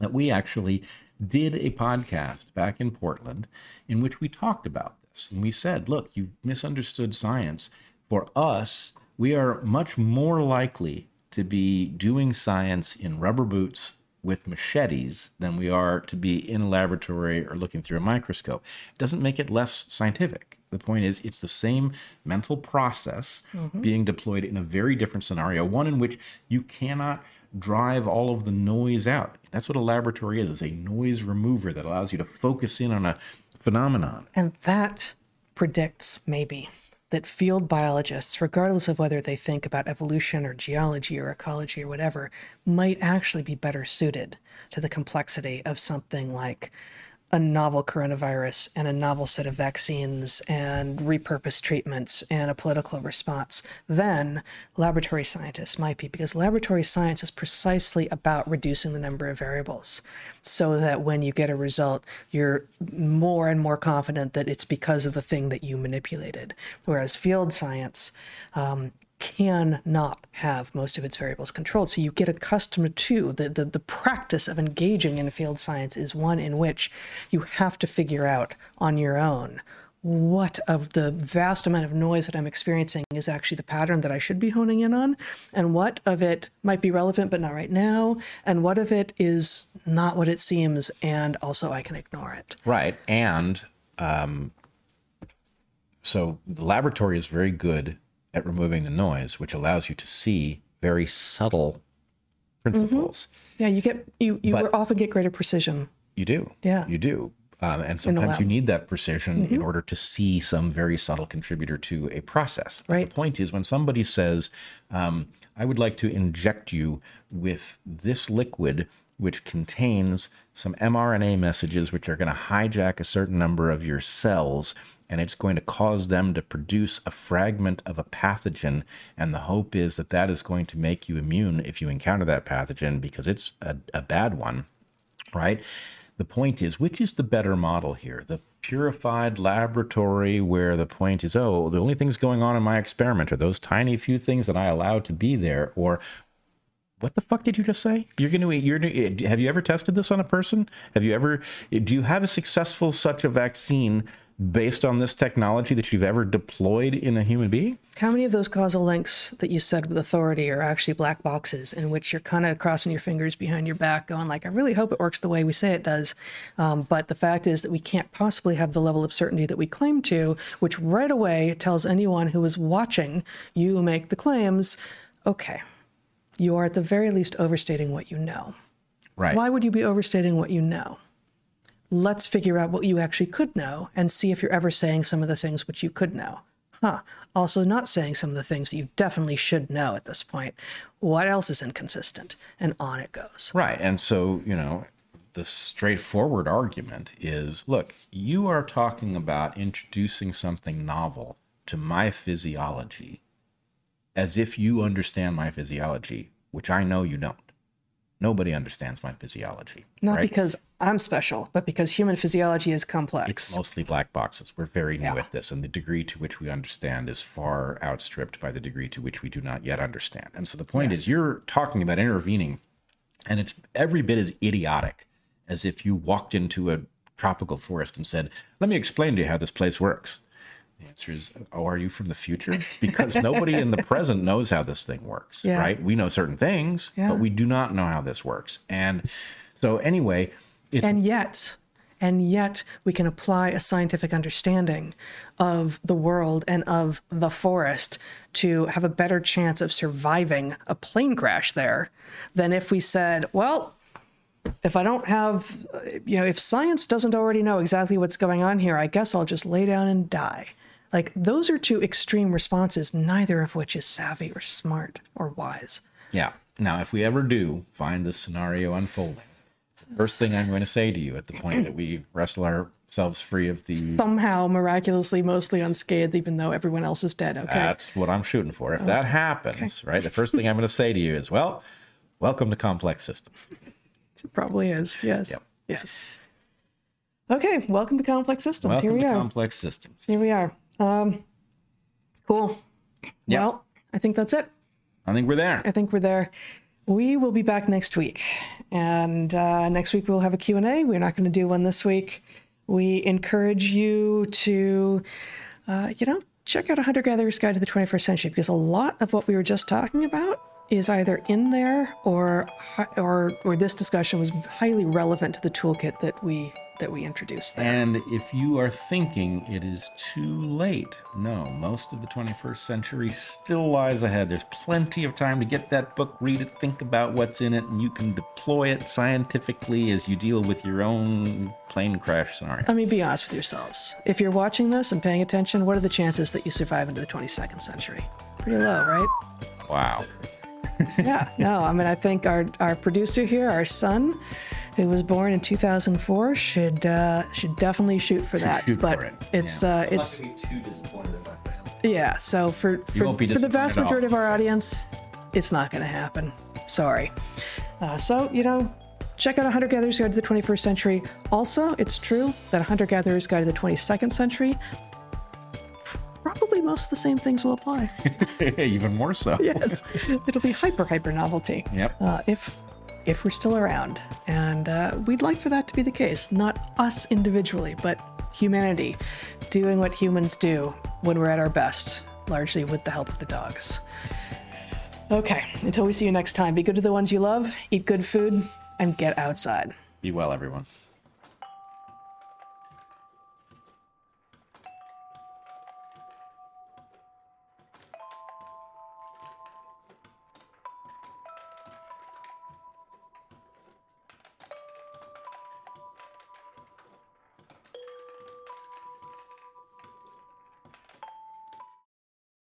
that we actually did a podcast back in Portland in which we talked about this. And we said, look, you misunderstood science. For us, we are much more likely to be doing science in rubber boots with machetes than we are to be in a laboratory or looking through a microscope. It doesn't make it less scientific. The point is, it's the same mental process mm-hmm. being deployed in a very different scenario, one in which you cannot drive all of the noise out. That's what a laboratory is. It's a noise remover that allows you to focus in on a phenomenon. And that predicts, maybe, that field biologists, regardless of whether they think about evolution or geology or ecology or whatever, might actually be better suited to the complexity of something like a novel coronavirus and a novel set of vaccines and repurposed treatments and a political response than laboratory scientists might be, because laboratory science is precisely about reducing the number of variables so that when you get a result, you're more and more confident that it's because of the thing that you manipulated. Whereas field science, um, can not have most of its variables controlled. So you get accustomed to the, the, the practice of engaging in field science is one in which you have to figure out on your own what of the vast amount of noise that I'm experiencing is actually the pattern that I should be honing in on, and what of it might be relevant but not right now, and what of it is not what it seems, and also I can ignore it. Right. And um, so the laboratory is very good at removing the noise, which allows you to see very subtle principles. Yeah, you get you you often get greater precision. You do. Yeah. You do. Um, and sometimes you need that precision in order to see some very subtle contributor to a process. Right. The point is, when somebody says, um, I would like to inject you with this liquid, which contains some mRNA messages, which are going to hijack a certain number of your cells, and it's going to cause them to produce a fragment of a pathogen. And the hope is that that is going to make you immune if you encounter that pathogen because it's a, a bad one right? The point is, which is the better model here? The purified laboratory where the point is, oh, the only things going on in my experiment are those tiny few things that I allowed to be there, or what the fuck did you just say? You're going to you're have you ever tested this on a person? Have you ever do you have a successful such a vaccine based on this technology that you've ever deployed in a human being? How many of those causal links that you said with authority are actually black boxes in which you're kind of crossing your fingers behind your back, going like, "I really hope it works the way we say it does," um, but the fact is that we can't possibly have the level of certainty that we claim to, which right away tells anyone who is watching you make the claims, "Okay, you are at the very least overstating what you know." Right. Why would you be overstating what you know? Let's figure out what you actually could know and see if you're ever saying some of the things which you could know. Huh. Also, not saying some of the things that you definitely should know at this point. What else is inconsistent? And on it goes. Right. And so, you know, the straightforward argument is look, you are talking about introducing something novel to my physiology as if you understand my physiology, which I know you don't. Nobody understands my physiology. Not right? because I'm special, but because human physiology is complex. It's mostly black boxes. We're very new at this, and the degree to which we understand is far outstripped by the degree to which we do not yet understand. And so the point is, you're talking about intervening, and it's every bit as idiotic as if you walked into a tropical forest and said, "Let me explain to you how this place works." The answer is, "Oh, are you from the future?" Because nobody in the present knows how this thing works, Yeah. right? We know certain things, Yeah. but we do not know how this works. And so, anyway, it's And yet, and yet we can apply a scientific understanding of the world and of the forest to have a better chance of surviving a plane crash there than if we said, well, if I don't have, you know, if science doesn't already know exactly what's going on here, I guess I'll just lay down and die. Like, those are two extreme responses, neither of which is savvy or smart or wise. Yeah. Now, if we ever do find this scenario unfolding, the first thing I'm going to say to you at the point that we wrestle ourselves free of the Somehow, miraculously, mostly unscathed, even though everyone else is dead. Okay. that's what I'm shooting for. If that happens, right, the first thing I'm going to say to you is, well, welcome to complex systems. It probably is. Yes. Yep. Yes. Okay. Welcome to Complex Systems. Welcome Here we to are. complex systems. Here we are. Um, cool. Yep. Well, I think that's it. I think we're there. I think we're there. We will be back next week, and uh, next week we'll have a Q and A. We're not going to do one this week. We encourage you to, uh, you know, check out a hunter gatherer's guide to the 21st century because a lot of what we were just talking about is either in there or or or this discussion was highly relevant to the toolkit that we that we introduced there. And if you are thinking it is too late, no, most of the 21st century still lies ahead. There's plenty of time to get that book, read it, think about what's in it, and you can deploy it scientifically as you deal with your own plane crash scenario. Let me be honest with yourselves. If you're watching this and paying attention, what are the chances that you survive into the 22nd century? Pretty low, right? Wow. Yeah, no. I mean, I think our our producer here, our son, who was born in 2004, should uh, should definitely shoot for that. shoot but for it, it's yeah. uh, I'm it's gonna be too disappointed if I fail. yeah. So for for, for the vast disappointed at all. majority of our audience, it's not going to happen. Sorry. Uh, so you know. Check out a hunter gatherer's guide to the 21st century. Also, it's true that a hunter gatherer's guide to the 22nd century, probably most of the same things will apply. Even more so. yes, it'll be hyper hyper novelty. Yep. Uh, if if we're still around, and uh, we'd like for that to be the case. Not us individually, but humanity doing what humans do when we're at our best, largely with the help of the dogs. Okay, until we see you next time, be good to the ones you love, eat good food, and get outside. Be well, everyone.